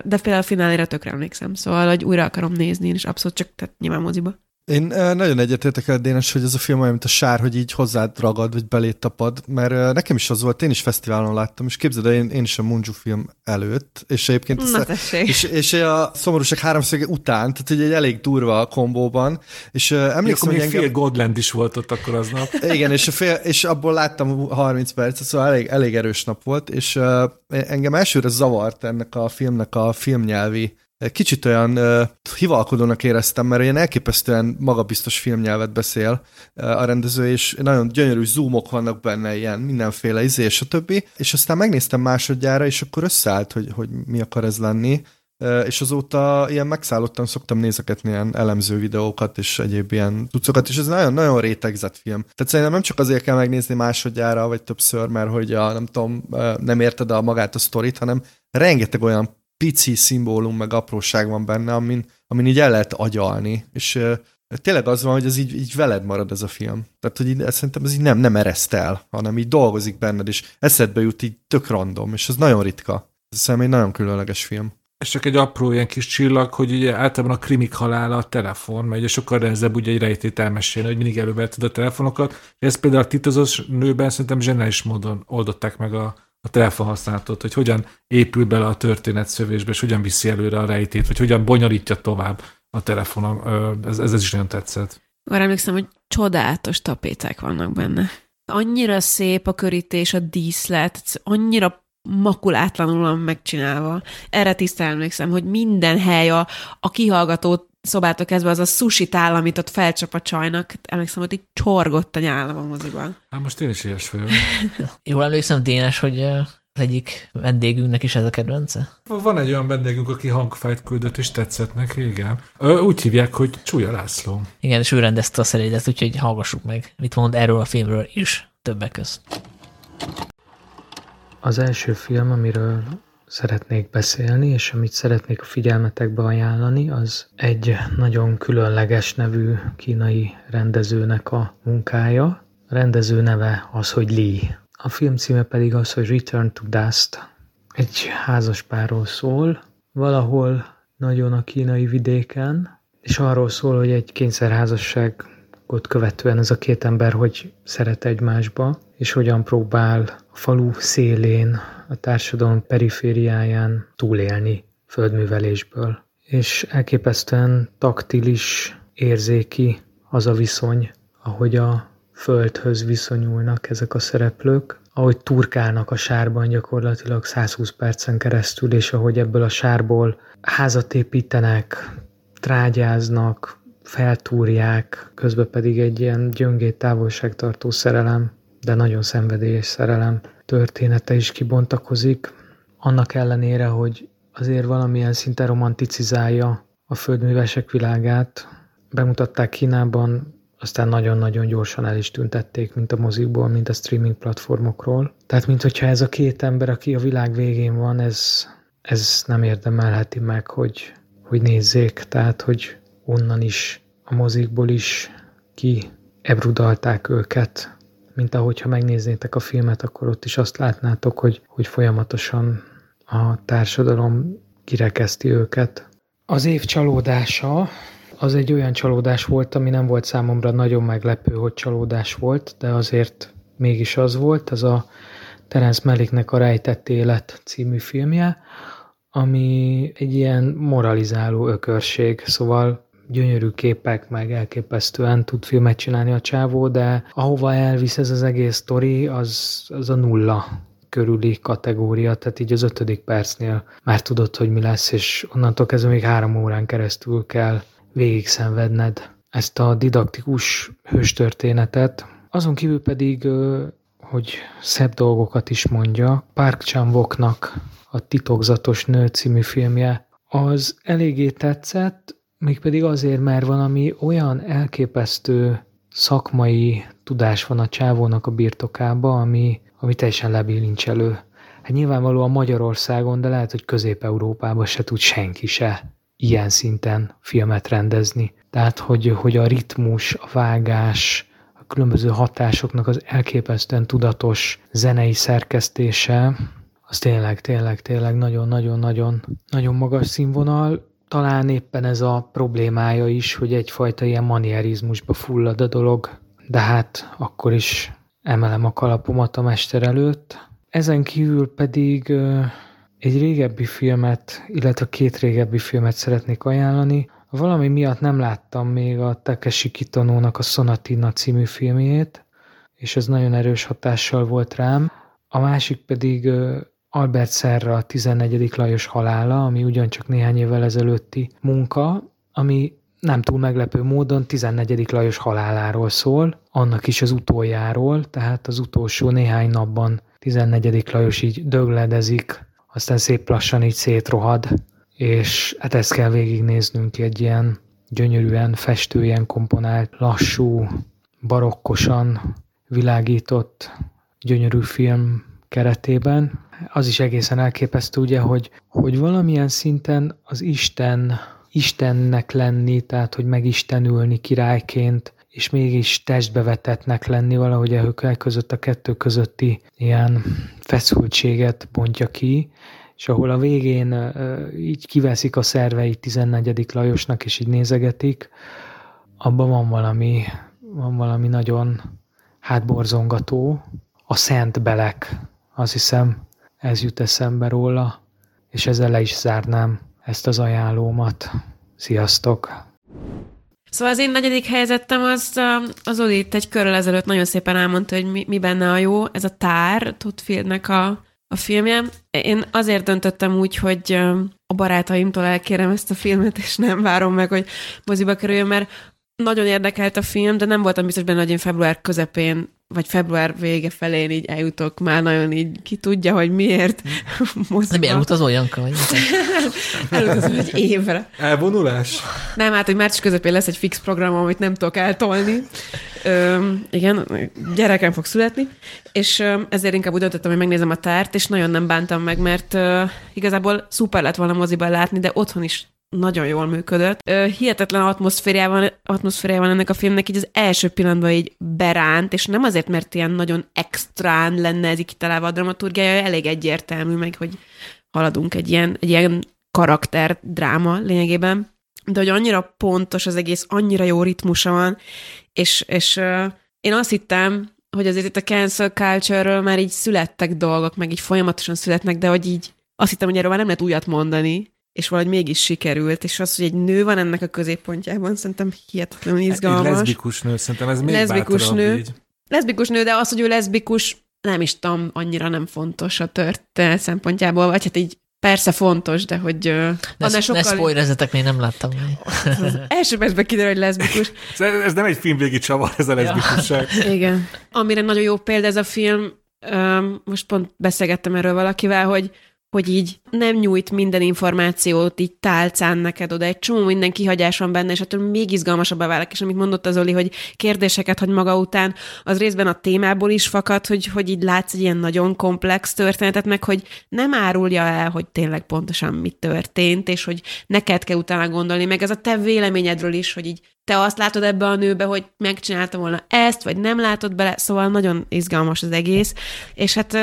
de például a finálére tökre emlékszem, szóval, hogy újra akarom nézni, és abszolút csak tehát nyilván moziba. Én nagyon egyetértek el, Dénes, hogy ez a film olyan, mint a sár, hogy így hozzád ragad, vagy belét tapad, mert nekem is az volt, én is fesztiválon láttam, és képzeld el, én, én is a Munju film előtt, és egyébként Na, és, és a szomorúság háromszöge után, tehát egy, egy elég durva a kombóban, és emlékszem, hogy engem... fél Godland is volt ott akkor aznap. Igen, és, a fél, és abból láttam 30 percet, szóval elég, elég erős nap volt, és engem elsőre zavart ennek a filmnek a filmnyelvi kicsit olyan uh, hivalkodónak éreztem, mert ilyen elképesztően magabiztos filmnyelvet beszél uh, a rendező, és nagyon gyönyörű zoomok vannak benne, ilyen mindenféle izé, és a többi. És aztán megnéztem másodjára, és akkor összeállt, hogy, hogy mi akar ez lenni. Uh, és azóta ilyen megszállottan szoktam nézeketni ilyen elemző videókat, és egyéb ilyen tucokat, és ez nagyon-nagyon rétegzett film. Tehát szerintem nem csak azért kell megnézni másodjára, vagy többször, mert hogy a, nem tudom, nem érted a magát a sztorit, hanem rengeteg olyan pici szimbólum, meg apróság van benne, amin, amin így el lehet agyalni, és tényleg az van, hogy ez így, így veled marad ez a film. Tehát, hogy így, szerintem ez így nem, nem ereszt el, hanem így dolgozik benned, és eszedbe jut így tök random, és ez nagyon ritka. Ez szerintem egy nagyon különleges film. És csak egy apró ilyen kis csillag, hogy ugye általában a krimik halála a telefon, mert ugye sokkal nehezebb ugye egy rejtét elmesélni, hogy mindig előbb a telefonokat. Ezt például a titozós nőben szerintem zseniális módon oldották meg a, a telefonhasználatot, hogy hogyan épül bele a történet szövésbe, és hogyan viszi előre a rejtét, vagy hogyan bonyolítja tovább a telefonom. Ez, ez, ez is nagyon tetszett. Arra emlékszem, hogy csodálatos tapéták vannak benne. Annyira szép a körítés, a díszlet, annyira makulátlanul megcsinálva. Erre tisztán emlékszem, hogy minden hely a, a kihallgató szobától kezdve az a sushi tál, amit ott felcsap a csajnak. Emlékszem, hogy így csorgott a nyálam a moziban. Hát most én is ilyes vagyok. Jól emlékszem, Dénes, hogy az egyik vendégünknek is ez a kedvence? Van egy olyan vendégünk, aki hangfájt küldött, és tetszett neki, igen. Ö, úgy hívják, hogy Csúlya László. Igen, és ő rendezte a szerédet, úgyhogy hallgassuk meg, mit mond erről a filmről is, többek közt. Az első film, amiről szeretnék beszélni, és amit szeretnék a figyelmetekbe ajánlani, az egy nagyon különleges nevű kínai rendezőnek a munkája. A rendező neve az, hogy Lee. A film címe pedig az, hogy Return to Dust. Egy házaspárról szól, valahol nagyon a kínai vidéken, és arról szól, hogy egy kényszerházasságot követően ez a két ember hogy szeret egymásba, és hogyan próbál a falu szélén, a társadalom perifériáján túlélni földművelésből. És elképesztően taktilis, érzéki az a viszony, ahogy a földhöz viszonyulnak ezek a szereplők, ahogy turkálnak a sárban gyakorlatilag 120 percen keresztül, és ahogy ebből a sárból házat építenek, trágyáznak, feltúrják, közben pedig egy ilyen gyöngét távolságtartó szerelem, de nagyon szenvedélyes szerelem története is kibontakozik, annak ellenére, hogy azért valamilyen szinten romanticizálja a földművesek világát. Bemutatták Kínában aztán nagyon-nagyon gyorsan el is tüntették, mint a mozikból, mint a streaming platformokról. Tehát, mint hogyha ez a két ember, aki a világ végén van, ez, ez nem érdemelheti meg, hogy, hogy nézzék, tehát, hogy onnan is, a mozikból is ki ebrudalták őket, mint ahogyha megnéznétek a filmet, akkor ott is azt látnátok, hogy, hogy folyamatosan a társadalom kirekeszti őket. Az év csalódása az egy olyan csalódás volt, ami nem volt számomra nagyon meglepő, hogy csalódás volt, de azért mégis az volt, az a Terence Malicknek a Rejtett Élet című filmje, ami egy ilyen moralizáló ökörség, szóval gyönyörű képek, meg elképesztően tud filmet csinálni a csávó, de ahova elvisz ez az egész sztori, az, az a nulla körüli kategória, tehát így az ötödik percnél már tudod, hogy mi lesz, és onnantól kezdve még három órán keresztül kell végig szenvedned ezt a didaktikus hőstörténetet. Azon kívül pedig, hogy szebb dolgokat is mondja, Park chan a Titokzatos Nő című filmje, az eléggé tetszett, mégpedig azért, mert valami olyan elképesztő szakmai tudás van a csávónak a birtokába, ami, ami teljesen lebilincselő. Hát nyilvánvalóan Magyarországon, de lehet, hogy Közép-Európában se tud senki se ilyen szinten filmet rendezni. Tehát, hogy, hogy a ritmus, a vágás, a különböző hatásoknak az elképesztően tudatos zenei szerkesztése, az tényleg, tényleg, tényleg nagyon-nagyon-nagyon nagyon magas színvonal. Talán éppen ez a problémája is, hogy egyfajta ilyen manierizmusba fullad a dolog, de hát akkor is emelem a kalapomat a mester előtt. Ezen kívül pedig egy régebbi filmet, illetve két régebbi filmet szeretnék ajánlani. Valami miatt nem láttam még a Takeshi Kitonónak a Sonatina című filmjét, és ez nagyon erős hatással volt rám. A másik pedig Albert Serra a 14. Lajos halála, ami ugyancsak néhány évvel ezelőtti munka, ami nem túl meglepő módon 14. Lajos haláláról szól, annak is az utoljáról, tehát az utolsó néhány napban 14. Lajos így dögledezik aztán szép lassan így szétrohad, és hát ezt kell végignéznünk egy ilyen gyönyörűen festő, ilyen komponált, lassú, barokkosan világított, gyönyörű film keretében. Az is egészen elképesztő, ugye, hogy, hogy valamilyen szinten az Isten, Istennek lenni, tehát hogy megistenülni királyként, és mégis testbevetetnek lenni valahogy a között a kettő közötti ilyen feszültséget bontja ki, és ahol a végén így kiveszik a szerveit 14. Lajosnak, és így nézegetik, abban van valami, van valami nagyon hátborzongató. A Szent Belek, azt hiszem, ez jut eszembe róla, és ezzel le is zárnám ezt az ajánlómat. Sziasztok! Szóval az én negyedik helyzetem az, az Oli itt egy körrel ezelőtt nagyon szépen elmondta, hogy mi, mi benne a jó. Ez a Tár, Todd Fieldnek a, a filmje. Én azért döntöttem úgy, hogy a barátaimtól elkérem ezt a filmet, és nem várom meg, hogy moziba kerüljön, mert nagyon érdekelt a film, de nem voltam biztos benne, hogy én február közepén vagy február vége felén így eljutok már nagyon így, ki tudja, hogy miért moziba. Nem elutazol, Janka? Vagy elutazol egy évre. Elvonulás? Nem, hát, hogy március közepén lesz egy fix program, amit nem tudok eltolni. Ö, igen, gyerekem fog születni, és ö, ezért inkább úgy döntöttem, hogy megnézem a tárt, és nagyon nem bántam meg, mert ö, igazából szuper lett volna moziban látni, de otthon is nagyon jól működött. Hihetetlen atmoszfériában, atmoszfériában ennek a filmnek így az első pillanatban így beránt, és nem azért, mert ilyen nagyon extrán lenne ez kitalálva a dramaturgiája, elég egyértelmű, meg hogy haladunk egy ilyen, egy ilyen karakter dráma lényegében, de hogy annyira pontos az egész, annyira jó ritmusa van, és, és uh, én azt hittem, hogy azért itt a cancel culture már így születtek dolgok, meg így folyamatosan születnek, de hogy így azt hittem, hogy erről már nem lehet újat mondani, és valahogy mégis sikerült, és az, hogy egy nő van ennek a középpontjában, szerintem hihetetlenül izgalmas. Egy leszbikus nő, szerintem ez még leszbikus nő. így. Leszbikus nő, de az, hogy ő leszbikus, nem is tudom, annyira nem fontos a történet szempontjából, vagy hát így persze fontos, de hogy ne, annál sokkal... Ne spoilerezetek, még nem láttam. Az első percben kiderül, hogy leszbikus. Ez, ez nem egy filmvégi csavar, ez a leszbikusság. Ja. Igen. Amire nagyon jó példa ez a film, most pont beszélgettem erről valakivel, hogy hogy így nem nyújt minden információt így tálcán neked oda, egy csomó minden kihagyás van benne, és ettől még izgalmasabbá válik, és amit mondott az Oli, hogy kérdéseket hagy maga után, az részben a témából is fakad, hogy, hogy így látsz egy ilyen nagyon komplex történetet, meg hogy nem árulja el, hogy tényleg pontosan mi történt, és hogy neked kell utána gondolni, meg ez a te véleményedről is, hogy így te azt látod ebbe a nőbe, hogy megcsinálta volna ezt, vagy nem látod bele, szóval nagyon izgalmas az egész, és hát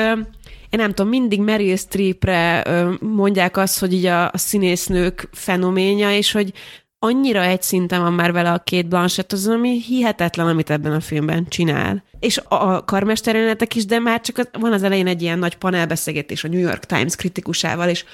én nem tudom, mindig Meryl Streepre mondják azt, hogy így a, a színésznők fenoménja, és hogy annyira egy szinten van már vele a két Blanchett, az ami hihetetlen, amit ebben a filmben csinál. És a karmesterenetek is, de már csak van az elején egy ilyen nagy panelbeszélgetés a New York Times kritikusával, és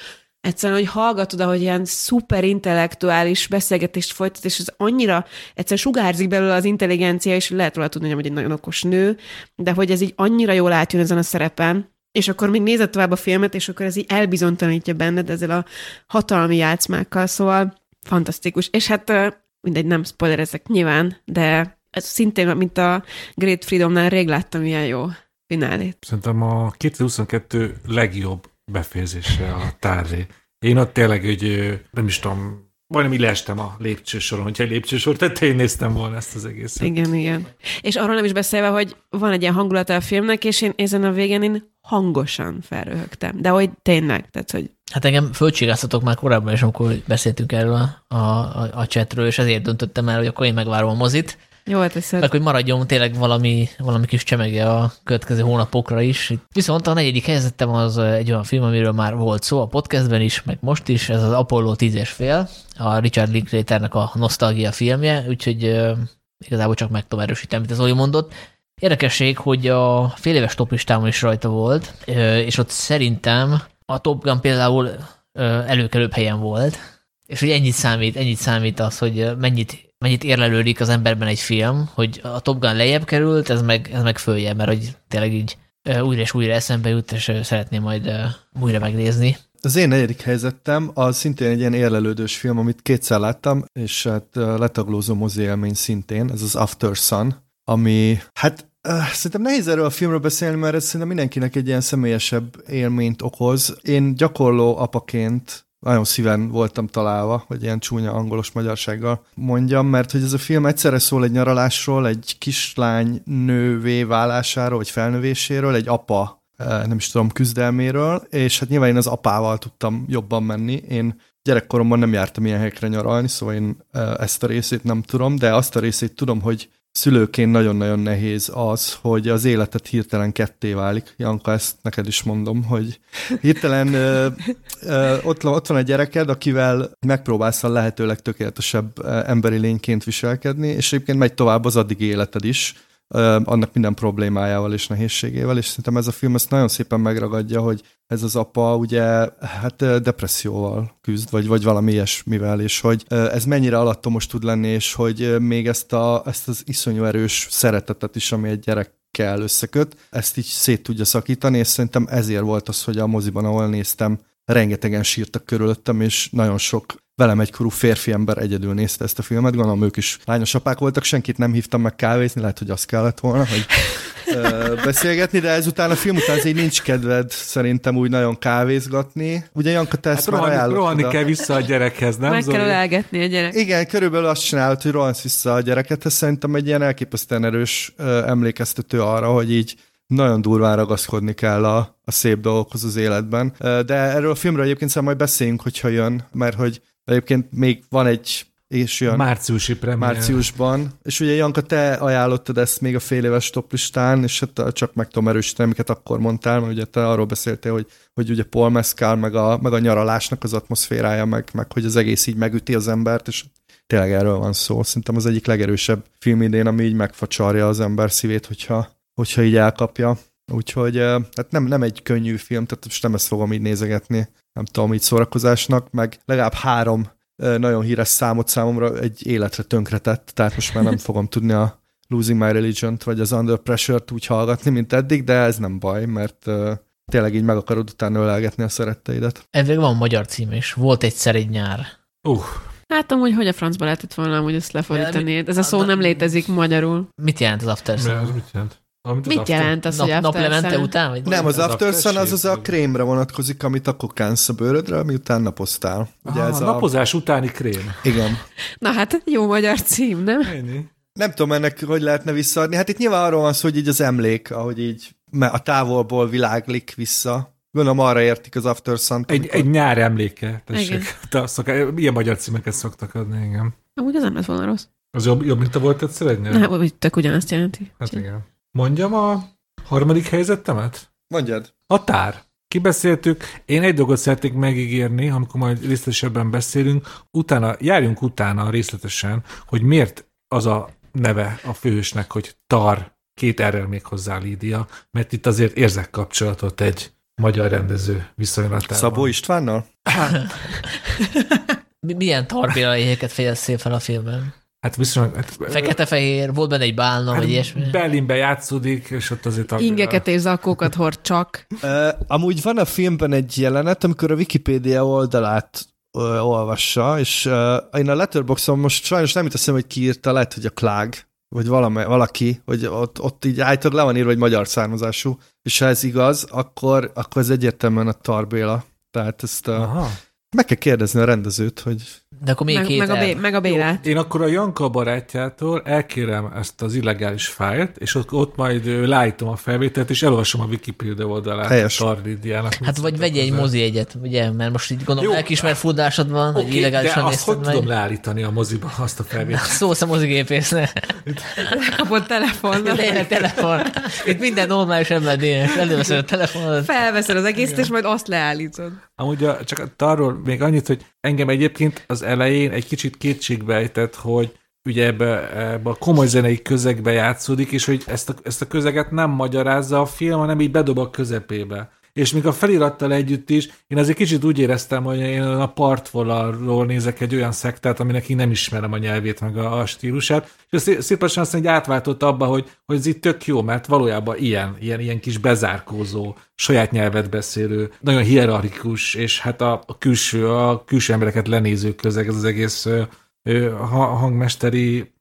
egyszerűen, hogy hallgatod, ahogy ilyen szuper intellektuális beszélgetést folytat, és ez annyira egyszerűen sugárzik belőle az intelligencia, és lehet róla tudni, hogy egy nagyon okos nő, de hogy ez így annyira jól átjön ezen a szerepen, és akkor még nézett tovább a filmet, és akkor ez így elbizonytalanítja benned ezzel a hatalmi játszmákkal, szóval fantasztikus. És hát mindegy, nem spoilerezek nyilván, de ez szintén, mint a Great Freedomnál rég láttam ilyen jó finálét. Szerintem a 2022 legjobb befejezése a tárré. Én ott tényleg, hogy nem is tudom, majdnem leestem a lépcsősoron, hogyha egy lépcsősor tetején néztem volna ezt az egészet. Igen, igen. És arról nem is beszélve, hogy van egy ilyen hangulata a filmnek, és én ezen a végén én hangosan felröhögtem. De hogy tényleg, tehát hogy... Hát engem fölcsigáztatok már korábban is, amikor beszéltünk erről a, a, a chatről, és ezért döntöttem el, hogy akkor én megvárom a mozit. Jó, teszed. Meg hogy maradjon tényleg valami, valami kis csemege a következő hónapokra is. Viszont a negyedik helyzetem az egy olyan film, amiről már volt szó a podcastben is, meg most is, ez az Apollo 10 és fél, a Richard Linklaternek a nosztalgia filmje, úgyhogy igazából csak meg tudom erősíteni, amit az Oli mondott. Érdekesség, hogy a fél éves toplistámon is rajta volt, és ott szerintem a Top Gun például előkelőbb helyen volt, és hogy ennyit számít, ennyit számít az, hogy mennyit, mennyit érlelődik az emberben egy film, hogy a Top Gun lejjebb került, ez meg, ez meg följebb, mert hogy tényleg így újra és újra eszembe jut, és szeretném majd újra megnézni. Az én negyedik helyzetem az szintén egy ilyen érlelődős film, amit kétszer láttam, és hát letaglózó mozi élmény szintén, ez az After Sun, ami hát szerintem nehéz erről a filmről beszélni, mert ez szerintem mindenkinek egy ilyen személyesebb élményt okoz. Én gyakorló apaként nagyon szíven voltam találva, hogy ilyen csúnya angolos magyarsággal mondjam, mert hogy ez a film egyszerre szól egy nyaralásról, egy kislány nővé válásáról, vagy felnövéséről, egy apa nem is tudom, küzdelméről, és hát nyilván én az apával tudtam jobban menni. Én gyerekkoromban nem jártam ilyen helyekre nyaralni, szóval én ezt a részét nem tudom, de azt a részét tudom, hogy szülőként nagyon-nagyon nehéz az, hogy az életet hirtelen ketté válik. Janka, ezt neked is mondom, hogy hirtelen ö, ö, ott, ott van egy gyereked, akivel megpróbálsz a lehető legtökéletesebb emberi lényként viselkedni, és egyébként megy tovább az addig életed is, annak minden problémájával és nehézségével, és szerintem ez a film ezt nagyon szépen megragadja, hogy ez az apa ugye hát depresszióval küzd, vagy, vagy valami ilyesmivel, és hogy ez mennyire alattomos tud lenni, és hogy még ezt, a, ezt az iszonyú erős szeretetet is, ami egy gyerek kell összeköt, ezt így szét tudja szakítani, és szerintem ezért volt az, hogy a moziban, ahol néztem, rengetegen sírtak körülöttem, és nagyon sok velem egykorú férfi ember egyedül nézte ezt a filmet, gondolom ők is lányos apák voltak, senkit nem hívtam meg kávézni, lehet, hogy az kellett volna, hogy beszélgetni, de ezután a film után így nincs kedved szerintem úgy nagyon kávézgatni. Ugye Janka, te ezt hát már rohanni, rohanni kell vissza a gyerekhez, nem? Meg Zoli? kell elgetni a gyerek. Igen, körülbelül azt csinálod, hogy rohansz vissza a gyereket, ez szerintem egy ilyen elképesztően erős emlékeztető arra, hogy így nagyon durván ragaszkodni kell a, a szép dolgokhoz az életben. De erről a filmről egyébként szóval majd beszéljünk, hogyha jön, mert hogy Egyébként még van egy és jön márciusi premier. Márciusban. És ugye Janka, te ajánlottad ezt még a fél éves toplistán, és hát csak meg tudom erősíteni, amiket akkor mondtál, mert ugye te arról beszéltél, hogy, hogy ugye Paul Mescal, meg a, meg a nyaralásnak az atmoszférája, meg, meg hogy az egész így megüti az embert, és tényleg erről van szó. Szerintem az egyik legerősebb film idén, ami így megfacsarja az ember szívét, hogyha, hogyha így elkapja. Úgyhogy hát nem, nem egy könnyű film, tehát most nem ezt fogom így nézegetni nem tudom, így szórakozásnak, meg legalább három nagyon híres számot számomra egy életre tönkretett, tehát most már nem fogom tudni a Losing My Religion-t vagy az Under Pressure-t úgy hallgatni, mint eddig, de ez nem baj, mert tényleg így meg akarod utána ölelgetni a szeretteidet. Ebből van magyar cím is. Volt egyszer egy nyár. Uh. Hát amúgy, hogy a francba lehetett volna hogy ezt lefordítani? Ez a szó nem létezik magyarul. Mit jelent az After Sun? Mit jelent? Amit Mit after... jelent az, Nap, hogy Naplemente után? Vagy nem, az, az After Sun az az a krémre vonatkozik, amit akkor kánsz a bőrödre, miután napoztál. Ugye ah, ez a napozás utáni krém. Igen. Na hát, jó magyar cím, nem? Ennyi. Nem tudom ennek, hogy lehetne visszaadni. Hát itt nyilván arról van szó, hogy így az emlék, ahogy így a távolból világlik vissza. Gondolom arra értik az After sun Egy, amikor... egy nyár emléke, tessék. Te szoká... Ilyen magyar címeket szoktak adni, igen. Amúgy az nem lett volna rossz. Az jobb, jobb mint a volt egyszer egy nyár? Nem, tök ugyanazt jelenti. Hát igen. Mondjam a harmadik helyzetemet? Mondjad. A tár. Kibeszéltük. Én egy dolgot szeretnék megígérni, amikor majd részletesebben beszélünk, utána, járjunk utána részletesen, hogy miért az a neve a főhősnek, hogy Tar, két errel még hozzá Lídia, mert itt azért érzek kapcsolatot egy magyar rendező viszonylatában. Szabó Istvánnal? Milyen tarbélaiéket fejezszél fel a filmben? Hát viszont... Hát, Fekete-fehér, volt benne egy bálna, hát vagy ilyesmi. Berlinbe játszódik, és ott azért... A... Ingeket és zakókat hord csak. Uh, amúgy van a filmben egy jelenet, amikor a Wikipédia oldalát uh, olvassa, és uh, én a Letterboxon most sajnos nem teszem, hogy ki írta, lehet, hogy a Klág, vagy valami, valaki, hogy ott, ott így állítólag le van írva, hogy magyar származású, és ha ez igaz, akkor, akkor ez egyértelműen a Tarbéla. Tehát ezt a, Aha. meg kell kérdezni a rendezőt, hogy de akkor még meg, két meg, a, B, meg a Bélát. Én akkor a Janka barátjától elkérem ezt az illegális fájlt, és ott, ott majd leállítom a felvételt, és elolvasom a Wikipedia oldalát. Helyes. Tarlidiának. Hát vagy vegye egy mozi egyet, ugye, mert most így gondolom Jó, elkismert furdásod van, okay, hogy illegálisan de azt hogy meg. tudom leállítani a moziba azt a felvételt? Szó a mozigépész, ne. Lekapott telefon. Tényleg telefon. Itt minden normális ember. Előveszed a telefonot. Felveszed az egészet, és majd azt leállítod. Amúgy a, csak arról még annyit, hogy engem egyébként az elején egy kicsit kétségbejtett, hogy ugye ebbe, ebbe a komoly zenei közegbe játszódik, és hogy ezt a, ezt a közeget nem magyarázza a film, hanem így bedob a közepébe. És még a felirattal együtt is, én azért kicsit úgy éreztem, hogy én a partvonalról nézek egy olyan szektát, aminek én nem ismerem a nyelvét, meg a, a stílusát, és szépen azt mondja, átváltott abba, hogy, hogy ez itt tök jó, mert valójában ilyen, ilyen, ilyen kis bezárkózó, saját nyelvet beszélő, nagyon hierarchikus, és hát a, a külső, a külső embereket lenéző közeg, ez az egész ö, ö, hangmesteri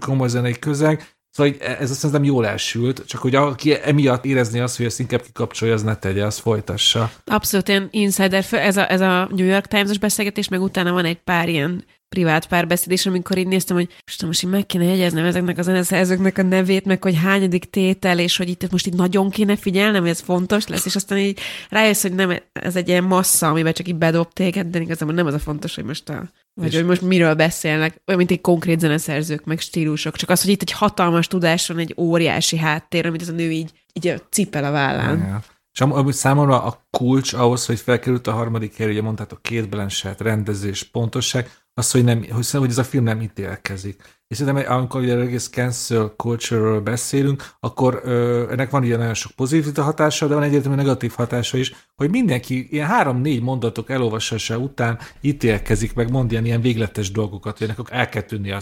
komoly zenei közeg, Szóval ez azt szerintem jól elsült, csak hogy aki emiatt érezni azt, hogy ezt inkább kikapcsolja, az ne tegye, az folytassa. Abszolút ilyen insider, ez a, ez a New York Times-os beszélgetés, meg utána van egy pár ilyen privát párbeszéd, és amikor így néztem, hogy most, most így meg kéne jegyeznem ezeknek a zeneszerzőknek a nevét, meg hogy hányadik tétel, és hogy itt most így nagyon kéne figyelnem, hogy ez fontos lesz, és aztán így rájössz, hogy nem, ez egy ilyen massza, amiben csak így bedob téged, de igazából nem az a fontos, hogy most a vagy hogy most miről beszélnek, olyan, mint egy konkrét zeneszerzők, meg stílusok. Csak az, hogy itt egy hatalmas tudás van, egy óriási háttér, amit ez a nő így, így cipel a vállán. Ja. És amúgy számomra a kulcs ahhoz, hogy felkerült a harmadik hely, ugye mondtátok két Blanchett, rendezés, pontosság, az, hogy, nem, hogy, hogy ez a film nem ítélkezik. és szerintem amikor ugye egész cancel culture beszélünk, akkor ö, ennek van ilyen nagyon sok pozitív hatása, de van egyértelmű negatív hatása is, hogy mindenki ilyen három-négy mondatok elolvasása után ítélkezik, meg mond ilyen, ilyen végletes dolgokat, hogy ennek el kell tűnni a,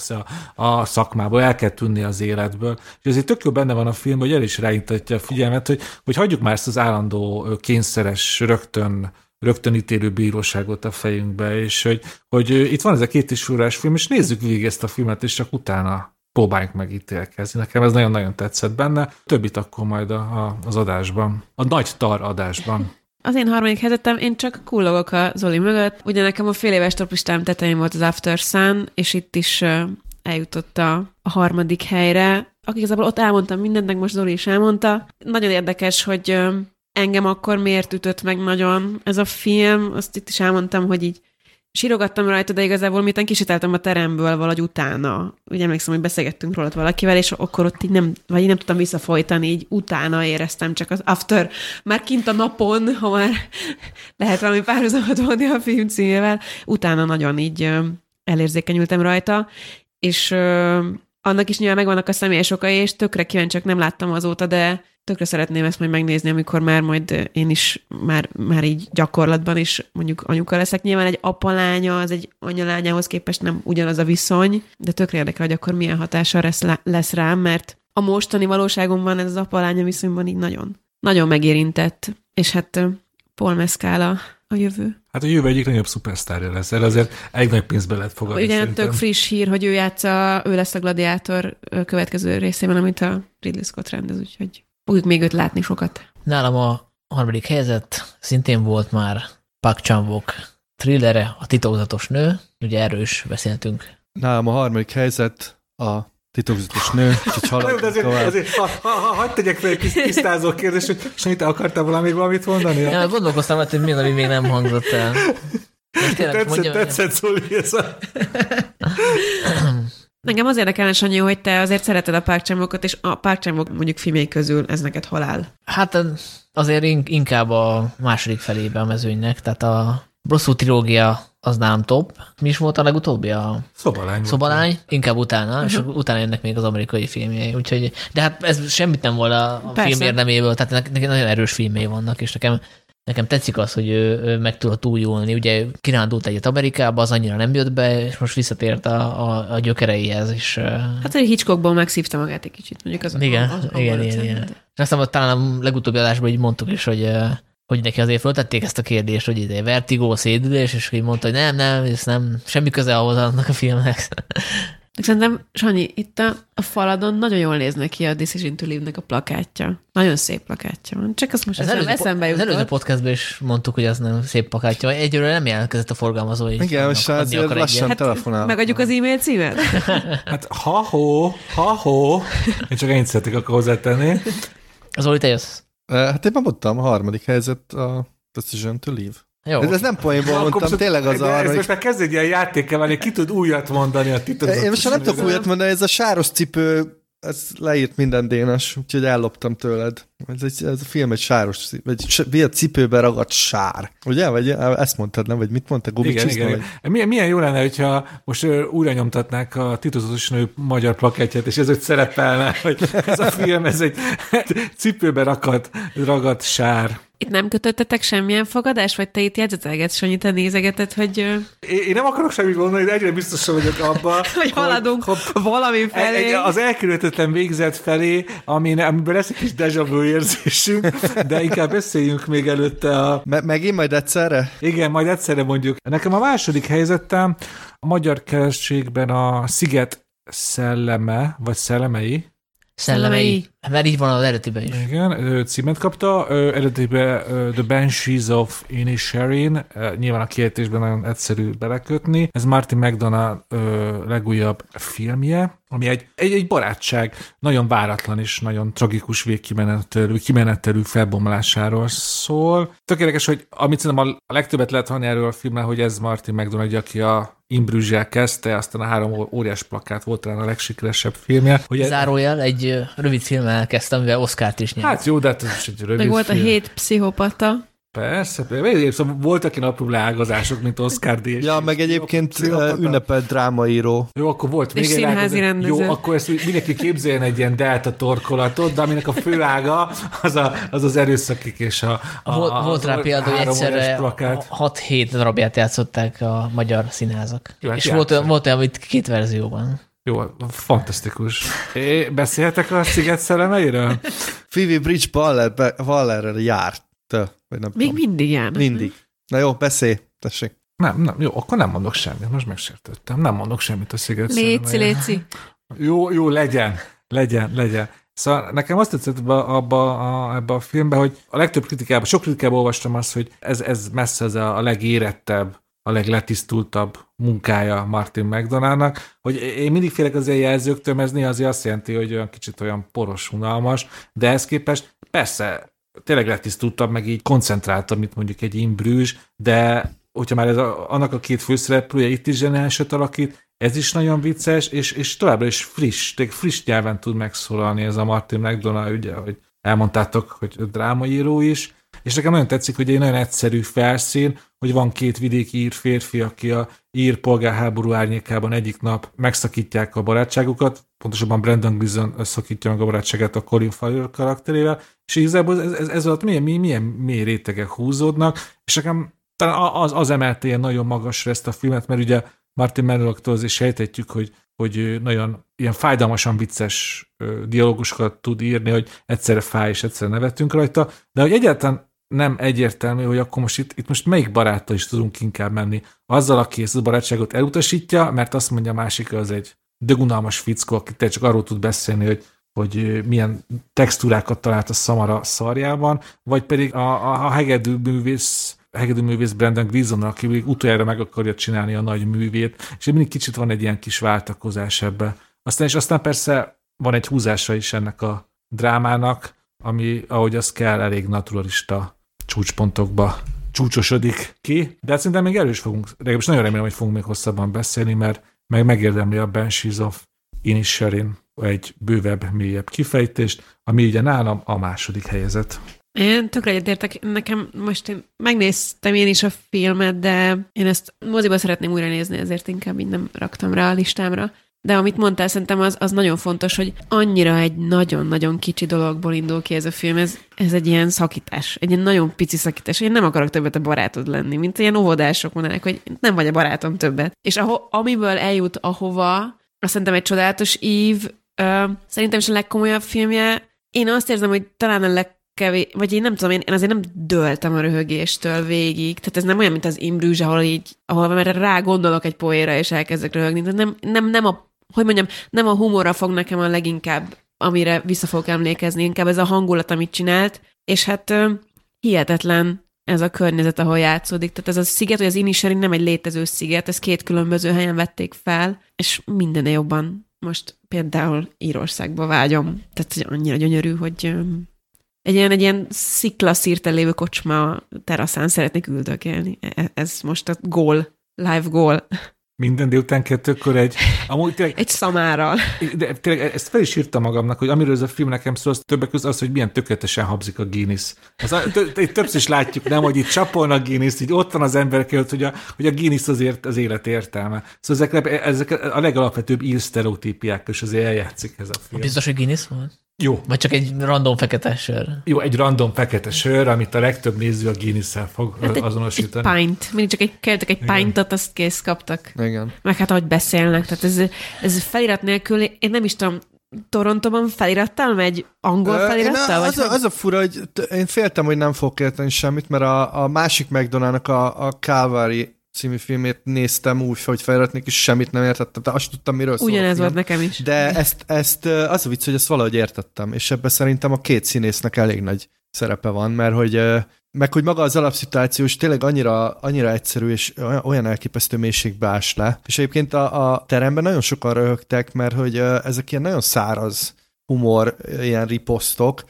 a szakmából, el kell tűnni az életből. És ezért tök jó benne van a film, hogy el is ráintatja a figyelmet, hogy, hogy hagyjuk már ezt az állandó kényszeres, rögtön rögtön ítélő bíróságot a fejünkbe, és hogy, hogy itt van ez a két is órás film, és nézzük végig ezt a filmet, és csak utána próbáljunk megítélkezni. Nekem ez nagyon-nagyon tetszett benne. Többit akkor majd a, a, az adásban. A nagy tar adásban. Az én harmadik helyzetem, én csak kullogok a Zoli mögött. Ugye nekem a fél éves topistám tetején volt az After Sun, és itt is eljutott a, a harmadik helyre. Akik igazából ott elmondtam mindent, meg most Zoli is elmondta. Nagyon érdekes, hogy engem akkor miért ütött meg nagyon ez a film. Azt itt is elmondtam, hogy így sírogattam rajta, de igazából miután kisítáltam a teremből valahogy utána. Ugye emlékszem, hogy beszélgettünk róla valakivel, és akkor ott így nem, vagy így nem tudtam visszafolytani, így utána éreztem csak az after, már kint a napon, ha már lehet valami párhuzamot vonni a film címével, utána nagyon így elérzékenyültem rajta, és annak is nyilván megvannak a személyes okai, és tökre kíváncsiak nem láttam azóta, de tökre szeretném ezt majd megnézni, amikor már majd én is már, már így gyakorlatban is mondjuk anyuka leszek. Nyilván egy apalánya, az egy anyalányához képest nem ugyanaz a viszony, de tökre érdekel, hogy akkor milyen hatása lesz, lesz rám, mert a mostani valóságomban ez az apalánya viszonyban így nagyon, nagyon megérintett, és hát Paul Mescal a jövő. Hát a jövő egyik nagyobb szupersztárja lesz, erre azért egy nagy pénzbe lehet fogadni. Ugye szerintem. tök friss hír, hogy ő játsza, ő lesz a gladiátor következő részében, amit a Ridley Scott rendez, úgyhogy fogjuk még őt látni sokat. Nálam a harmadik helyzet szintén volt már Park chan thrillere, a titokzatos nő, ugye erről is beszéltünk. Nálam a harmadik helyzet a titokzatos nő, úgyhogy haladunk azért, azért, ha, ha, ha, hagyd tegyek fel egy kis tisztázó kérdést, hogy Sanyi, te akartál valami valamit mondani? Ja, gondolkoztam, hogy mi ami még nem hangzott el. Tényleg, tetszett, mondja, tetszett Szóli ez a... Engem az érdekelne, Sanyi, hogy te azért szereted a párcsámokat, és a párcsámok mondjuk filmjei közül ez neked halál. Hát azért inkább a második felébe a mezőnynek, tehát a Brosszú trilógia az nálam top. Mi is volt a legutóbbi? A Szobalány. Szobalány, inkább utána, uh-huh. és utána jönnek még az amerikai filmjei. Úgyhogy, de hát ez semmit nem volt a, a film érdeméből, tehát nekem nagyon erős filmjei vannak, és nekem Nekem tetszik az, hogy ő, ő meg tudott újulni. Ugye kirándult egyet Amerikába, az annyira nem jött be, és most visszatért a, a, a gyökereihez. És, hát egy Hitchcockból megszívta magát egy kicsit, mondjuk az Igen, az, az igen, igen, igen. És aztán talán a legutóbbi adásban így mondtuk is, hogy hogy neki azért föltették ezt a kérdést, hogy ide vertigó, szédülés, és hogy mondta, hogy nem, nem, ez nem, semmi köze ahhoz annak a filmnek. Szerintem, Sanyi, itt a, a faladon nagyon jól néznek ki a Decision to Live-nek a plakátja. Nagyon szép plakátja van. Csak azt most ez előző, eszembe jutott. Az előző podcastban is mondtuk, hogy az nem szép plakátja. Egyről nem jelentkezett a forgalmazó. Igen, most azért lassan hát telefonál. Megadjuk az e-mail címet? hát ha-ho, ha-ho. Én csak ennyit szeretik akkor hozzátenni. Az Oli, te jössz? Hát én már mondtam, a harmadik helyzet a Decision to Leave. Jó. Ez, ez nem poénból mondtam, most, tényleg az arra. Ez most már kezd egy ilyen játéke válni, ki tud újat mondani a titokzatos. Én most nem tudok újat mondani, ez a sáros cipő, ez leírt minden dénes, úgyhogy elloptam tőled. Ez, egy, ez a film egy sáros, vagy a cipőbe ragadt sár. Ugye? Vagy ezt mondtad, nem? Vagy mit mondta? Igen, igen, igen. Milyen, milyen jó lenne, hogyha most újra nyomtatnák a titokzatos nő magyar plaketjét, és ez ott szerepelne, hogy ez a film, ez egy cipőbe ragadt, ragadt sár. Itt nem kötöttetek semmilyen fogadást, vagy te itt jegyzetelgetsz, Sanyi, te nézegeted, hogy... Én, én nem akarok semmit mondani, de egyre biztosan vagyok abban, hogy haladunk hogy, valami felé. Az elkerülhetetlen végzet felé, ami, amiben lesz egy kis deja vu érzésünk, de inkább beszéljünk még előtte a... Me- megint majd egyszerre? Igen, majd egyszerre mondjuk. Nekem a második helyzetem a magyar kerességben a Sziget szelleme, vagy szellemei, Szellemei. Mert így van az eredetiben is. Igen, címet kapta. Eredetiben The Banshees of Inisherin, nyilván a kiejtésben nagyon egyszerű belekötni. Ez Martin McDonald legújabb filmje, ami egy, egy, egy barátság, nagyon váratlan és nagyon tragikus végkimenetelű kimenetelű felbomlásáról szól. Tökéletes, hogy amit szerintem a legtöbbet lehet hallani erről a filmről, hogy ez Martin McDonald, aki a Imbrüzsel kezdte, aztán a három óriás plakát volt talán a legsikeresebb filmje. Hogy Zárójel, egy rövid filmmel kezdtem, mivel Oscar-t is nyert. Hát jó, de hát ez is egy rövid Meg volt film. a hét pszichopata. Persze, persze. Szóval voltak ilyen apró leágazások, mint Oscar D. Ja, meg egyébként ünnepelt drámaíró. Jó, akkor volt még egy rendező. Jó, akkor ezt mindenki képzeljen egy ilyen delta torkolatot, de aminek a főága az a, az, az erőszakik és a, a Volt, az volt rá példa, hogy egyszerre óriás plakát. 6-7 darabját játszották a magyar színházak. Jó, hát és volt, olyan- játszották. volt olyan, amit két verzióban. Jó, fantasztikus. É, beszélhetek a sziget szellemeiről? Phoebe Bridge Waller, Wallerrel járt. Vagy nem Még tudom. mindig jár. Mindig. Na jó, beszélj, tessék. Nem, nem, jó, akkor nem mondok semmit, most megsértettem. Nem mondok semmit a sziget Léci, léci. Jó, jó, legyen, legyen, legyen. Szóval nekem azt tetszett abba, abba, a, ebbe a filmbe, hogy a legtöbb kritikában, sok kritikában olvastam azt, hogy ez, ez messze ez a, a legérettebb, a legletisztultabb munkája Martin McDonaldnak, hogy én mindig félek az ilyen jelzőktől, mert ez néha azért azt jelenti, hogy olyan kicsit olyan poros, unalmas, de ehhez képest persze tényleg letisztultabb, meg így koncentráltabb, mint mondjuk egy imbrűs, de hogyha már ez a, annak a két főszereplője itt is zseniálisat alakít, ez is nagyon vicces, és, és továbbra is friss, tényleg friss nyelven tud megszólalni ez a Martin McDonald, ugye, hogy elmondtátok, hogy drámaíró is, és nekem nagyon tetszik, hogy egy nagyon egyszerű felszín, hogy van két vidéki ír férfi, aki a ír polgárháború árnyékában egyik nap megszakítják a barátságukat, pontosabban Brandon Gleeson szakítja meg a barátságát a Colin Farrell karakterével, és igazából ez, ez, ez alatt milyen, milyen, milyen mély rétegek húzódnak, és nekem talán az, az emelte ilyen nagyon magasra ezt a filmet, mert ugye Martin Merlock-tól azért sejtetjük, hogy, hogy nagyon ilyen fájdalmasan vicces dialógusokat tud írni, hogy egyszerre fáj és egyszerre nevetünk rajta, de hogy egyáltalán nem egyértelmű, hogy akkor most itt, itt most melyik baráttal is tudunk inkább menni. Azzal, aki ezt a barátságot elutasítja, mert azt mondja a másik, az egy dögunalmas fickó, aki te csak arról tud beszélni, hogy hogy milyen textúrákat talált a Szamara szarjában, vagy pedig a, a, a hegedű művész hegedű művész Brandon Gleeson, aki még utoljára meg akarja csinálni a nagy művét, és mindig kicsit van egy ilyen kis váltakozás ebbe. Aztán, és aztán persze van egy húzása is ennek a drámának, ami, ahogy az kell, elég naturalista csúcspontokba csúcsosodik ki, de hát szerintem még erős fogunk, legalábbis nagyon remélem, hogy fogunk még hosszabban beszélni, mert meg megérdemli a Banshees of Inisherin egy bővebb, mélyebb kifejtést, ami ugye nálam a második helyezett. Én tökre egyetértek, nekem most én megnéztem én is a filmet, de én ezt moziba szeretném újra nézni, ezért inkább így nem raktam rá a listámra. De amit mondtál, szerintem az, az nagyon fontos, hogy annyira egy nagyon-nagyon kicsi dologból indul ki ez a film, ez, ez egy ilyen szakítás, egy ilyen nagyon pici szakítás. Én nem akarok többet a barátod lenni, mint ilyen óvodások mondanak, hogy nem vagy a barátom többet. És aho, amiből eljut ahova, azt szerintem egy csodálatos ív, ö, szerintem is a legkomolyabb filmje. Én azt érzem, hogy talán a leg vagy én nem tudom, én, én azért nem döltem a röhögéstől végig. Tehát ez nem olyan, mint az Imbrűzs, ahol így, ahol mert rá gondolok egy poéra, és elkezdek röhögni. Tehát nem, nem, nem a, hogy mondjam, nem a humorra fog nekem a leginkább, amire vissza fogok emlékezni, inkább ez a hangulat, amit csinált, és hát hihetetlen ez a környezet, ahol játszódik. Tehát ez a sziget, hogy az Inisherin nem egy létező sziget, ezt két különböző helyen vették fel, és minden jobban most például Írországba vágyom. Tehát annyira gyönyörű, hogy egy ilyen, egy ilyen sziklaszírten lévő kocsma teraszán szeretnék üldögélni. E- Ez most a gól, live gól. Minden délután kettőkor egy, amúgy tényleg, Egy szamárral. de tényleg ezt fel is írtam magamnak, hogy amiről ez a film nekem szól, az többek között az, hogy milyen tökéletesen habzik a Guinness. Az, a- itt többször is látjuk, nem, hogy itt csapolnak Guinness, így ott van az emberek előtt, hogy a, hogy a Guinness azért az élet értelme. Szóval ezek, ezek a legalapvetőbb ír sztereotípiák, és azért eljátszik ez a film. Biztos, hogy Guinness volt? Jó, Vagy csak egy random fekete sör? jó, egy random fekete sör, amit a legtöbb néző a Guinness-szel fog Hát egy, azonosítani. egy pint. Mindig csak egy, kértek egy Igen. pintot, azt kész kaptak. Igen. Meg hát ahogy beszélnek, tehát ez, ez felirat nélkül, én nem is tudom, Torontoban felirattal megy? Angol én felirattal? a- Vagy az, a, az a fura, hogy t- én féltem, hogy nem fogok érteni semmit, mert a, a másik McDonaldnak a, a Calvary című filmét néztem úgy, hogy feliratnék, és semmit nem értettem, de azt tudtam, miről szól Ugyanez volt nekem is. De ezt, ezt az a vicc, hogy ezt valahogy értettem, és ebben szerintem a két színésznek elég nagy szerepe van, mert hogy meg hogy maga az alapszituáció is tényleg annyira, annyira egyszerű, és olyan- elképesztő mélységbe ás le. És egyébként a, a teremben nagyon sokan röhögtek, mert hogy ezek ilyen nagyon száraz humor, ilyen riposztok,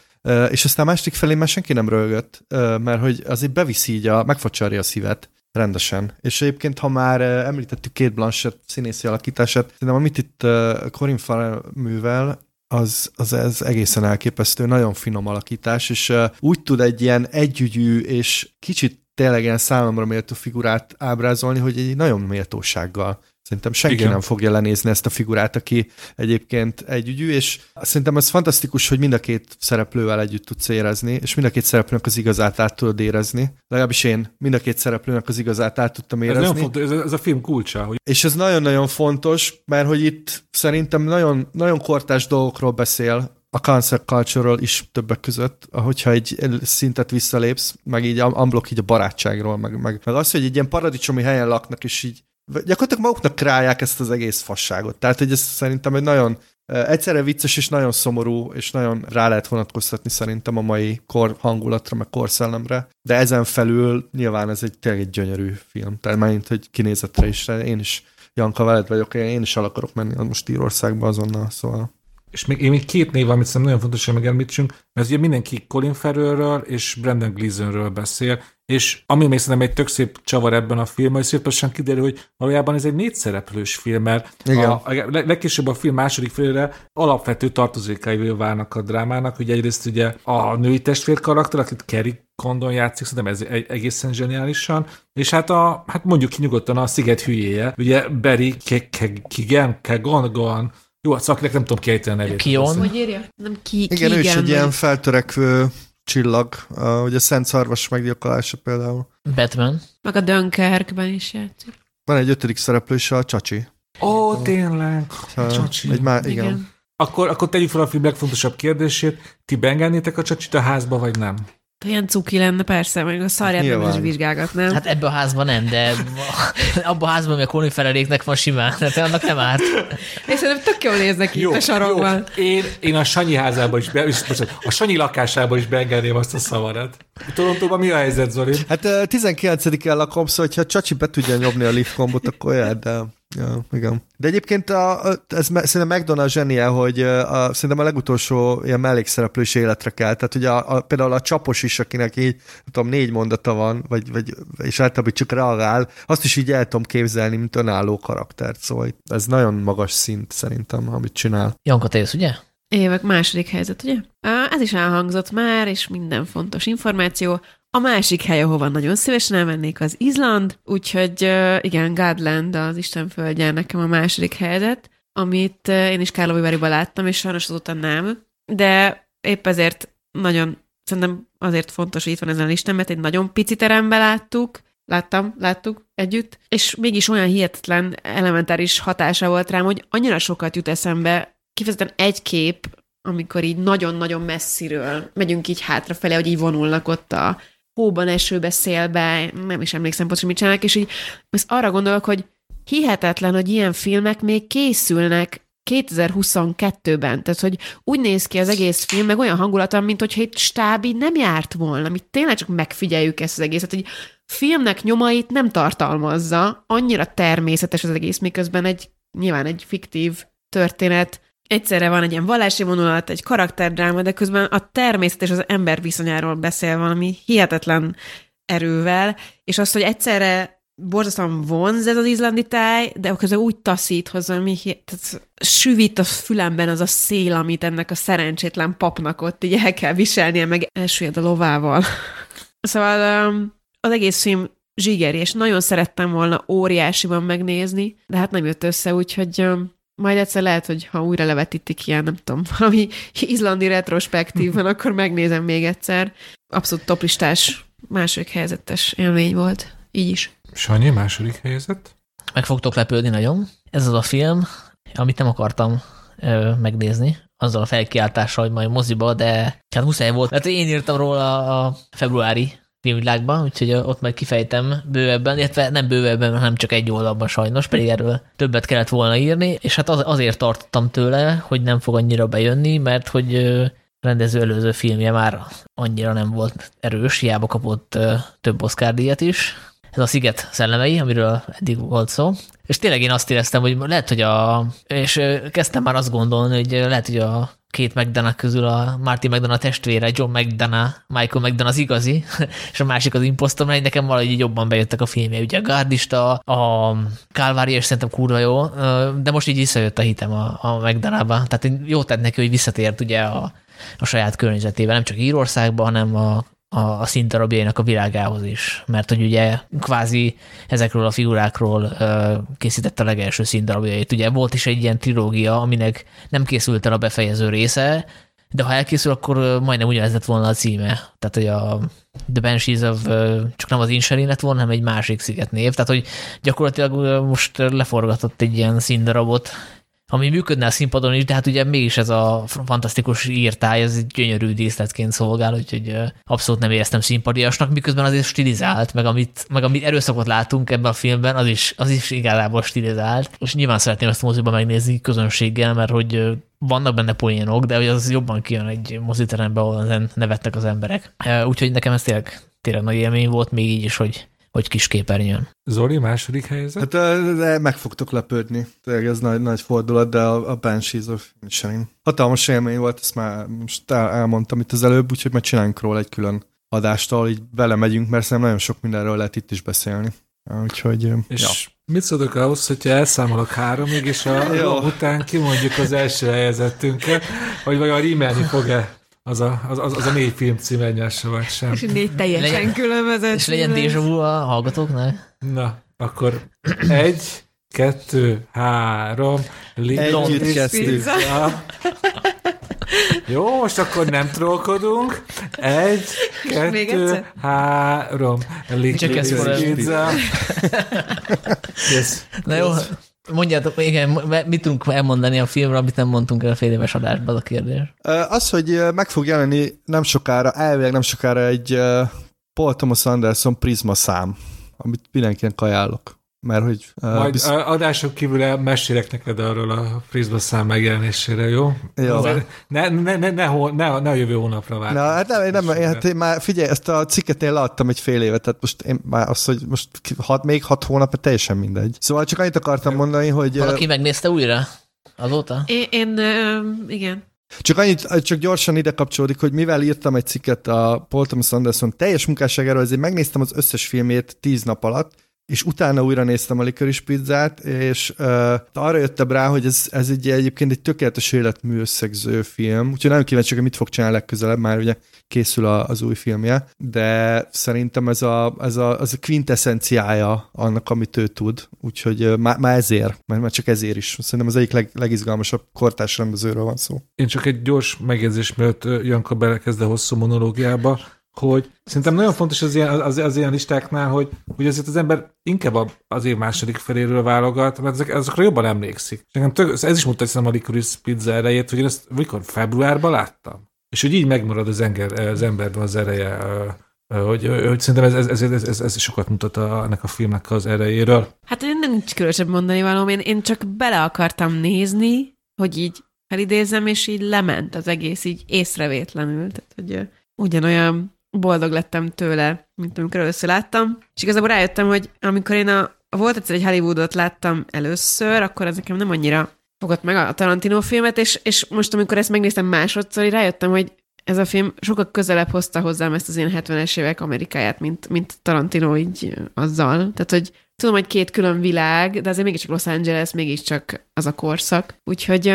és aztán a másik felé már senki nem röhögött, mert hogy azért beviszi így a, megfacsarja a szívet rendesen. És egyébként, ha már ö, említettük két Blanchett színészi alakítását, szerintem amit itt ö, Corin Farrell művel, az, az ez egészen elképesztő, nagyon finom alakítás, és uh, úgy tud egy ilyen együgyű és kicsit tényleg ilyen számomra méltó figurát ábrázolni, hogy egy nagyon méltósággal. Szerintem senki Igen. nem fogja lenézni ezt a figurát, aki egyébként együgyű, és szerintem ez fantasztikus, hogy mind a két szereplővel együtt tudsz érezni, és mind a két szereplőnek az igazát át tudod érezni. Legalábbis én mind a két szereplőnek az igazát át tudtam érezni. Ez, fontos, ez, ez a film kulcsa. Hogy... És ez nagyon-nagyon fontos, mert hogy itt szerintem nagyon, nagyon kortás dolgokról beszél, a cancel culture is többek között, hogyha egy szintet visszalépsz, meg így unblock így a barátságról, meg, meg, meg az, hogy egy ilyen paradicsomi helyen laknak, és így gyakorlatilag maguknak králják ezt az egész fasságot. Tehát, hogy ez szerintem egy nagyon egyszerre vicces és nagyon szomorú, és nagyon rá lehet vonatkoztatni szerintem a mai kor hangulatra, meg korszellemre. De ezen felül nyilván ez egy tényleg egy gyönyörű film. Tehát már hogy kinézetre is. Én is Janka veled vagyok, én is el akarok menni most Írországba azonnal, szóval és még, én még két név, amit szerintem nagyon fontos, hogy megemlítsünk, mert ugye mindenki Colin Farrellről és Brandon Gleasonről beszél, és ami még szerintem egy tök szép csavar ebben a filmben, hogy szépen kiderül, hogy valójában ez egy négyszereplős film, mert Igen. a, a legkésőbb a film második félre alapvető tartozékaival válnak a drámának, hogy egyrészt ugye a női testvér karakter, akit Kerry Condon játszik, szerintem ez egészen zseniálisan, és hát, a, hát mondjuk ki nyugodtan a sziget hülyéje, ugye Barry Kegan, Kegan, jó, szakileg nem tudom kiejteni a nevét. Kion? Hogy írja? Nem ki, Igen, ő is egy ilyen feltörekvő csillag, uh, ugye a Szent Szarvas meggyilkolása például. Batman. Meg a Dunkerkben is játszik. Van egy ötödik szereplő is, a Csacsi. Ó, tényleg. A Csacsi. Egy má- igen. igen. Akkor, akkor tegyük fel a film legfontosabb kérdését. Ti beengednétek a Csacsit a házba, vagy nem? Ilyen cuki lenne, persze, meg a szarját nem is vizsgálgatnám. Hát ebbe a házban nem, de abban a házban, ami a Koni Fereléknek van simán, tehát annak nem árt. És szerintem tök jól néznek jó, itt a sarokban. Én, én a Sanyi házában is, be, a Sanyi lakásában is beengedném azt a szavarat. Torontóban mi a helyzet, Zoli? Hát 19-en lakom, szóval ha Csacsi be tudja nyomni a lift kombot, akkor jár, de Ja, igen. De egyébként a, a, ez szerintem McDonald zsenie, hogy a, szerintem a legutolsó ilyen mellékszereplő is életre kell. Tehát ugye a, a, például a csapos is, akinek így, nem tudom, négy mondata van, vagy, vagy és általában csak reagál, azt is így el tudom képzelni, mint önálló karaktert. Szóval ez nagyon magas szint szerintem, amit csinál. Janka, te jössz, ugye? Évek második helyzet, ugye? Ez is elhangzott már, és minden fontos információ. A másik hely, ahova nagyon szívesen elmennék, az Izland, úgyhogy igen, Godland, az Isten földje nekem a második helyzet, amit én is Kárlovi láttam, és sajnos azóta nem, de épp ezért nagyon, szerintem azért fontos, hogy itt van ezen a listán, mert egy nagyon pici terembe láttuk, láttam, láttuk együtt, és mégis olyan hihetetlen elementáris hatása volt rám, hogy annyira sokat jut eszembe, kifejezetten egy kép, amikor így nagyon-nagyon messziről megyünk így hátrafelé, hogy így vonulnak ott a hóban, esőbe, szélbe, nem is emlékszem pontosan, mit csinálnak, és így ezt arra gondolok, hogy hihetetlen, hogy ilyen filmek még készülnek 2022-ben. Tehát, hogy úgy néz ki az egész film, meg olyan hangulata, mint hogyha egy stábi nem járt volna, mi tényleg csak megfigyeljük ezt az egészet, hogy filmnek nyomait nem tartalmazza, annyira természetes az egész, miközben egy nyilván egy fiktív történet egyszerre van egy ilyen vallási vonulat, egy karakterdráma, de közben a természet és az ember viszonyáról beszél valami hihetetlen erővel, és azt, hogy egyszerre borzasztóan vonz ez az izlandi táj, de közben úgy taszít hozzá, ami tehát süvít a fülemben az a szél, amit ennek a szerencsétlen papnak ott így el kell viselnie, meg elsüllyed a lovával. szóval um, az egész film zsigeri, és nagyon szerettem volna óriásiban megnézni, de hát nem jött össze, úgyhogy um, majd egyszer lehet, hogy ha újra levetítik ilyen, nem tudom, valami izlandi retrospektív van, akkor megnézem még egyszer. Abszolút toplistás, második helyzetes élmény volt. Így is. Sanyi, második helyzet? Meg fogtok lepődni nagyon. Ez az a film, amit nem akartam ö, megnézni, azzal a felkiáltással, hogy majd moziba, de hát muszáj volt, mert én írtam róla a februári filmvilágban, úgyhogy ott majd kifejtem bővebben, illetve nem bővebben, hanem csak egy oldalban sajnos, pedig erről többet kellett volna írni, és hát az, azért tartottam tőle, hogy nem fog annyira bejönni, mert hogy rendező előző filmje már annyira nem volt erős, hiába kapott több Oscar díjat is. Ez a Sziget szellemei, amiről eddig volt szó. És tényleg én azt éreztem, hogy lehet, hogy a... És kezdtem már azt gondolni, hogy lehet, hogy a két McDonough közül a Marty McDonough testvére, John McDonough, Michael McDonough az igazi, és a másik az impostor, mert nekem valahogy jobban bejöttek a filmje. Ugye a Gardista, a Calvary, és szerintem kurva jó, de most így visszajött a hitem a, a McDonough-ba. Tehát jó tett neki, hogy visszatért ugye a, a saját környezetébe, nem csak Írországban, hanem a a, a színdarabjainak a világához is, mert hogy ugye kvázi ezekről a figurákról ö, készítette a legelső színdarabjait. Ugye volt is egy ilyen trilógia, aminek nem készült el a befejező része, de ha elkészül, akkor majdnem ugyanez lett volna a címe. Tehát, hogy a The Banshees of, csak nem az Inserin lett volna, hanem egy másik sziget név. Tehát, hogy gyakorlatilag most leforgatott egy ilyen színdarabot, ami működne a színpadon is, de hát ugye mégis ez a fantasztikus írtáj, ez egy gyönyörű díszletként szolgál, úgyhogy abszolút nem éreztem színpadiasnak, miközben azért stilizált, meg amit, meg amit erőszakot látunk ebben a filmben, az is, az is igazából stilizált. És nyilván szeretném ezt a moziban megnézni közönséggel, mert hogy vannak benne poénok, de hogy az jobban kijön egy moziteremben, ahol nevettek az emberek. Úgyhogy nekem ez tényleg, tényleg nagy élmény volt, még így is, hogy hogy kis képernyőn. Zoli, második helyzet? Hát de meg fogtok lepődni. Tényleg ez nagy, nagy fordulat, de a, a Banshees of Inisherin. Hatalmas élmény volt, ezt már most el, elmondtam itt az előbb, úgyhogy majd csináljunk róla egy külön adást, ahol így belemegyünk, mert szerintem nagyon sok mindenről lehet itt is beszélni. Úgyhogy, és ja. mit szólok ahhoz, hogyha elszámolok háromig, és a jó. után kimondjuk az első helyezettünket, hogy vajon rímelni fog-e az a, az, az, az a négy film cím egymással vagy sem. És négy teljesen legyen, különböző És legyen déjà vu a hallgatóknál? Na, akkor egy, kettő, három, Együtt kezdtük. Jó, most akkor nem trollkodunk. Egy, kettő, három. Csak ez pizza. yes. Na jó, Mondjátok, igen, mit tudunk elmondani a filmről, amit nem mondtunk el a fél éves adásban, az a kérdés? Az, hogy meg fog jelenni nem sokára, elvileg nem sokára egy Paul Thomas Anderson Prisma szám, amit mindenkinek ajánlok. Mert hogy... Uh, Majd biz... adások kívül mesélek neked arról a Frisba szám megjelenésére, jó? Jó. Ne, ne, ne, ne, ne, ne a jövő hónapra várj. Na, hát nem, nem, én, hát én már figyelj, ezt a cikket én leadtam egy fél évet, tehát most én már azt, hogy most hat, még hat hónap, teljesen mindegy. Szóval csak annyit akartam mondani, hogy... Valaki megnézte újra azóta? Én, én igen. Csak annyit, csak gyorsan ide kapcsolódik, hogy mivel írtam egy cikket a Paul Thomas Anderson teljes munkásságáról, ezért megnéztem az összes filmét tíz nap alatt, és utána újra néztem a Licorice pizzát, és uh, arra jöttem rá, hogy ez, ez egy, egyébként egy tökéletes életmű összegző film, úgyhogy nagyon kíváncsi, hogy mit fog csinálni legközelebb, már ugye készül a, az új filmje, de szerintem ez a, ez a, az a quintessenciája annak, amit ő tud, úgyhogy már, már ezért, mert már csak ezért is. Szerintem az egyik leg, legizgalmasabb kortás rendezőről van szó. Én csak egy gyors megjegyzés, mert Janka belekezd a hosszú monológiába, hogy szerintem nagyon fontos az ilyen, az, az ilyen listáknál, hogy, hogy azért az ember inkább az év második feléről válogat, mert ezek, ezekre jobban emlékszik. Nekem tök, ez is mutatja a Licorice pizza erejét, hogy én ezt mikor februárban láttam. És hogy így megmarad az, enger, az emberben az ereje, hogy, hogy szerintem ez, ez, ez, ez, ez sokat mutat a, ennek a filmnek az erejéről. Hát én nem nincs különösebb mondani valóm, én, én csak bele akartam nézni, hogy így felidézem, és így lement az egész így észrevétlenül. Tehát, hogy ugyanolyan boldog lettem tőle, mint amikor először láttam. És igazából rájöttem, hogy amikor én a, volt egyszer egy Hollywoodot láttam először, akkor ez nekem nem annyira fogott meg a Tarantino filmet, és, és most, amikor ezt megnéztem másodszor, így rájöttem, hogy ez a film sokkal közelebb hozta hozzám ezt az én 70-es évek Amerikáját, mint, mint Tarantino így azzal. Tehát, hogy tudom, hogy két külön világ, de azért mégiscsak Los Angeles, mégiscsak az a korszak. Úgyhogy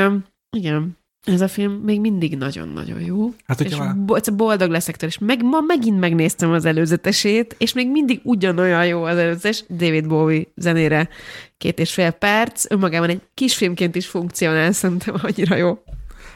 igen, ez a film még mindig nagyon-nagyon jó. Hát, és már... bo- boldog leszek tőle, és meg, ma megint megnéztem az előzetesét, és még mindig ugyanolyan jó az előzetes. David Bowie zenére két és fél perc, önmagában egy kisfilmként is funkcionál, szerintem annyira jó.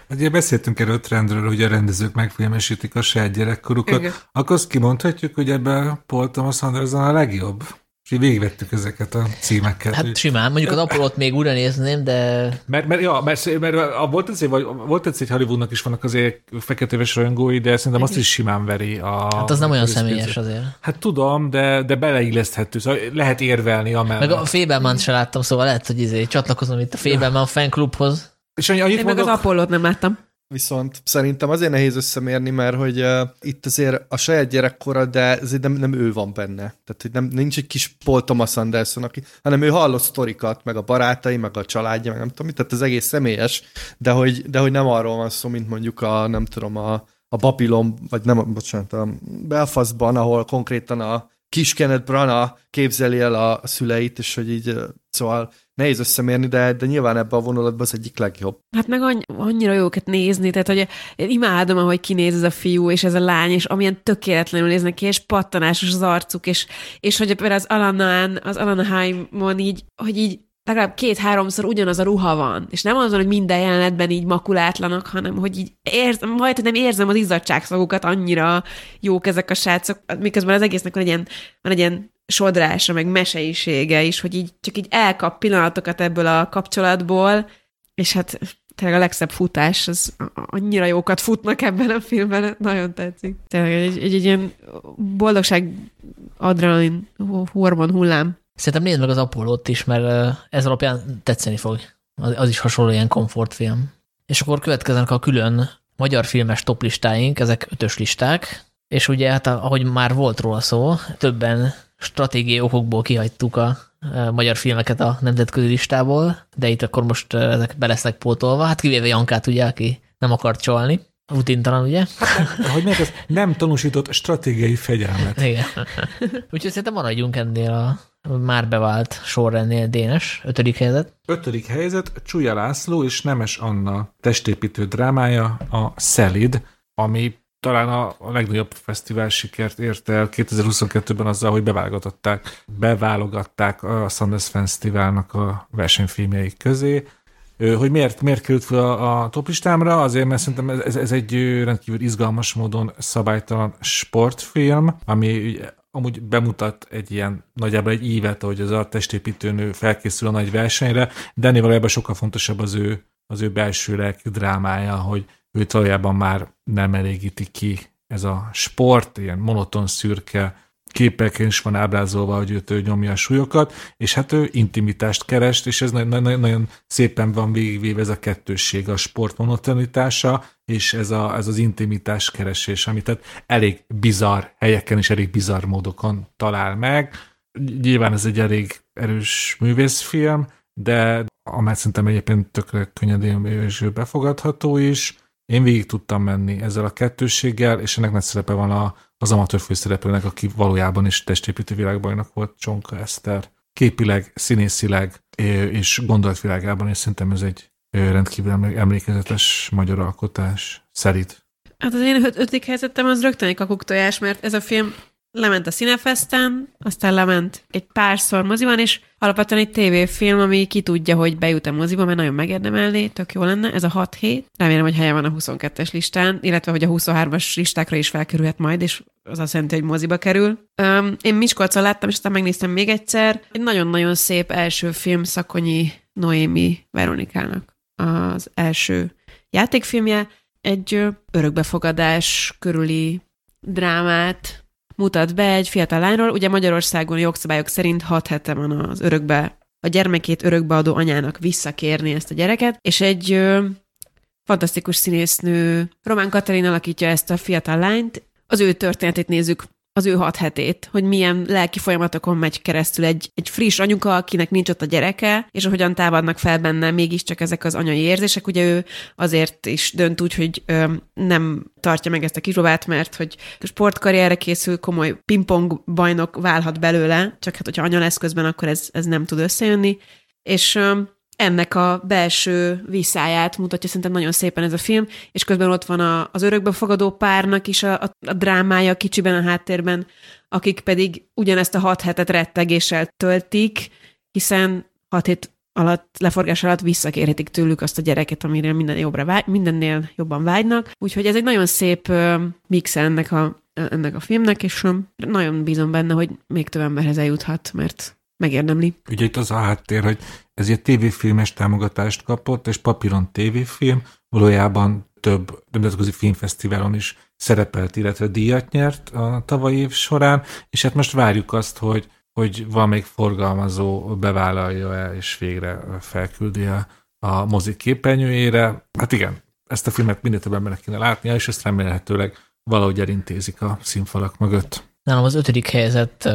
Ugye beszéltünk erről a trendről, hogy a rendezők megfilmesítik a saját gyerekkorukat. Igen. Akkor azt kimondhatjuk, hogy ebben Paul Thomas Anderson a legjobb. És így végigvettük ezeket a címeket. Hát simán, mondjuk az Apollo-t még újra nézném, de... Mert, mert, ja, mert, mert a, volt egy, vagy, volt egy, hogy Hollywoodnak is vannak azért feketéves rajongói, de szerintem azt is simán veri. A, hát az nem olyan személyes azért. Hát tudom, de, de beleilleszthető, szóval lehet érvelni amellett. Meg a Fébelman se láttam, szóval lehet, hogy izé, csatlakozom itt a Fébelman ja. fanklubhoz. És annyit Én mondok, meg az Apollót nem láttam. Viszont szerintem azért nehéz összemérni, mert hogy uh, itt azért a saját gyerekkora, de azért nem, nem ő van benne. Tehát, hogy nem, nincs egy kis Paul Thomas Anderson, aki, hanem ő hallott sztorikat, meg a barátai, meg a családja, meg nem tudom mit, tehát ez egész személyes, de hogy, de hogy nem arról van szó, mint mondjuk a, nem tudom, a, a Babylon, vagy nem, bocsánat, a Belfastban, ahol konkrétan a kis Kenneth Branagh képzeli el a szüleit, és hogy így, szóval nehéz összemérni, de, de nyilván ebben a vonulatban az egyik legjobb. Hát meg annyi, annyira jókat nézni, tehát hogy én imádom, ahogy kinéz ez a fiú és ez a lány, és amilyen tökéletlenül néznek ki, és pattanásos az arcuk, és, és hogy például az Alanán, az Alanaheimon így, hogy így legalább két-háromszor ugyanaz a ruha van, és nem azon, hogy minden jelenetben így makulátlanak, hanem hogy így érzem, majd, nem érzem az izzadságszagukat, annyira jók ezek a srácok, miközben az egésznek van egy ilyen, van egy ilyen sodrása, meg meseisége is, hogy így csak így elkap pillanatokat ebből a kapcsolatból, és hát tényleg a legszebb futás, az annyira jókat futnak ebben a filmben, nagyon tetszik. Tényleg egy, egy, egy ilyen boldogság adrenalin hormon hullám. Szerintem nézd meg az Apollót is, mert ez alapján tetszeni fog. Az, az is hasonló ilyen komfortfilm. És akkor következnek a külön magyar filmes toplistáink, ezek ötös listák, és ugye, hát ahogy már volt róla szó, többen stratégiai okokból kihagytuk a magyar filmeket a nemzetközi listából, de itt akkor most ezek be lesznek pótolva, hát kivéve Jankát ugye, aki nem akart csalni. Rutintalan, ugye? Hát, hogy meg ez nem tanúsított stratégiai fegyelmet. Igen. Úgyhogy szerintem maradjunk ennél a már bevált sorrendnél Dénes, ötödik helyzet. Ötödik helyzet, Csúlya László és Nemes Anna testépítő drámája, a Szelid, ami talán a, a legnagyobb fesztivál sikert érte el 2022-ben azzal, hogy beválogatották, beválogatták a Sundance Fesztiválnak a versenyfilmjeik közé. Hogy miért, miért került fel a, a toplistámra? Azért, mert szerintem ez, ez egy rendkívül izgalmas módon szabálytalan sportfilm, ami amúgy bemutat egy ilyen, nagyjából egy évet, ahogy az a testépítőnő felkészül a nagy versenyre, de ennél valójában sokkal fontosabb az ő, az ő belső lelkű drámája, hogy őt valójában már nem elégíti ki ez a sport, ilyen monoton szürke képeken is van ábrázolva, hogy őt ő nyomja a súlyokat, és hát ő intimitást kerest, és ez nagyon, nagyon szépen van végigvéve ez a kettősség, a sport monotonitása, és ez, a, ez az intimitás keresés, amit tehát elég bizarr helyeken és elég bizarr módokon talál meg. Nyilván ez egy elég erős művészfilm, de amely szerintem egyébként tökre könnyedén és befogadható is. Én végig tudtam menni ezzel a kettősséggel, és ennek nagy szerepe van a, az amatőr főszereplőnek, aki valójában is testépítő világbajnak volt, Csonka Eszter. Képileg, színészileg és gondolatvilágában, és szerintem ez egy rendkívül emlékezetes magyar alkotás. Szerint. Hát az én ötödik helyzetem az rögtön egy kakuktojás, mert ez a film lement a Cinefesten, aztán lement egy párszor moziban, és alapvetően egy tévéfilm, ami ki tudja, hogy bejut a moziba, mert nagyon megérdemelné, tök jó lenne. Ez a 6 hét. Remélem, hogy helye van a 22-es listán, illetve hogy a 23-as listákra is felkerülhet majd, és az azt jelenti, hogy moziba kerül. Um, én Miskolcon láttam, és aztán megnéztem még egyszer. Egy nagyon-nagyon szép első film Szakonyi Noémi Veronikának az első játékfilmje. Egy örökbefogadás körüli drámát mutat be egy fiatal lányról. Ugye Magyarországon jogszabályok szerint hat hete van az örökbe, a gyermekét örökbeadó anyának visszakérni ezt a gyereket, és egy ö, fantasztikus színésznő, Román Katalin alakítja ezt a fiatal lányt. Az ő történetét nézzük az ő hat hetét, hogy milyen lelki folyamatokon megy keresztül egy, egy friss anyuka, akinek nincs ott a gyereke, és hogyan támadnak fel benne mégiscsak ezek az anyai érzések. Ugye ő azért is dönt úgy, hogy ö, nem tartja meg ezt a kisbabát, mert hogy sportkarrierre készül, komoly pingpong bajnok válhat belőle, csak hát, hogyha anya lesz közben, akkor ez, ez nem tud összejönni. És ö, ennek a belső visszáját mutatja szerintem nagyon szépen ez a film, és közben ott van a, az örökbefogadó párnak is a, a, a drámája kicsiben a háttérben, akik pedig ugyanezt a hat hetet rettegéssel töltik, hiszen hat hét alatt, leforgás alatt visszakérhetik tőlük azt a gyereket, amire minden jobbra vágy, mindennél jobban vágynak. Úgyhogy ez egy nagyon szép uh, mix ennek a, ennek a filmnek, és nagyon bízom benne, hogy még több emberhez eljuthat, mert megérdemli. Ugye itt az a háttér, hogy ezért tévéfilmes támogatást kapott, és papíron tévéfilm valójában több nemzetközi filmfesztiválon is szerepelt, illetve díjat nyert a tavalyi év során, és hát most várjuk azt, hogy, hogy valamelyik forgalmazó bevállalja el, és végre felküldi a, a mozik képernyőjére. Hát igen, ezt a filmet minél több embernek kéne látnia, és ezt remélhetőleg valahogy elintézik a színfalak mögött. Nálam az ötödik helyzet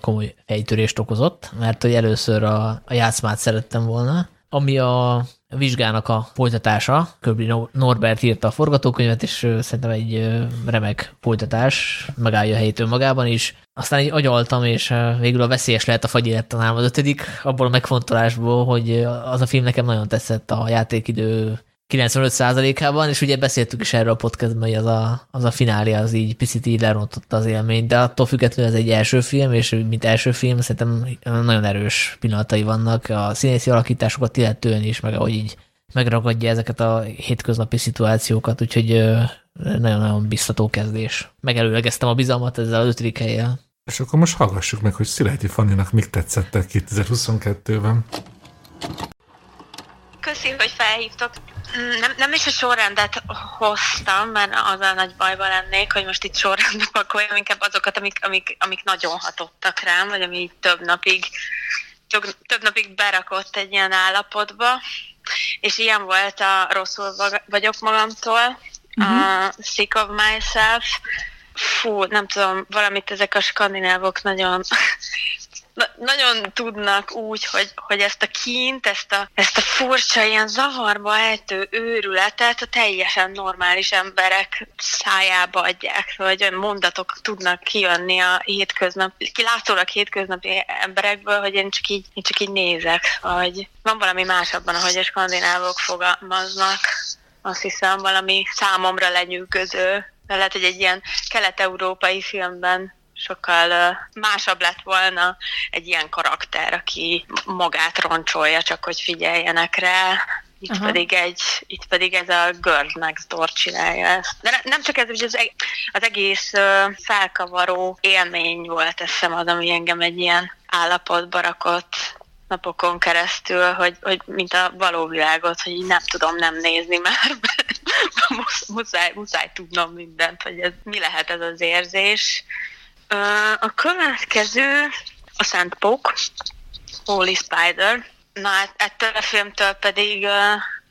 komoly fejtörést okozott, mert hogy először a, a játszmát szerettem volna, ami a vizsgának a folytatása. Köbli Norbert írta a forgatókönyvet, és szerintem egy remek folytatás, megállja a helyét önmagában is. Aztán így agyaltam, és végül a veszélyes lehet a fagyi lett az ötödik, abból a megfontolásból, hogy az a film nekem nagyon tetszett a játékidő 95%-ában, és ugye beszéltük is erről a podcastban, hogy az a, az a finálé az így picit így lerontotta az élményt, de attól függetlenül ez egy első film, és mint első film szerintem nagyon erős pillanatai vannak a színészi alakításokat illetően is, meg ahogy így megragadja ezeket a hétköznapi szituációkat, úgyhogy nagyon-nagyon biztató kezdés. Megelőlegeztem a bizalmat ezzel az ötödik helyjel. És akkor most hallgassuk meg, hogy Szilágyi Fanninak mik tetszettek 2022-ben. Köszi, hogy felhívtok. Nem, nem is a sorrendet hoztam, mert azzal nagy bajban lennék, hogy most itt sorrendbe pakoljam inkább azokat, amik, amik, amik nagyon hatottak rám, vagy ami több napig, több, több napig berakott egy ilyen állapotba. És ilyen volt a Rosszul vagyok magamtól, uh-huh. a Sick of Myself. Fú, nem tudom, valamit ezek a skandinávok nagyon na- nagyon tudnak úgy, hogy, hogy ezt a kint, ezt a, ezt a furcsa, ilyen zavarba ejtő őrületet a teljesen normális emberek szájába adják, vagy olyan mondatok tudnak kijönni a hétköznap, kilátszólag hétköznapi emberekből, hogy én csak így, én csak így nézek, hogy van valami más abban, ahogy a skandinávok fogalmaznak. Azt hiszem, valami számomra lenyűgöző, lehet, hogy egy ilyen kelet-európai filmben sokkal másabb lett volna egy ilyen karakter, aki magát roncsolja, csak hogy figyeljenek rá, itt Aha. pedig, egy, itt pedig ez a Girl Next Door csinálja ezt. De ne, nem csak ez, hogy az, az egész felkavaró élmény volt, eszem az, ami engem egy ilyen állapotba rakott napokon keresztül, hogy, hogy mint a való világot, hogy így nem tudom nem nézni már, muszáj, muszáj tudnom mindent, hogy ez, mi lehet ez az érzés. A következő a Szent Pók, Holy Spider. Na, hát ettől a filmtől pedig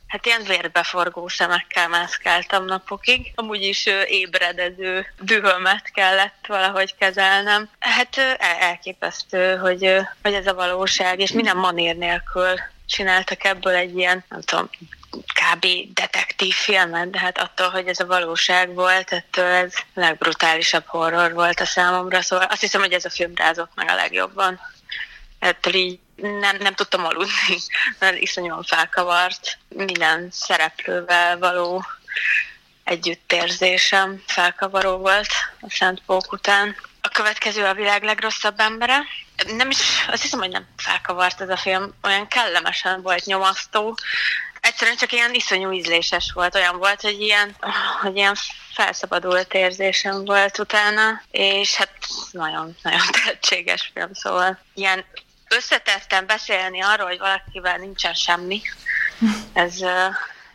hát ilyen vérbeforgó szemekkel mászkáltam napokig. Amúgy is ébredező dühömet kellett valahogy kezelnem. Hát elképesztő, hogy, hogy ez a valóság, és minden manér nélkül csináltak ebből egy ilyen, nem tudom, kb. detektív filmet, de hát attól, hogy ez a valóság volt, ettől ez legbrutálisabb horror volt a számomra, szóval azt hiszem, hogy ez a film rázott meg a legjobban. Ettől így nem, nem tudtam aludni, mert iszonyúan felkavart minden szereplővel való együttérzésem felkavaró volt a Szent Pók után. A következő a világ legrosszabb embere. Nem is, azt hiszem, hogy nem felkavart ez a film, olyan kellemesen volt nyomasztó, egyszerűen csak ilyen iszonyú ízléses volt, olyan volt, hogy ilyen, hogy ilyen felszabadult érzésem volt utána, és hát nagyon, nagyon tehetséges film, szóval ilyen összetettem beszélni arról, hogy valakivel nincsen semmi, ez,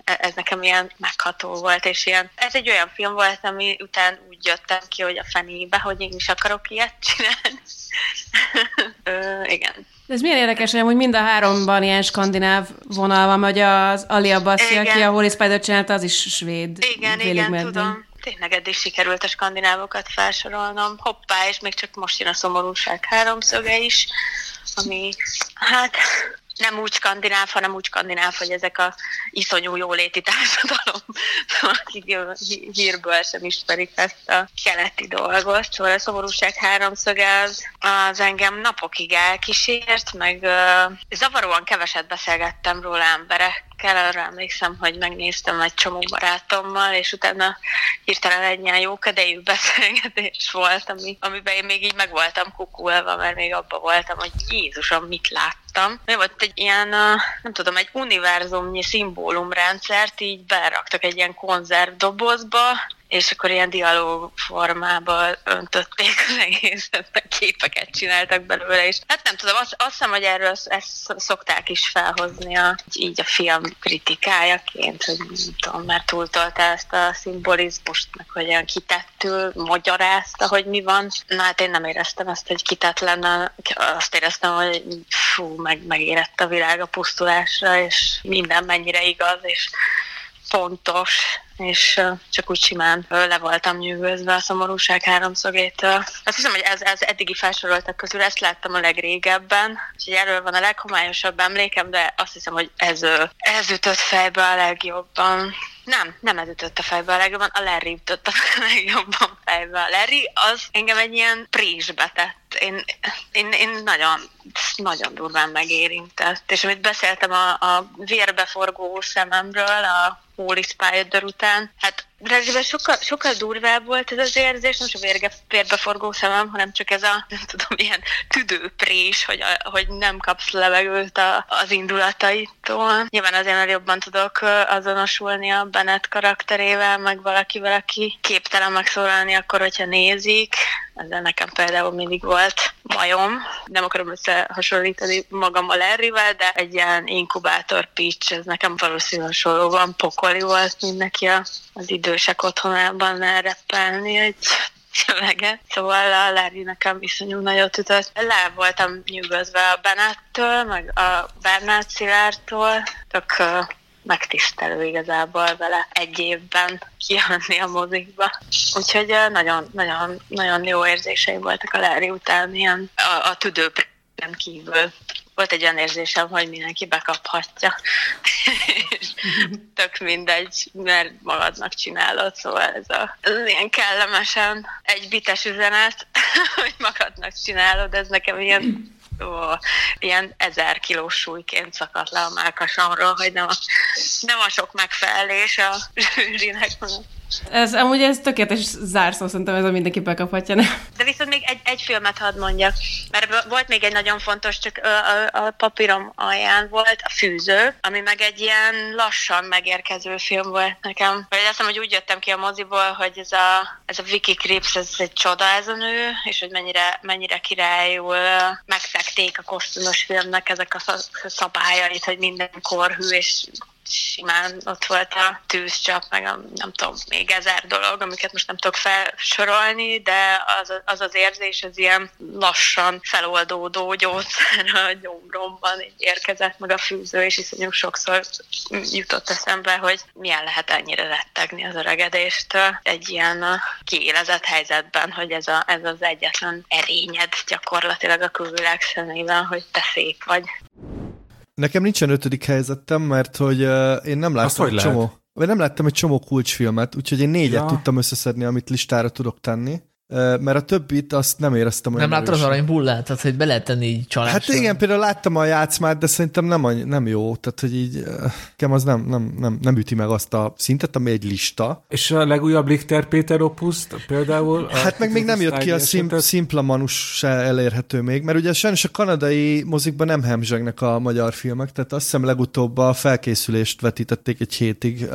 ez nekem ilyen megható volt, és ilyen, ez egy olyan film volt, ami után úgy jöttem ki, hogy a fenébe, hogy én is akarok ilyet csinálni. Ö, igen. De ez milyen érdekes, hogy mind a háromban ilyen skandináv vonal van, vagy az Alia Bassi, aki a Holy Spider csinálta, az is svéd. Igen, igen, medden. tudom. Tényleg eddig sikerült a skandinávokat felsorolnom. Hoppá, és még csak most jön a szomorúság háromszöge is, ami hát nem úgy skandináv, hanem úgy skandináv, hogy ezek a iszonyú jóléti társadalom, akik hírből sem ismerik ezt a keleti dolgot. Szóval a szomorúság háromszöge az, az engem napokig elkísért, meg uh, zavaróan keveset beszélgettem róla emberek kell, arra emlékszem, hogy megnéztem egy csomó barátommal, és utána hirtelen egy ilyen jókedélyű beszélgetés volt, ami, amiben én még így meg voltam kukulva, mert még abban voltam, hogy Jézusom, mit láttam. Mi volt egy ilyen, nem tudom, egy univerzumnyi szimbólumrendszert így beraktak egy ilyen konzervdobozba, és akkor ilyen dialóg formában öntötték az egészet, meg képeket csináltak belőle, és hát nem tudom, azt, azt hiszem, hogy erről ezt szokták is felhozni a, így a film kritikájaként, hogy nem tudom, mert túltolta ezt a szimbolizmust, meg hogy olyan kitettül magyarázta, hogy mi van. Na hát én nem éreztem ezt, hogy kitett lenne, azt éreztem, hogy fú, meg, megérett a világ a pusztulásra, és minden mennyire igaz, és pontos, és csak úgy simán le voltam nyűgözve a szomorúság háromszögétől. Azt hiszem, hogy ez, ez eddigi felsoroltak közül ezt láttam a legrégebben, úgyhogy erről van a leghomályosabb emlékem, de azt hiszem, hogy ez, ez ütött fejbe a legjobban. Nem, nem ez ütött a fejbe a legjobban, a Larry ütött a legjobban fejbe. A Larry az engem egy ilyen présbe tett. Én, én, én nagyon, nagyon durván megérintett. És amit beszéltem a, a vérbeforgó szememről, a Holy Spider után, hát Reziben sokkal, sokkal durvább volt ez az érzés, nem csak vérge, vérbeforgó szemem, hanem csak ez a, nem tudom, ilyen tüdőprés, hogy, a, hogy nem kapsz levegőt a, az indulataitól. Nyilván azért, mert jobban tudok azonosulni a Bennett karakterével, meg valakivel, aki képtelen megszólalni akkor, hogyha nézik. Ezzel nekem például mindig volt majom. Nem akarom összehasonlítani magam a Larryvel, de egy ilyen inkubátor pitch, ez nekem valószínűleg hasonlóan pokoli volt, mint neki az idő idősek otthonában elreppelni egy szöveget. Szóval a Larry nekem iszonyú nagyot ütött. Le voltam nyugodva a Benettől, meg a Bernát Szilártól, tök megtisztelő igazából vele egy évben kijönni a mozikba. Úgyhogy nagyon, nagyon, nagyon jó érzései voltak a Larry után, ilyen a, a tüdőprém kívül volt egy olyan érzésem, hogy mindenki bekaphatja. Tök mindegy, mert magadnak csinálod, szóval ez, a, ez ilyen kellemesen egy bites üzenet, hogy magadnak csinálod, ez nekem ilyen ó, ilyen ezer kilós súlyként szakadt le a mákasomról, hogy nem a, nem a sok megfelelés a zsűrinek. Ez, amúgy ez tökéletes zárszó, szerintem ez a mindenki bekaphatja. Ne? De viszont még egy, egy filmet hadd mondjak, mert volt még egy nagyon fontos, csak a, a, a papírom alján volt a fűző, ami meg egy ilyen lassan megérkező film volt nekem. Vagy azt hogy úgy jöttem ki a moziból, hogy ez a, ez a Vicky Krieps, ez egy csoda ez a nő, és hogy mennyire, mennyire királyul megszekték a kosztümös filmnek ezek a szabályait, hogy minden korhű és simán ott volt a tűzcsap, meg a, nem tudom, még ezer dolog, amiket most nem tudok felsorolni, de az az, az érzés, az ilyen lassan feloldódó gyógyszer a gyomromban érkezett meg a fűző, és iszonyú sokszor jutott eszembe, hogy milyen lehet ennyire rettegni az öregedéstől egy ilyen kiélezett helyzetben, hogy ez, a, ez az egyetlen erényed gyakorlatilag a külvilág szemében, hogy te szép vagy. Nekem nincsen ötödik helyzetem, mert hogy uh, én nem láttam egy csomó, vagy nem láttam egy csomó kulcsfilmet, úgyhogy én négyet ja. tudtam összeszedni, amit listára tudok tenni mert a többit azt nem éreztem olyan Nem láttad az aranybullát? Tehát, hogy be lehet tenni így csalásra. Hát igen, például láttam a játszmát, de szerintem nem, nem jó. Tehát, hogy így nekem az nem, nem, nem, nem üti meg azt a szintet, ami egy lista. És a legújabb Lichter Péter opuszt például? Hát meg még nem jött ki a szim, szimpla manus se elérhető még, mert ugye sajnos a kanadai mozikban nem hemzsegnek a magyar filmek, tehát azt hiszem legutóbb a felkészülést vetítették egy hétig,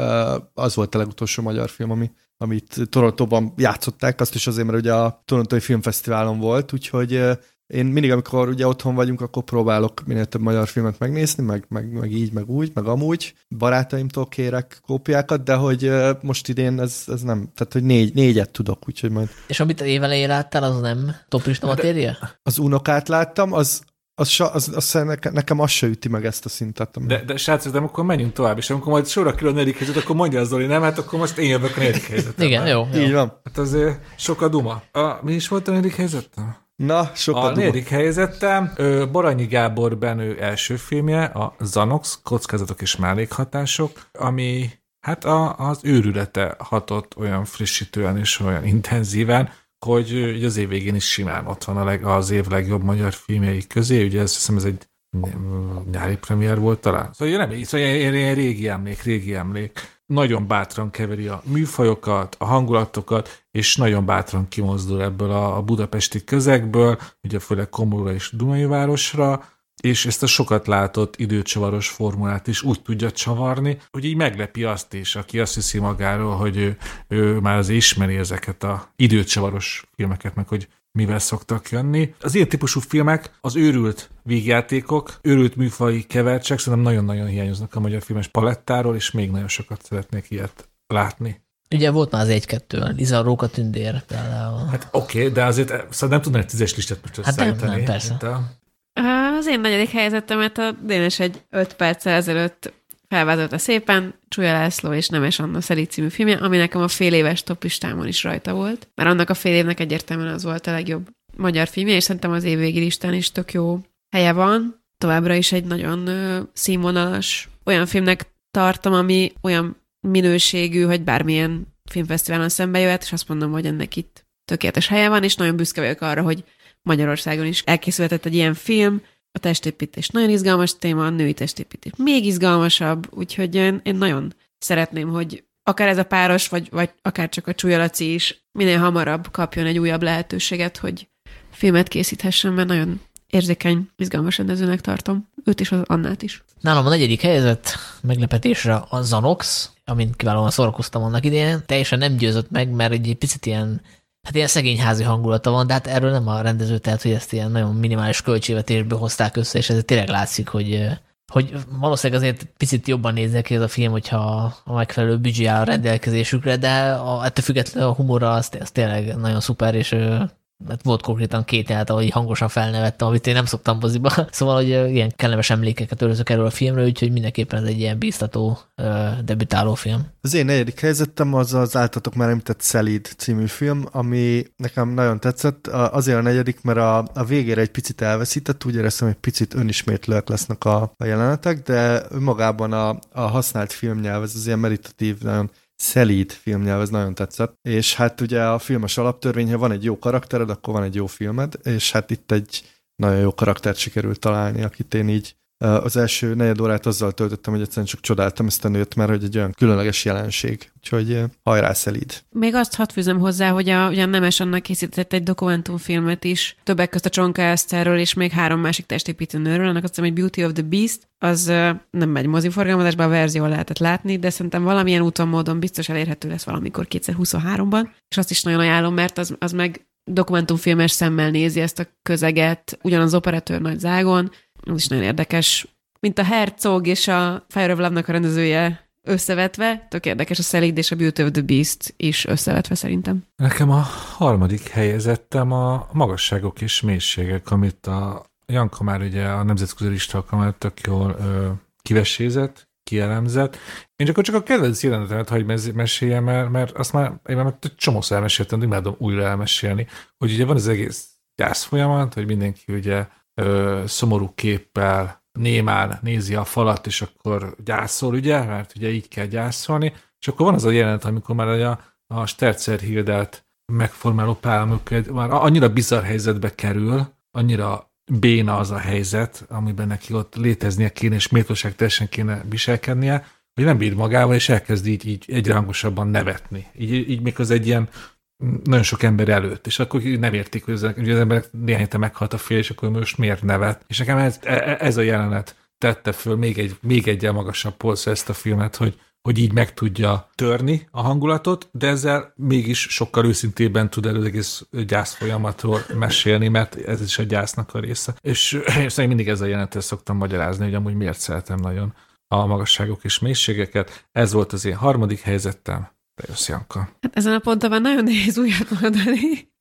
az volt a legutolsó magyar film, ami amit Torontóban játszották, azt is azért, mert ugye a Torontói Filmfesztiválon volt, úgyhogy én mindig, amikor ugye otthon vagyunk, akkor próbálok minél több magyar filmet megnézni, meg, meg, meg így, meg úgy, meg amúgy. Barátaimtól kérek kópiákat, de hogy most idén ez, ez nem, tehát hogy négy, négyet tudok, úgyhogy majd. És amit évelején láttál, az nem toplista matéria? Az unokát láttam, az, az, az, az, nekem, nekem az se üti meg ezt a szintet. Ami... De, de srácok, de akkor menjünk tovább, és amikor majd sorra kerül a negyedik helyzet, akkor mondja az Zoli, nem? Hát akkor most én jövök a negyedik helyzetre. Igen, jó, jó. Így van. Hát azért sok a duma. A, mi is volt a negyedik helyzet? Na, sok a, a negyedik helyzetem Baranyi Gábor Benő első filmje, a Zanox, kockázatok és mellékhatások, ami hát a, az őrülete hatott olyan frissítően és olyan intenzíven, hogy az év végén is simán ott van a leg, az év legjobb magyar filmjei közé, ugye ezt hiszem ez egy nyári premier volt talán. Szóval nem, szóval ilyen, ilyen régi emlék, régi emlék. Nagyon bátran keveri a műfajokat, a hangulatokat, és nagyon bátran kimozdul ebből a, a budapesti közegből, ugye főleg Komorra és Dunai városra, és ezt a sokat látott időcsavaros formulát is úgy tudja csavarni, hogy így meglepi azt is, aki azt hiszi magáról, hogy ő, ő már az ismeri ezeket a időcsavaros filmeket, meg hogy mivel szoktak jönni. Az ilyen típusú filmek, az őrült vígjátékok, őrült műfai kevertsek szerintem nagyon-nagyon hiányoznak a magyar filmes palettáról, és még nagyon sokat szeretnék ilyet látni. Ugye volt már az egy-kettő, Liza Róka Tündér például. Hát oké, okay, de azért szóval nem tudnám egy tízes listát most összeállítani. Hát nem, nem, persze. Az én negyedik helyzetemet a Dénes egy öt perccel ezelőtt felvázolta szépen, Csúlya László és Nemes Anna Szeli című filmje, ami nekem a fél éves toplistámon is rajta volt. Mert annak a fél évnek egyértelműen az volt a legjobb magyar filmje, és szerintem az évvégi listán is tök jó helye van. Továbbra is egy nagyon színvonalas olyan filmnek tartom, ami olyan minőségű, hogy bármilyen filmfesztiválon szembe jöhet, és azt mondom, hogy ennek itt tökéletes helye van, és nagyon büszke vagyok arra, hogy Magyarországon is elkészülhetett egy ilyen film, a testépítés nagyon izgalmas téma, a női testépítés még izgalmasabb, úgyhogy én, én nagyon szeretném, hogy akár ez a páros, vagy, vagy akár csak a Csúlyalaci is minél hamarabb kapjon egy újabb lehetőséget, hogy filmet készíthessen, mert nagyon érzékeny, izgalmas rendezőnek tartom. Őt is, az Annát is. Nálam a negyedik helyzet meglepetésre a Zanox, amint kiválóan szórakoztam annak idején. Teljesen nem győzött meg, mert egy picit ilyen Hát ilyen szegény házi hangulata van, de hát erről nem a rendező tehát, hogy ezt ilyen nagyon minimális költségvetésből hozták össze, és ez tényleg látszik, hogy hogy valószínűleg azért picit jobban néznek ki ez a film, hogyha a megfelelő büdzsé áll a rendelkezésükre, de a, ettől függetlenül a humora az, az tényleg nagyon szuper, és mert volt konkrétan két jelenet, ahogy hangosan felnevettem, amit én nem szoktam moziba. Szóval, hogy ilyen kellemes emlékeket őrzök erről a filmről, úgyhogy mindenképpen ez egy ilyen bíztató uh, debütáló film. Az én negyedik helyzetem az az áltatok már említett Szelíd című film, ami nekem nagyon tetszett. Azért a negyedik, mert a, a végére egy picit elveszített, úgy éreztem, hogy picit önismétlőek lesznek a, a jelenetek, de önmagában a, a használt filmnyelv, ez az ilyen meditatív, nagyon szelíd filmnyelv, ez nagyon tetszett. És hát ugye a filmes alaptörvény, ha van egy jó karaktered, akkor van egy jó filmed, és hát itt egy nagyon jó karaktert sikerült találni, akit én így az első negyed órát azzal töltöttem, hogy egyszerűen csak csodáltam ezt a nőt, mert hogy egy olyan különleges jelenség. Úgyhogy hajrá szelíd. Még azt hadd fűzöm hozzá, hogy a, ugye a Nemes annak készített egy dokumentumfilmet is, többek közt a Csonka Eszterről és még három másik testépítő nőről, annak azt hiszem, hogy Beauty of the Beast, az nem megy moziforgalmazásban, a verzió lehetett látni, de szerintem valamilyen úton, módon biztos elérhető lesz valamikor 2023-ban, és azt is nagyon ajánlom, mert az, az meg dokumentumfilmes szemmel nézi ezt a közeget, ugyanaz operatőr nagy zágon, az is nagyon érdekes, mint a Herzog és a Fire of Love-nak a rendezője összevetve, tök érdekes a Szelíd és a Beauty of the Beast is összevetve szerintem. Nekem a harmadik helyezettem a magasságok és mélységek, amit a Janka már ugye a nemzetközi listalka már tök jól ö, kivesézett, kielemzett. Én csak, csak a kedvenc jelenetemet hagyj meséljem, mert, mert azt már én már csomószor elmeséltem, de imádom újra elmesélni, hogy ugye van az egész gyász folyamat, hogy mindenki ugye ö, szomorú képpel némán nézi a falat, és akkor gyászol, ugye, mert ugye így kell gyászolni, és akkor van az a jelenet, amikor már a, a Sterzer Hildelt megformáló pál, már annyira bizarr helyzetbe kerül, annyira béna az a helyzet, amiben neki ott léteznie kéne, és méltóság teljesen kéne viselkednie, hogy nem bír magával, és elkezd így, így egyre hangosabban nevetni. Így, így még az egy ilyen nagyon sok ember előtt, és akkor nem értik, hogy az, hogy az emberek néhány héten meghalt a fél, és akkor most miért nevet. És nekem ez, e, e, ez a jelenet tette föl még egy, még egy magasabb polcra ezt a filmet, hogy, hogy így meg tudja törni a hangulatot, de ezzel mégis sokkal őszintében tud el az egész gyász folyamatról mesélni, mert ez is a gyásznak a része. És, és mindig ez a jelenetet szoktam magyarázni, hogy amúgy miért szeretem nagyon a magasságok és mélységeket. Ez volt az én harmadik helyzetem. De jössz, Janka. Hát ezen a ponton már nagyon nehéz újat mondani.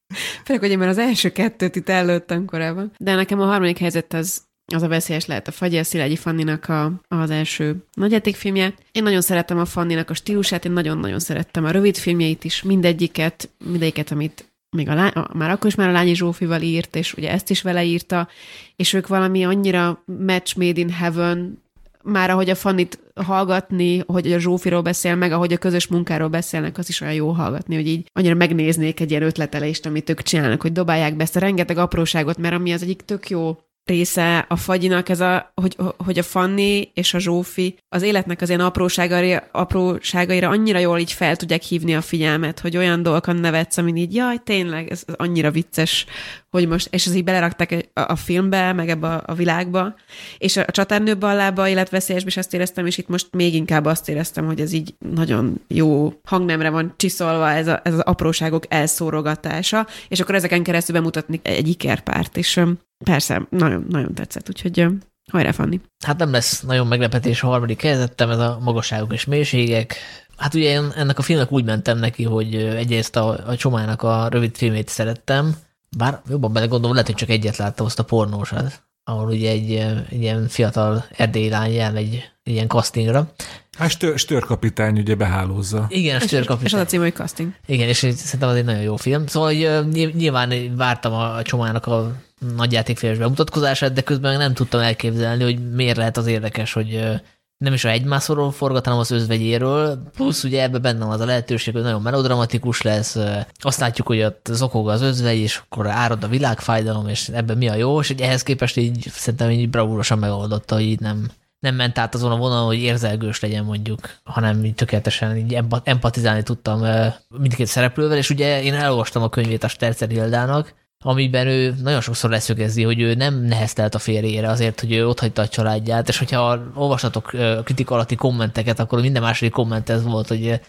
Főleg, hogy én már az első kettőt itt előttem korábban. De nekem a harmadik helyzet az, az a veszélyes lehet a Fagy, a Szilágyi Fanninak a, az első nagyjátékfilmje. Én nagyon szeretem a Fanninak a stílusát, én nagyon-nagyon szerettem a rövid filmjeit is, mindegyiket, mindegyiket, amit még a lány, már akkor is már a Lányi Zsófival írt, és ugye ezt is vele írta, és ők valami annyira match made in heaven már ahogy a Fannit hallgatni, hogy a Zsófiról beszél, meg ahogy a közös munkáról beszélnek, az is olyan jó hallgatni, hogy így annyira megnéznék egy ilyen ötletelést, amit ők csinálnak, hogy dobálják be ezt a rengeteg apróságot, mert ami az egyik tök jó része a fagyinak, ez a, hogy, hogy a Fanni és a Zsófi az életnek az ilyen apróságaira, apróságaira annyira jól így fel tudják hívni a figyelmet, hogy olyan dolgokon nevetsz, amin így, jaj, tényleg, ez annyira vicces, hogy most, és ez így belerakták a, a filmbe, meg ebbe a, a világba, és a, a csatárnő ballába, életveszélyesbe is azt éreztem, és itt most még inkább azt éreztem, hogy ez így nagyon jó hangnemre van csiszolva ez, a, ez az apróságok elszórogatása, és akkor ezeken keresztül bemutatni egy ikerpárt, és persze, nagyon, nagyon tetszett, úgyhogy hajrá, Fanni. Hát nem lesz nagyon meglepetés a harmadik helyzetem, ez a magasságok és mélységek. Hát ugye én ennek a filmnek úgy mentem neki, hogy egyrészt a, a Csomának a rövid filmét szerettem, bár jobban belegondolom, lehet, hogy csak egyet láttam, azt a pornósat. ahol ugye egy, egy ilyen fiatal erdélyi lány elmegy egy ilyen castingra. Hát stör, störkapitány ugye behálózza. Igen, a És störkapitány. az a cím, hogy casting. Igen, és szerintem az egy nagyon jó film. Szóval hogy, ny- nyilván vártam a csomának a nagyjátékfilmes bemutatkozását, de közben nem tudtam elképzelni, hogy miért lehet az érdekes, hogy ö, nem is a egymászorról forgat, hanem az özvegyéről. Plusz ugye ebben benne van az a lehetőség, hogy nagyon melodramatikus lesz. Azt látjuk, hogy ott zokog az özvegy, és akkor árad a világfájdalom, és ebben mi a jó, és ehhez képest így szerintem így bravúrosan megoldotta, hogy így nem, nem ment át azon a vonalon, hogy érzelgős legyen mondjuk, hanem így tökéletesen így empa- empatizálni tudtam mindkét szereplővel, és ugye én elolvastam a könyvét a Stercer Hildának, amiben ő nagyon sokszor leszögezi, hogy ő nem neheztelt a férjére azért, hogy ő otthagyta a családját, és hogyha olvasatok ö, kritika alatti kommenteket, akkor minden második komment ez volt, hogy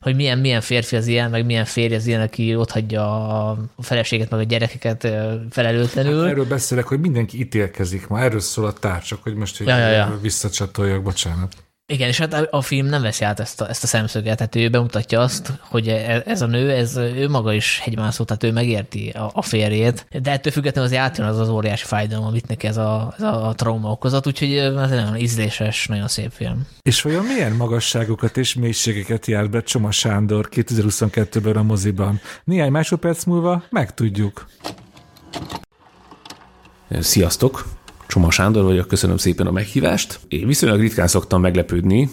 hogy milyen, milyen férfi az ilyen, meg milyen férj az ilyen, aki ott hagyja a feleséget, meg a gyerekeket felelőtlenül. Erről beszélek, hogy mindenki ítélkezik ma. Erről szól a társak, hogy most hogy Ja, ja, ja. visszacsatoljak, bocsánat. Igen, és hát a, film nem veszi át ezt a, ezt a szemszöget, tehát ő bemutatja azt, hogy e- ez a nő, ez ő maga is hegymászó, tehát ő megérti a, a férjét, de ettől függetlenül azért átjön az az óriási fájdalom, amit neki ez a, ez a trauma okozott, úgyhogy ez egy nagyon ízléses, nagyon szép film. És vajon milyen magasságokat és mélységeket járt be Csoma Sándor 2022-ben a moziban? Néhány másodperc múlva megtudjuk. Sziasztok! Csoma Sándor vagyok, köszönöm szépen a meghívást. Én viszonylag ritkán szoktam meglepődni,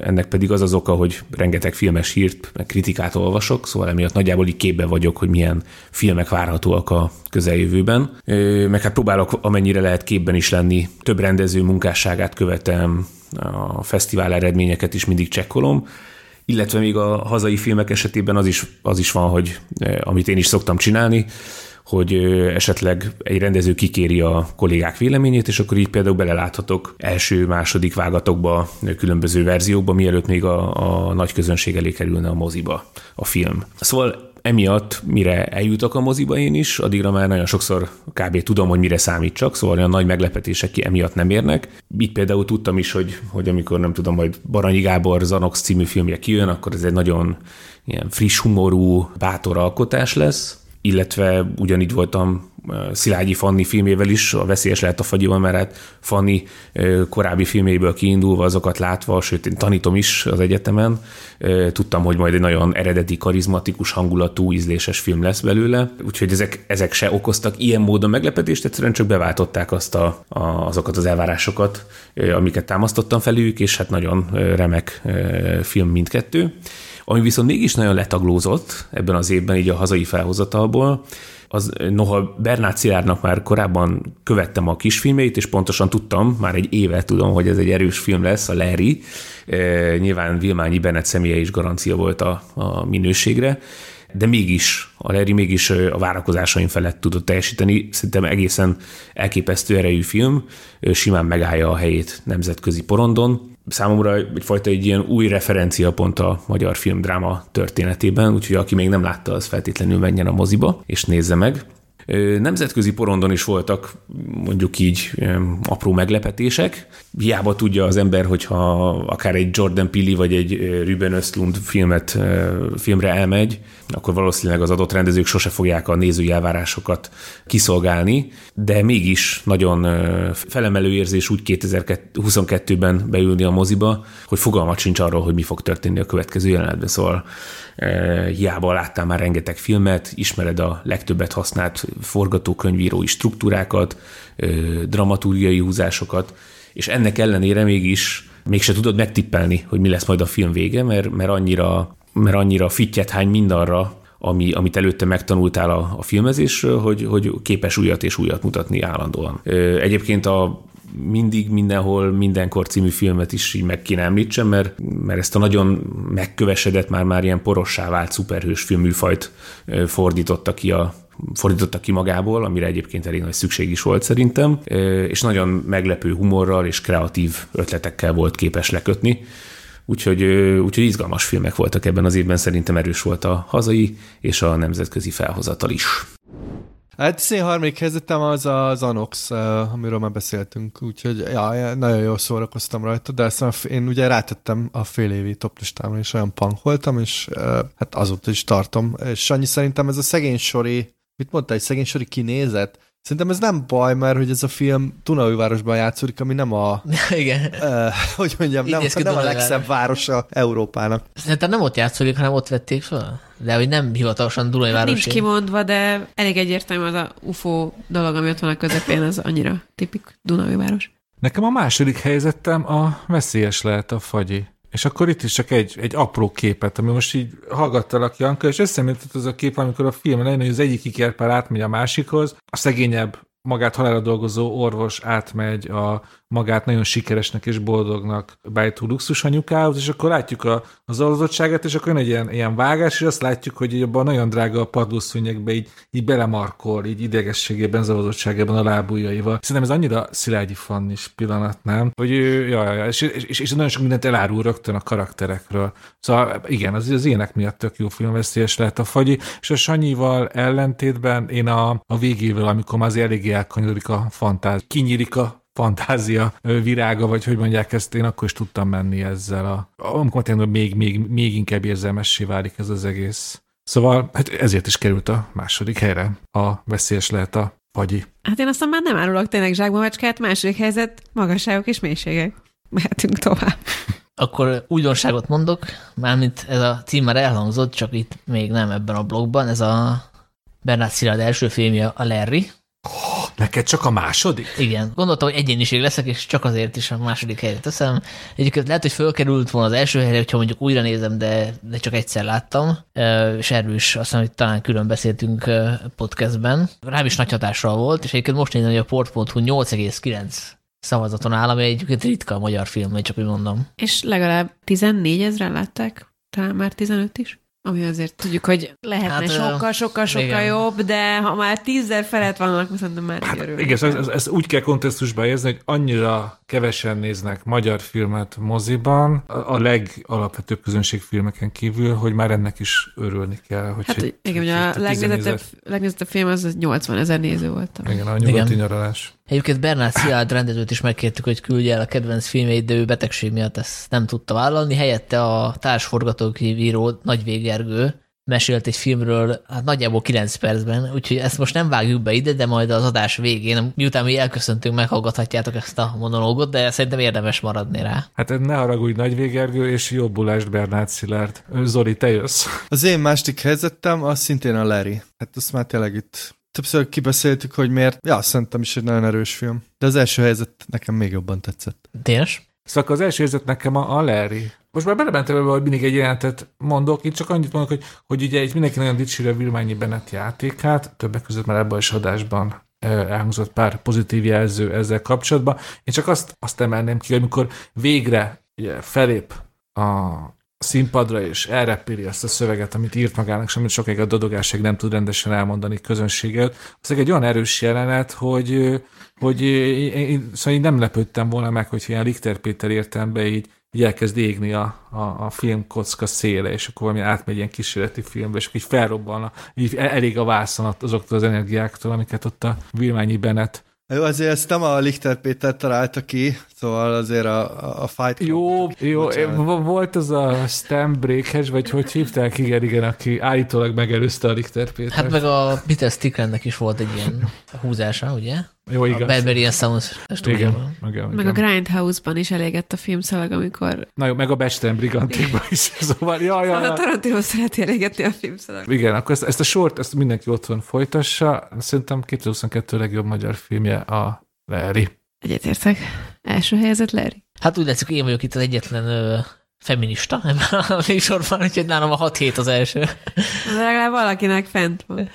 ennek pedig az az oka, hogy rengeteg filmes hírt, meg kritikát olvasok, szóval emiatt nagyjából így képben vagyok, hogy milyen filmek várhatóak a közeljövőben. Meg hát próbálok amennyire lehet képben is lenni, több rendező munkásságát követem, a fesztivál eredményeket is mindig csekkolom, illetve még a hazai filmek esetében az is, az is van, hogy amit én is szoktam csinálni, hogy esetleg egy rendező kikéri a kollégák véleményét, és akkor így például beleláthatok első-második vágatokba, különböző verziókba, mielőtt még a, a nagy közönség elé kerülne a moziba a film. Szóval emiatt, mire eljutok a moziba én is, addigra már nagyon sokszor kb. tudom, hogy mire számítsak, szóval olyan nagy meglepetések ki emiatt nem érnek. Itt például tudtam is, hogy, hogy amikor nem tudom, majd Baranyi Gábor Zanox című filmje kijön, akkor ez egy nagyon ilyen friss humorú, bátor alkotás lesz, illetve ugyanígy voltam Szilágyi Fanni filmével is, a Veszélyes lehet a fagyival, mert hát Fanni korábbi filméből kiindulva, azokat látva, sőt én tanítom is az egyetemen, tudtam, hogy majd egy nagyon eredeti, karizmatikus hangulatú, ízléses film lesz belőle, úgyhogy ezek, ezek se okoztak ilyen módon meglepetést, egyszerűen csak beváltották azt a, a, azokat az elvárásokat, amiket támasztottam felük, és hát nagyon remek film mindkettő. Ami viszont mégis nagyon letaglózott ebben az évben így a hazai felhozatalból, az noha Bernát Szilárdnak már korábban követtem a kisfilmeit, és pontosan tudtam, már egy éve tudom, hogy ez egy erős film lesz, a Larry. E, nyilván Vilmányi Bennett személye is garancia volt a, a minőségre, de mégis, a Larry mégis a várakozásaim felett tudott teljesíteni. Szerintem egészen elképesztő erejű film, simán megállja a helyét nemzetközi porondon számomra egyfajta egy ilyen új referenciapont a magyar filmdráma történetében, úgyhogy aki még nem látta, az feltétlenül menjen a moziba, és nézze meg. Nemzetközi porondon is voltak mondjuk így apró meglepetések. Hiába tudja az ember, hogyha akár egy Jordan Peele vagy egy Ruben Östlund filmet, filmre elmegy, akkor valószínűleg az adott rendezők sose fogják a nézői elvárásokat kiszolgálni, de mégis nagyon felemelő érzés úgy 2022-ben beülni a moziba, hogy fogalmat sincs arról, hogy mi fog történni a következő jelenetben. Szóval hiába láttál már rengeteg filmet, ismered a legtöbbet használt forgatókönyvírói struktúrákat, dramaturgiai húzásokat, és ennek ellenére mégis mégse tudod megtippelni, hogy mi lesz majd a film vége, mert, mert annyira, mert annyira fittyet hány mindarra, ami, amit előtte megtanultál a, a filmezésről, hogy, hogy képes újat és újat mutatni állandóan. Egyébként a mindig, mindenhol, mindenkor című filmet is így meg kéne említsem, mert, mert ezt a nagyon megkövesedett, már már ilyen porossá vált szuperhős filmműfajt fordította ki a fordította ki magából, amire egyébként elég nagy szükség is volt szerintem, és nagyon meglepő humorral és kreatív ötletekkel volt képes lekötni. Úgyhogy, úgyhogy izgalmas filmek voltak ebben az évben, szerintem erős volt a hazai és a nemzetközi felhozatal is. Hát szén harmadik helyzetem az az Anox, amiről már beszéltünk, úgyhogy ja, nagyon jól szórakoztam rajta, de ezt én ugye rátettem a fél évi top listámra, és olyan punk voltam, és hát azóta is tartom. És annyi szerintem ez a szegény mit mondta, egy szegény sori kinézet? Szerintem ez nem baj, mert hogy ez a film Dunaújvárosban játszódik, ami nem a, Igen. uh, hogy mondjam, nem, nem a legszebb városa Európának. Szerintem nem ott játszódik, hanem ott vették fel. De hogy nem hivatalosan Dunai Nincs városi. kimondva, de elég egyértelmű az a UFO dolog, ami ott van a közepén, az annyira tipik Dunai város. Nekem a második helyzetem a veszélyes lehet a fagyi. És akkor itt is csak egy, egy apró képet, ami most így hallgattalak Janka, és eszembe jutott az a kép, amikor a film elején, hogy az egyik ikerpár átmegy a másikhoz, a szegényebb magát halára dolgozó orvos átmegy a magát nagyon sikeresnek és boldognak bájtó luxus anyukához, és akkor látjuk a, az alazottságát, és akkor egy ilyen, ilyen vágás, és azt látjuk, hogy abban nagyon drága a padlószőnyegbe így, így belemarkol, így idegességében, zavazottságában a lábujjaival. Szerintem ez annyira Szilágyi Fannis pillanat, nem? Hogy ő, ja, ja, és, és, és, nagyon sok mindent elárul rögtön a karakterekről. Szóval igen, az, az ének miatt tök jó film, veszélyes lehet a fagyi, és a Sanyival ellentétben én a, a végével, amikor már azért eléggé elkanyarodik a fantáz, kinyílik a fantázia virága, vagy hogy mondják ezt, én akkor is tudtam menni ezzel a... Amikor tényleg még, még, még inkább érzelmessé válik ez az egész. Szóval hát ezért is került a második helyre. A veszélyes lehet a fagyi. Hát én aztán már nem árulok tényleg zsákba macskát, második helyzet, magasságok és mélységek. Mehetünk tovább. Akkor újdonságot mondok, mármint ez a cím már elhangzott, csak itt még nem ebben a blogban, ez a Bernard Szilárd első filmje, a Larry. Neked csak a második? Igen, gondoltam, hogy egyéniség leszek, és csak azért is a második helyre teszem. Egyébként lehet, hogy fölkerült volna az első helyre, hogyha mondjuk újra nézem, de, de csak egyszer láttam, és erről is azt hiszem, hogy talán külön beszéltünk podcastben. Rám is nagy hatással volt, és egyébként most nézem, hogy a port.hu 8,9 szavazaton áll, ami egyébként ritka a magyar film, csak úgy mondom. És legalább 14 ezeren látták, talán már 15 is. Ami azért tudjuk, hogy lehetne Hát, ö, sokkal, sokkal, sokkal igen. jobb, de ha már tízzel felett vannak, szerintem már hát, örülünk. Igen, ezt, ezt, ezt úgy kell kontextusba érezni, hogy annyira kevesen néznek magyar filmet moziban, a, legalapvetőbb közönségfilmeken kívül, hogy már ennek is örülni kell. Hogy Hát hogy- igen, hogy- ugye a legnézettebb, film az 80 ezer néző volt. Igen, a nyugati Igen. nyaralás. Egyébként Bernard Szilárd rendezőt is megkértük, hogy küldje el a kedvenc filmjeit, de ő betegség miatt ezt nem tudta vállalni. Helyette a társforgatókönyvíró Nagy Végergő mesélt egy filmről, hát nagyjából 9 percben, úgyhogy ezt most nem vágjuk be ide, de majd az adás végén, miután mi elköszöntünk, meghallgathatjátok ezt a monológot, de szerintem érdemes maradni rá. Hát ne haragudj Nagy Végergő, és jobbulást Bernát Szilárd. Zoli, te jössz. Az én másik helyzetem az szintén a Larry. Hát azt már tényleg itt többször kibeszéltük, hogy miért. Ja, szerintem is egy nagyon erős film. De az első helyzet nekem még jobban tetszett. Tényes? Szóval az első érzet nekem a, a Larry. Most már belementem ebbe, hogy mindig egy jelentet mondok, itt csak annyit mondok, hogy, hogy ugye itt mindenki nagyon dicséri a Vilmányi Bennett játékát, többek között már ebben is adásban elhangzott pár pozitív jelző ezzel kapcsolatban. Én csak azt, azt emelném ki, hogy amikor végre ugye, felép a színpadra, és elrepíri azt a szöveget, amit írt magának, és amit sokáig a dodogásig nem tud rendesen elmondani közönséget. Az egy olyan erős jelenet, hogy, hogy én, szóval én nem lepődtem volna meg, hogy ilyen Richter Péter értelemben így, így elkezd égni a, a, a filmkocka széle, és akkor valami átmegy ilyen kísérleti filmbe, és akkor így felrobbanna, így el- elég a vászon azoktól az energiáktól, amiket ott a Vilmányi Bennett Jó, azért ezt nem a Lichter Péter találta ki, szóval azért a, a- a Fight Club- Jó, jó, Bocsánat. volt az a Stan Breakhes, vagy hogy hívták, igen, igen, aki állítólag megelőzte a Richter Pétert. Hát meg a Peter Sticklandnek is volt egy ilyen húzása, ugye? Jó, A igaz. Berberian Sounds Igen, stúdióban. igen, Meg a. Grindhouse-ban is elégett a filmszalag, amikor Na jó, meg a Besten Brigantikban is. Szóval, ja, ja, a. Tarantino szereti elégetni a filmszalag. Igen, akkor ezt, ezt a sort, ezt mindenki otthon folytassa. Szerintem 2022 legjobb magyar filmje a Larry. Egyetértek. Első helyzet Larry. Hát úgy látszik, hogy én vagyok itt az egyetlen ö, feminista ebben a műsorban, úgyhogy nálam a 6 hét az első. De legalább valakinek fent van.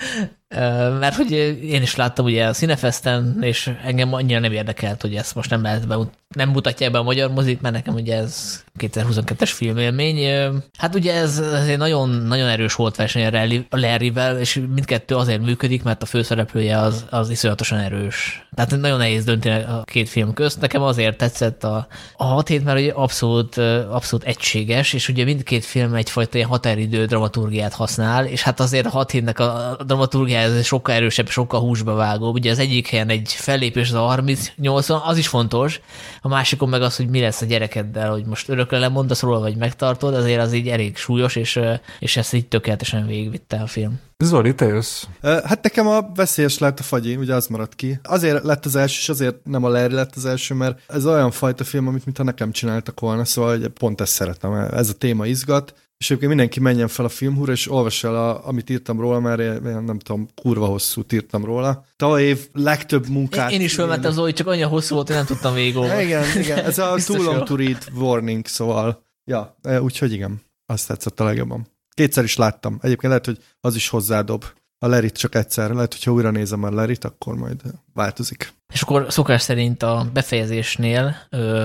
Mert hogy én is láttam ugye a Cinefesten, és engem annyira nem érdekelt, hogy ezt most nem lehet be, nem mutatják be a magyar mozik, mert nekem ugye ez 2022-es filmélmény. Hát ugye ez, ez egy nagyon, nagyon erős volt verseny a Larry- a Larryvel, és mindkettő azért működik, mert a főszereplője az, az iszonyatosan erős. Tehát nagyon nehéz dönteni a két film közt. Nekem azért tetszett a, a hat hét, mert ugye abszolút, abszolút egységes, és ugye mindkét film egyfajta ilyen határidő dramaturgiát használ, és hát azért a hat hétnek a dramaturgiája ez sokkal erősebb, sokkal húsba vágó. Ugye az egyik helyen egy fellépés az a 38 az is fontos, a másikon meg az, hogy mi lesz a gyerekeddel, hogy most örökre lemondasz róla, vagy megtartod, azért az így elég súlyos, és, és ezt így tökéletesen végigvitte a film. Zoli, te jössz. Hát nekem a veszélyes lett a fagyi, ugye az maradt ki. Azért lett az első, és azért nem a Larry lett az első, mert ez olyan fajta film, amit mintha nekem csináltak volna, szóval pont ezt szeretem. Ez a téma izgat, és egyébként mindenki menjen fel a filmhúra, és olvassa el, a, amit írtam róla, mert én nem tudom, kurva hosszú írtam róla. Tavaly év legtöbb munkát. Én, én is fölmentem Zoli, csak annyi hosszú volt, hogy nem tudtam végigolvasni. Igen, igen, ez a too long to read warning, szóval. Ja, úgyhogy igen, azt tetszett a legjobban. Kétszer is láttam. Egyébként lehet, hogy az is hozzádob. A Lerit csak egyszer. Lehet, hogyha újra nézem a Lerit, akkor majd változik. És akkor szokás szerint a befejezésnél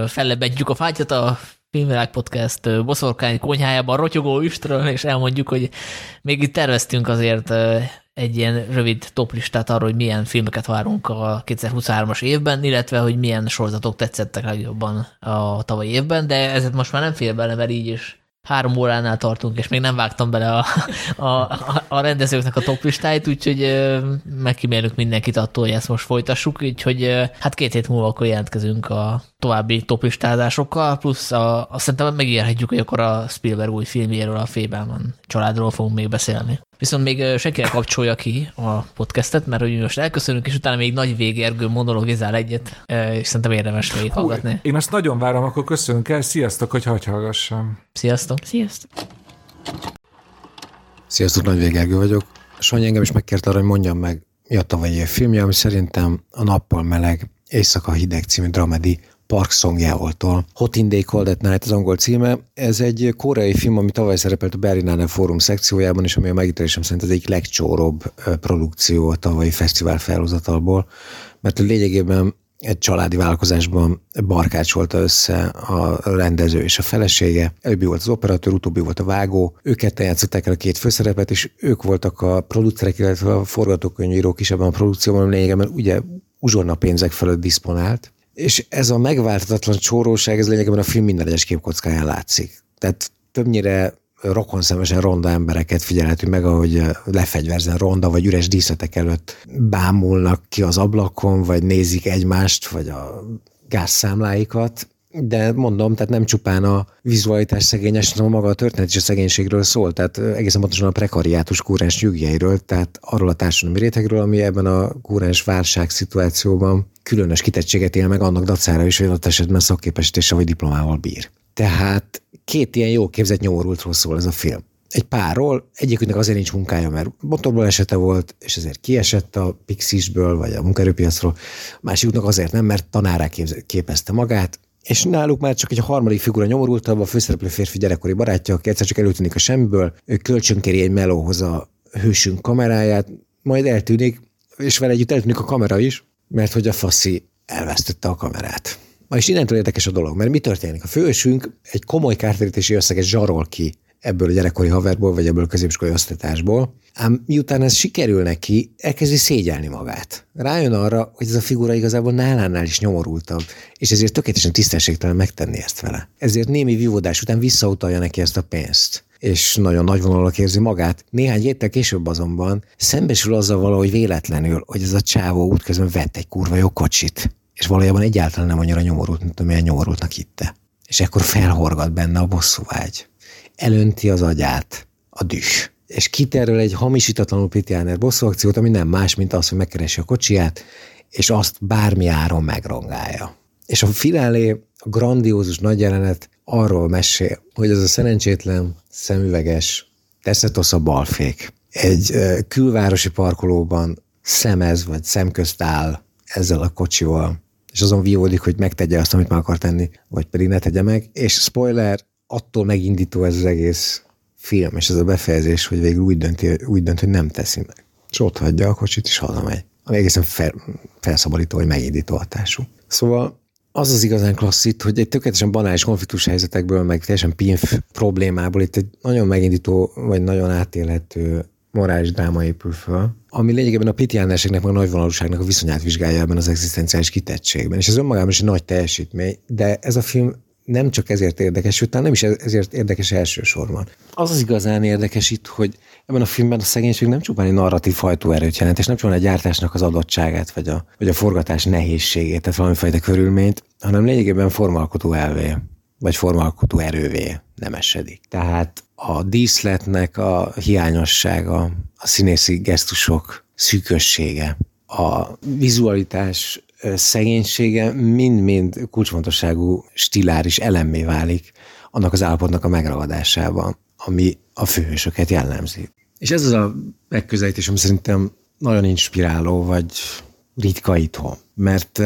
fellebedjük a fátyat a Filmvilág Podcast boszorkány konyhájában rotyogó üstről, és elmondjuk, hogy még itt terveztünk azért egy ilyen rövid toplistát arról, hogy milyen filmeket várunk a 2023-as évben, illetve hogy milyen sorozatok tetszettek legjobban a tavalyi évben, de ezet most már nem fél bele, mert így is három óránál tartunk, és még nem vágtam bele a, a, a rendezőknek a top listáit, úgyhogy megkímélünk mindenkit attól, hogy ezt most folytassuk, úgyhogy hát két hét múlva akkor jelentkezünk a további listázásokkal, plusz a, azt szerintem megírhatjuk, hogy akkor a Spielberg új filmjéről, a Fébelman családról fogunk még beszélni. Viszont még senki kapcsolja ki a podcastet, mert hogy most elköszönünk, és utána még nagy végérgő monologizál egyet, és szerintem érdemes még hallgatni. Én azt nagyon várom, akkor köszönünk el. Sziasztok, hogy hagy hallgassam. Sziasztok. Sziasztok. Sziasztok, Nagy Végergő vagyok. Sanyi engem is megkért arra, hogy mondjam meg, mi a tavalyi filmje, ami szerintem a nappal meleg, éjszaka hideg című dramedi Park Song Yeol-tól. Hot in Day Cold at Night az angol címe. Ez egy koreai film, ami tavaly szerepelt a Berlinale Fórum szekciójában, és ami a megítélésem szerint az egyik legcsóróbb produkció a tavalyi fesztivál felhozatalból, mert lényegében egy családi vállalkozásban barkácsolta össze a rendező és a felesége. Előbbi volt az operatőr, utóbbi volt a vágó. Őket játszották el a két főszerepet, és ők voltak a producerek, illetve a forgatókönyvírók is ebben a produkcióban, lényegében ugye uzsorna pénzek fölött diszponált. És ez a megváltozatlan csóróság, ez lényegében a film minden egyes képkockáján látszik. Tehát többnyire rokonszemesen ronda embereket figyelhetünk meg, ahogy lefegyverzen ronda vagy üres díszletek előtt bámulnak ki az ablakon, vagy nézik egymást, vagy a gázszámláikat. De mondom, tehát nem csupán a vizualitás szegényes, hanem maga a történet is a szegénységről szól, tehát egészen pontosan a prekariátus kúrens nyugjairól, tehát arról a társadalmi rétegről, ami ebben a kúrens válság szituációban különös kitettséget él meg annak dacára is, hogy adott esetben szakképesítése vagy diplomával bír. Tehát két ilyen jó képzett nyomorultról szól ez a film. Egy párról, egyikünknek azért nincs munkája, mert motorból esete volt, és ezért kiesett a Pixisből, vagy a munkaerőpiacról, másiknak azért nem, mert tanárá képezte magát, és náluk már csak egy harmadik figura nyomorultabb, a főszereplő férfi gyerekkori barátja, aki egyszer csak előtűnik a semmiből, ő kölcsönkéri egy melóhoz a hősünk kameráját, majd eltűnik, és vele együtt eltűnik a kamera is, mert hogy a faszi elvesztette a kamerát. Is innentől érdekes a dolog, mert mi történik? A fősünk egy komoly kártérítési összeget zsarol ki ebből a gyerekkori haverból, vagy ebből a középiskolai osztatásból, ám miután ez sikerül neki, elkezdi szégyelni magát. Rájön arra, hogy ez a figura igazából nálánál is nyomorultabb, és ezért tökéletesen tisztességtelen megtenni ezt vele. Ezért némi vívódás után visszautalja neki ezt a pénzt és nagyon nagy vonalak érzi magát. Néhány héttel később azonban szembesül azzal valahogy véletlenül, hogy ez a csávó útközben vett egy kurva jó kocsit, és valójában egyáltalán nem annyira nyomorult, mint amilyen nyomorultnak hitte. És ekkor felhorgat benne a bosszúvágy. Elönti az agyát, a düh. És kiterül egy hamisítatlanul Pitjáner bosszúakciót, ami nem más, mint az, hogy megkeresi a kocsiját, és azt bármi áron megrongálja. És a finálé, a grandiózus nagy jelenet arról mesél, hogy az a szerencsétlen, szemüveges, teszetosz a balfék egy külvárosi parkolóban szemez vagy szemközt áll ezzel a kocsival, és azon vívódik, hogy megtegye azt, amit meg akar tenni, vagy pedig ne tegye meg, és spoiler, attól megindító ez az egész film, és ez a befejezés, hogy végül úgy, dönti, úgy dönt, hogy nem teszi meg. És ott hagyja a kocsit, és hazamegy. Ami egészen fel, felszabadító, vagy megindító hatású. Szóval az az igazán klasszít, hogy egy tökéletesen banális konfliktus helyzetekből, meg teljesen pinf problémából itt egy nagyon megindító, vagy nagyon átélhető morális dráma épül föl, ami lényegében a pitiánerségnek, meg a nagyvonalúságnak a viszonyát vizsgálja ebben az egzisztenciális kitettségben. És ez önmagában is egy nagy teljesítmény, de ez a film nem csak ezért érdekes, sőt, nem is ezért érdekes elsősorban. Az az igazán érdekes itt, hogy ebben a filmben a szegénység nem csupán egy narratív hajtóerőt jelent, és nem csupán a gyártásnak az adottságát, vagy a, vagy a forgatás nehézségét, tehát valamifajta körülményt, hanem lényegében formalkotó elvé, vagy formalkotó erővé nem esedik. Tehát a díszletnek a hiányossága, a színészi gesztusok szűkössége, a vizualitás szegénysége mind-mind kulcsfontosságú stiláris elemmé válik annak az állapotnak a megragadásában, ami a főhősöket jellemzi. És ez az a megközelítés, ami szerintem nagyon inspiráló, vagy ritka itthon. Mert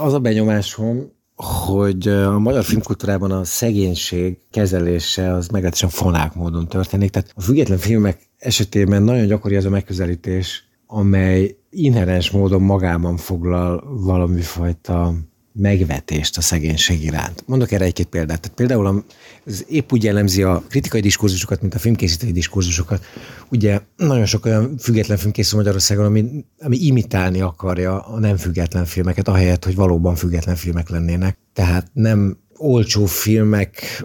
az a benyomásom, hogy a magyar filmkultúrában a szegénység kezelése az meglehetősen fonák módon történik. Tehát a független filmek esetében nagyon gyakori ez a megközelítés, amely inherens módon magában foglal valami fajta megvetést a szegénység iránt. Mondok erre egy-két példát. Tehát például az épp úgy jellemzi a kritikai diskurzusokat, mint a filmkészítői diskurzusokat. Ugye nagyon sok olyan független film készül Magyarországon, ami, ami imitálni akarja a nem független filmeket, ahelyett, hogy valóban független filmek lennének. Tehát nem olcsó filmek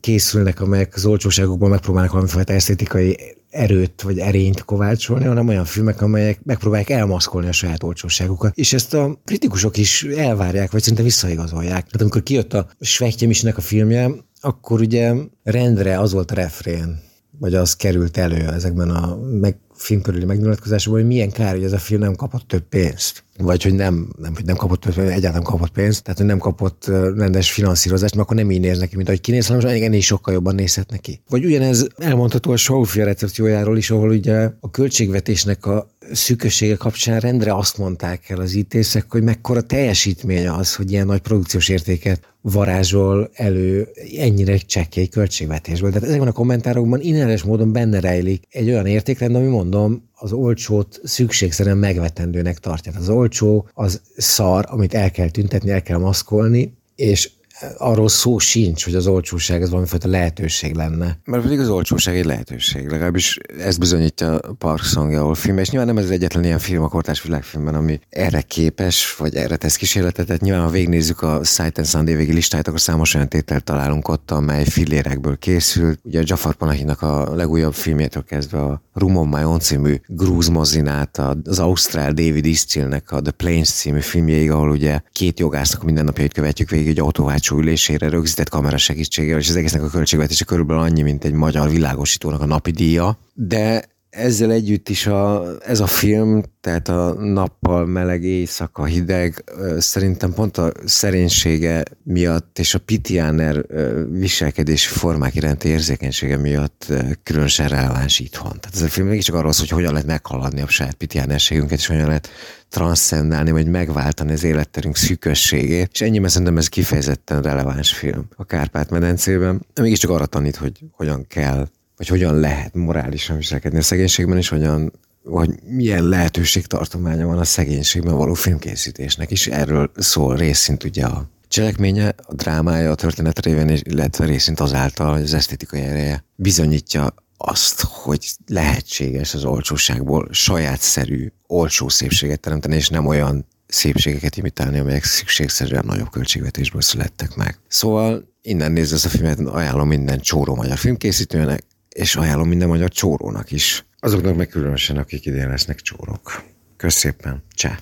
készülnek, amelyek az olcsóságokból megpróbálnak valamifajta esztétikai erőt vagy erényt kovácsolni, hanem olyan filmek, amelyek megpróbálják elmaszkolni a saját olcsóságukat. És ezt a kritikusok is elvárják, vagy szinte visszaigazolják. Tehát amikor kijött a Svechtyamisnek a filmje, akkor ugye rendre az volt a refrén, vagy az került elő ezekben a meg, film körüli megnyilatkozásokban, hogy milyen kár, hogy ez a film nem kapott több pénzt vagy hogy nem, nem, hogy nem kapott, egyáltalán nem kapott pénzt, tehát hogy nem kapott rendes finanszírozást, mert akkor nem így néz neki, mint ahogy kinéz, hanem ennél sokkal jobban nézhet neki. Vagy ugyanez elmondható a Schaufia recepciójáról is, ahol ugye a költségvetésnek a szűkössége kapcsán rendre azt mondták el az ítészek, hogy mekkora teljesítmény az, hogy ilyen nagy produkciós értéket varázsol elő ennyire csekély költségvetésből. Tehát ezekben a kommentárokban inneres módon benne rejlik egy olyan értékrend, ami mondom, az olcsót szükségszerűen megvetendőnek tartja. Az olcsó az szar, amit el kell tüntetni, el kell maszkolni, és arról szó sincs, hogy az olcsóság ez valamifajta lehetőség lenne. Mert pedig az olcsóság egy lehetőség, legalábbis ezt bizonyítja a Park Song film, és nyilván nem ez az egyetlen ilyen film a kortás világfilmben, ami erre képes, vagy erre tesz kísérletet. Tehát nyilván, ha végignézzük a Sight and Sound évvégi listáját, akkor számos olyan tételt találunk ott, amely fillérekből készült. Ugye a Jafar Panahinak a legújabb filmjétől kezdve a Room on My Own című grúz mozinát, az Ausztrál David Eastilnek a The Plains című filmjéig, ahol ugye két jogásznak mindennapjait követjük végig egy autóvács hátsó ülésére rögzített kamera segítségével, és az egésznek a költségvetése körülbelül annyi, mint egy magyar világosítónak a napi díja. De ezzel együtt is a, ez a film, tehát a nappal meleg, éjszaka hideg, szerintem pont a szerénysége miatt és a Pitiáner viselkedési formák iránti érzékenysége miatt különösen releváns itthon. Tehát ez a film mégiscsak arról szól, hogy hogyan lehet meghaladni a saját Pitiánerségünket, és hogyan lehet transzcendálni, vagy megváltani az életterünk szűkösségét, és ennyi, mert szerintem ez kifejezetten releváns film a Kárpát-medencében, de mégiscsak arra tanít, hogy hogyan kell vagy hogyan lehet morálisan viselkedni a szegénységben, és hogyan vagy milyen lehetőség tartománya van a szegénységben való filmkészítésnek, és erről szól részint ugye a cselekménye, a drámája, a történet révén, illetve részint azáltal, hogy az esztétikai ereje bizonyítja azt, hogy lehetséges az olcsóságból sajátszerű, olcsó szépséget teremteni, és nem olyan szépségeket imitálni, amelyek szükségszerűen nagyobb költségvetésből születtek meg. Szóval innen nézve ezt a filmet, ajánlom minden csóró magyar filmkészítőnek, és ajánlom minden magyar csórónak is. Azoknak meg különösen, akik idén lesznek csórok. Köszépen, csá!